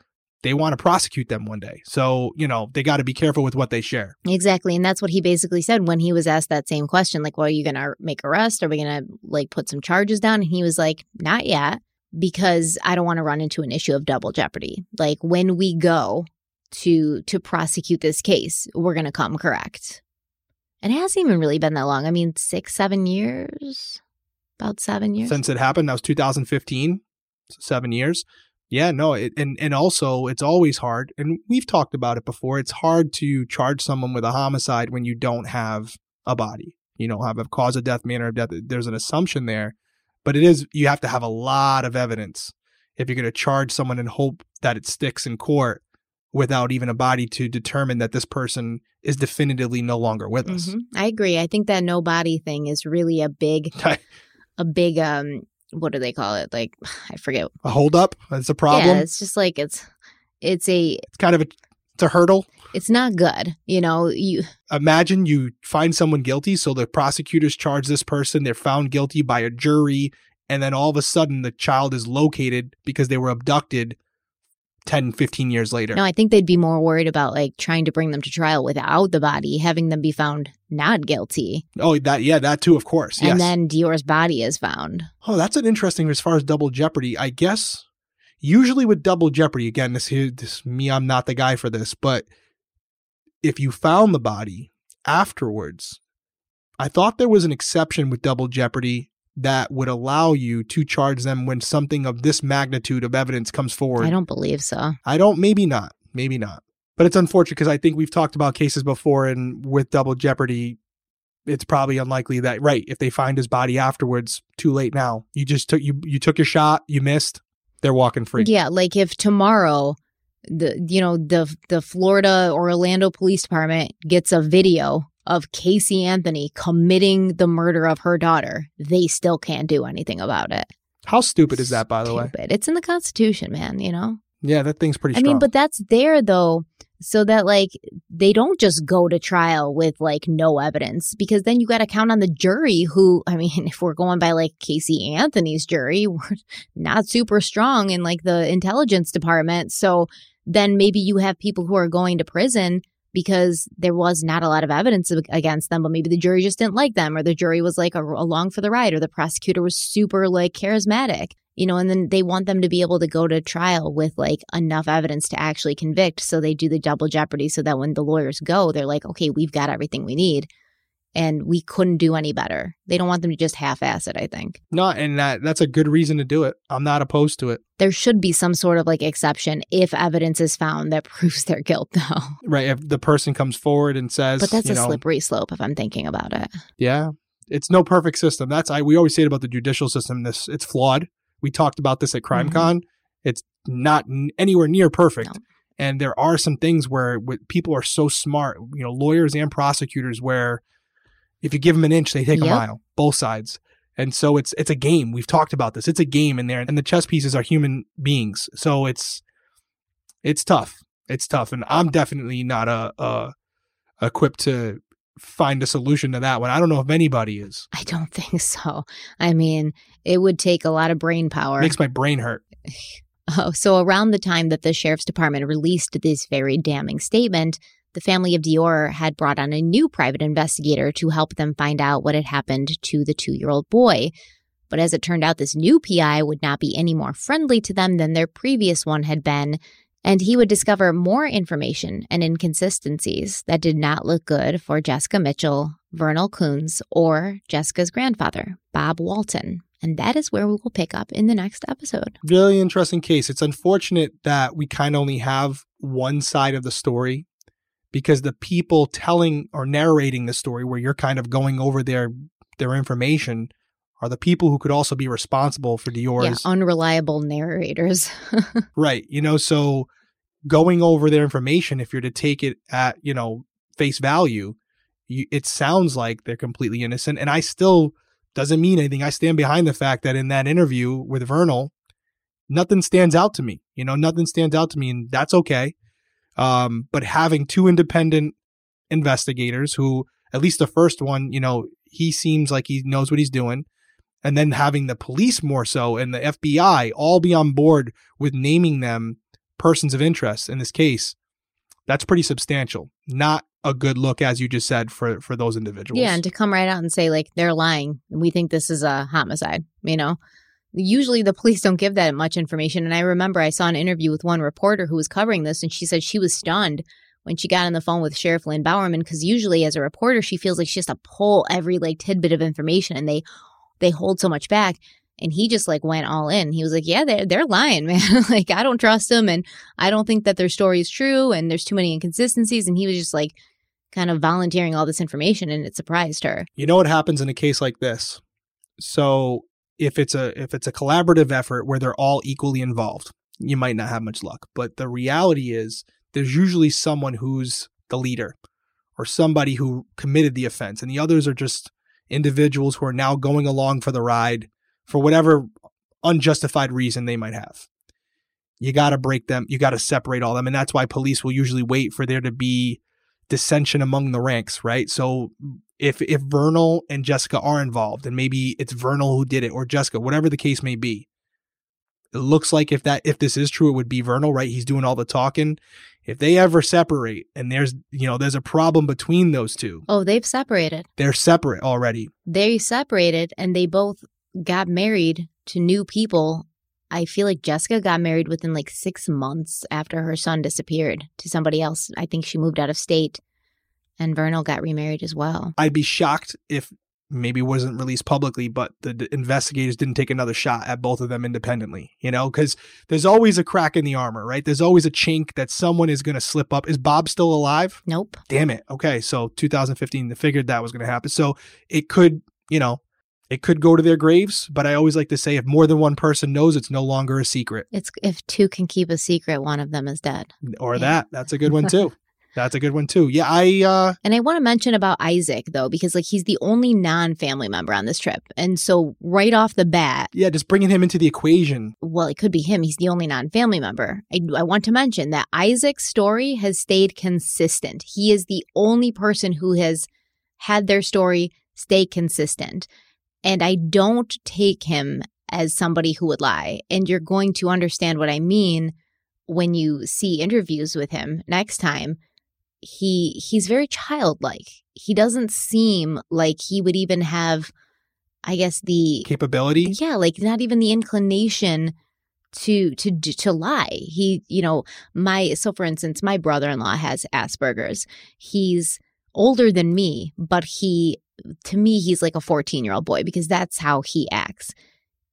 they want to prosecute them one day. So, you know, they got to be careful with what they share. Exactly. And that's what he basically said when he was asked that same question like, well, are you going to make arrest? Are we going to like put some charges down? And he was like, not yet, because I don't want to run into an issue of double jeopardy. Like when we go to to prosecute this case, we're going to come correct. And it hasn't even really been that long. I mean, six, seven years, about seven years. since it happened. That was 2015, so seven years. Yeah, no, it, and and also it's always hard, and we've talked about it before. It's hard to charge someone with a homicide when you don't have a body. You don't have a cause of death, manner of death. There's an assumption there, but it is you have to have a lot of evidence if you're going to charge someone and hope that it sticks in court without even a body to determine that this person is definitively no longer with us. Mhm. I agree. I think that no body thing is really a big, <laughs> a big, um, what do they call it? Like, <sighs> I forget. A hold up? that's a problem. Yeah, it's just like it's, it's a, it's kind of a, it's a hurdle. It's not good. You know, you, imagine you find someone guilty so the prosecutors charge this person they're found guilty by a jury and then all of a sudden the child is located because they were abducted 10 15 years later no, I think they'd be more worried about like trying to bring them to trial without the body, having them be found not guilty. oh that yeah that too of course yes And then Deorr's body is found. oh that's an interesting as far as double jeopardy i guess usually with double jeopardy again this here this me i'm not the guy for this but if you found the body afterwards i thought there was an exception with double jeopardy that would allow you to charge them when something of this magnitude of evidence comes forward I don't believe so. I don't, maybe not, maybe not. But it's unfortunate because I think we've talked about cases before, and with double jeopardy, it's probably unlikely that right if they find his body afterwards, too late now. You just took you you took your shot, you missed, they're walking free. Yeah, like if tomorrow the you know the the Florida Orlando Police Department gets a video of Casey Anthony committing the murder of her daughter, they still can't do anything about it. How stupid is that, by the way? It's in the Constitution, man, you know? Yeah, that thing's pretty I strong. mean, but that's there though, so that like they don't just go to trial with like no evidence because then you got to count on the jury who, I mean, <laughs> if we're going by like Casey Anthony's jury, <laughs> we're not super strong in like the intelligence department. So then maybe you have people who are going to prison because there was not a lot of evidence against them, but maybe the jury just didn't like them or the jury was like along for the ride or the prosecutor was super like charismatic you know, and then they want them to be able to go to trial with like enough evidence to actually convict. So they do the double jeopardy so that when the lawyers go, they're like, okay, we've got everything we need. And we couldn't do any better. They don't want them to just half ass it, I think. No, and that that's a good reason to do it. I'm not opposed to it. There should be some sort of like exception if evidence is found that <laughs> proves their guilt, though. Right. If the person comes forward and says, But that's a know, slippery slope if I'm thinking about it. Yeah. It's no perfect system. That's I we always say it about the judicial system. This it's flawed. We talked about this at Mm-hmm. CrimeCon. It's not n- anywhere near perfect. And there are some things where wh- people are so smart, you know, lawyers and prosecutors, where if you give them an inch, they take a mile, both sides. And so it's it's a game. We've talked about this. It's a game in there, and the chess pieces are human beings. So it's it's tough. It's tough, and I'm definitely not a, a equipped to find a solution to that one. I don't know if anybody is. I don't <laughs> think so. I mean, it would take a lot of brain power. Makes my brain hurt. <laughs> Oh, so around the time that the sheriff's department released this very damning statement, the family of Deorr had brought on a new private investigator to help them find out what had happened to the two year old boy. But as it turned out, this new PI would not be any more friendly to them than their previous one had been, and he would discover more information and inconsistencies that did not look good for Jessica Mitchell, Vernal Kunz, or Jessica's grandfather, Bob Walton. And that is where we will pick up in the next episode. Really interesting case. It's unfortunate that we kind of only have one side of the story because the people telling or narrating the story where you're kind of going over their their information are the people who could also be responsible for Deorr's Yeah, unreliable narrators. <laughs> Right. You know, so going over their information, if you're to take it at, you know, face value, you, it sounds like they're completely innocent. And I still doesn't mean anything. I stand behind the fact that in that interview with Vernal, nothing stands out to me. You know, nothing stands out to me, and that's okay. Um, but having two independent investigators who, at least the first one, you know, he seems like he knows what he's doing and then having the police more so and the FBI all be on board with naming them persons of interest in this case, that's pretty substantial. Not a good look, as you just said, for for those individuals. yeah, and to come right out and say, like, they're lying. We think this is a homicide, you know? Usually the police don't give that much information. And I remember I saw an interview with one reporter who was covering this, and she said she was stunned when she got on the phone with Sheriff Lynn Bowerman because usually as a reporter she feels like she has to pull every like tidbit of information and they they hold so much back. And he just like went all in. He was like, "Yeah, they're they're lying, <laughs> man. like I don't trust them, and I don't think that their story is true, and there's too many inconsistencies." And he was just like, kind of volunteering all this information, and it surprised her. You know what happens in a case like this? So if it's a if it's a collaborative effort where they're all equally involved, you might not have much luck. But the reality is there's usually someone who's the leader or somebody who committed the offense and the others are just individuals who are now going along for the ride for whatever unjustified reason they might have. You got to break them, you got to separate all them and that's why police will usually wait for there to be dissension among the ranks, right? So if if Vernal and Jessica are involved, and maybe it's Vernal who did it or Jessica, whatever the case may be, it looks like if that if this is true, it would be Vernal, right? He's doing all the talking. If they ever separate and there's you know there's a problem between those two, Oh, they've separated. they're separate already. They separated, and they both got married to new people. I feel like Jessica got married within like six months after her son disappeared to somebody else. I think she moved out of state, and Vernal got remarried as well. I'd be shocked if maybe it wasn't released publicly, but the, the investigators didn't take another shot at both of them independently, you know, because there's always a crack in the armor, right? There's always a chink that someone is going to slip up. Is Bob still alive? Nope. Damn it. Okay. So 2015, they figured that was going to happen. So it could, you know, it could go to their graves, but I always like to say if more than one person knows, it's no longer a secret. It's if two can keep a secret, one of them is dead. Or that. That's a good one too. <laughs> That's a good one too. Yeah, I uh And I want to mention about Isaac though, because like he's the only non-family member on this trip, and so right off the bat, yeah, just bringing him into the equation. well, it could be him. He's the only non-family member. I, I want to mention that Isaac's story has stayed consistent. He is the only person who has had their story stay consistent, and I don't take him as somebody who would lie. And you're going to understand what I mean when you see interviews with him next time he he's very childlike. He doesn't seem like he would even have I guess the Capability. yeah, like not even the inclination to to to lie. He, you know, my so for instance, my brother-in-law has Asperger's. He's older than me, but he, to me, he's like a 14 year old boy because that's how he acts.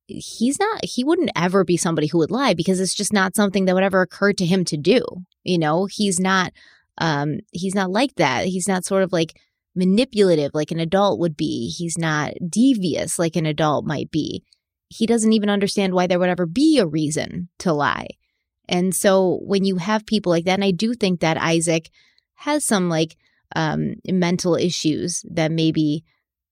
He's not, he wouldn't ever be somebody who would lie because it's just not something that would ever occur to him to do. You know, he's not, um, he's not like that. He's not sort of like manipulative like an adult would be. He's not devious like an adult might be. He doesn't even understand why there would ever be a reason to lie. And so when you have people like that, and I do think that Isaac has some like um, mental issues that maybe,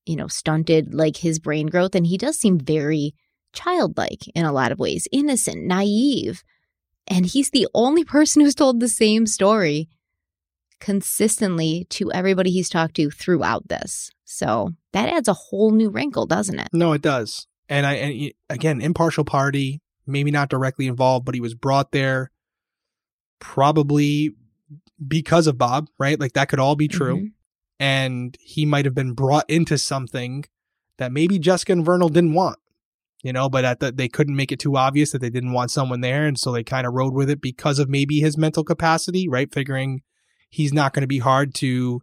you know, stunted like his brain growth. And he does seem very childlike in a lot of ways, innocent, naive. And he's the only <laughs> person who's told the same story consistently to everybody he's talked to throughout this. So that adds a whole new wrinkle, doesn't it? No, it does. And I and again, impartial party, maybe not directly involved, but he was brought there probably because of Bob, right? Like that could all be true. Mm-hmm. And he might have been brought into something that maybe Jessica and Vernal didn't want, you know, but at the, they couldn't make it too obvious that they didn't want someone there. And so they kind of rode with it because of maybe his mental capacity, right? Figuring he's not going to be hard to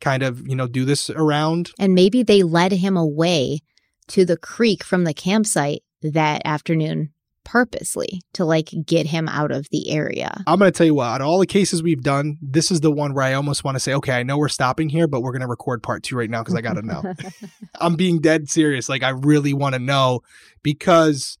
kind of, you know, do this around. And maybe they led him away to the creek from the campsite that afternoon purposely to like get him out of the area. I'm going to tell you what, out of all the cases we've done, this is the one where I almost want to say, okay, I know we're stopping here, but we're going to record part two right now because I got to know. <laughs> I'm being dead serious. Like, I really want to know because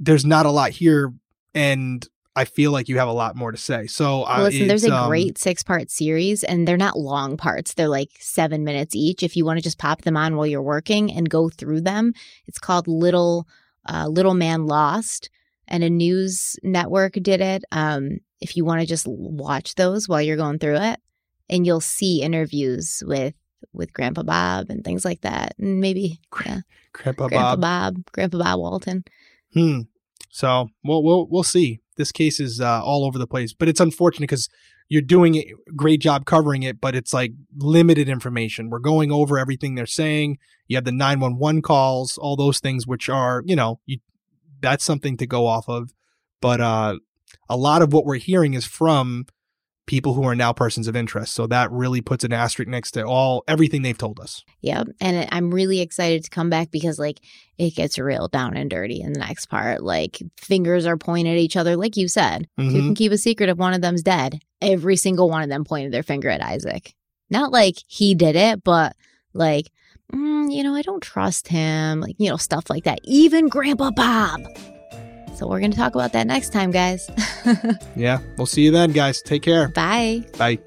there's not a lot here. And I feel like you have a lot more to say. So, uh, listen, there's a um, great six part series, and they're not long parts. They're like seven minutes each. If you want to just pop them on while you're working and go through them, it's called Little uh, Little Man Lost and a news network did it. Um, if you want to just watch those while you're going through it, and you'll see interviews with with Grandpa Bob and things like that, and maybe yeah, Grandpa, Grandpa Bob, Bob, Grandpa Bob Walton. Hmm. So we'll we'll we'll see. This case is uh, all over the place, but it's unfortunate because you're doing a great job covering it, but it's like limited information. We're going over everything they're saying. You have the 911 calls, all those things, which are, you know, you, that's something to go off of. But uh, a lot of what we're hearing is from people who are now persons of interest. So that really puts an asterisk next to all everything they've told us. Yeah, and I'm really excited to come back because like it gets real down and dirty in the next part. Like fingers are pointed at each other, like you said. Mm-hmm. You can keep a secret if one of them's dead. Every single one of them pointed their finger at Isaac. Not like he did it, but like. Mm, you know, I don't trust him, like, you know, stuff like that. Even Grandpa Bob. So we're going to talk about that next time, guys. <laughs> yeah. We'll see you then, guys. Take care. Bye. Bye.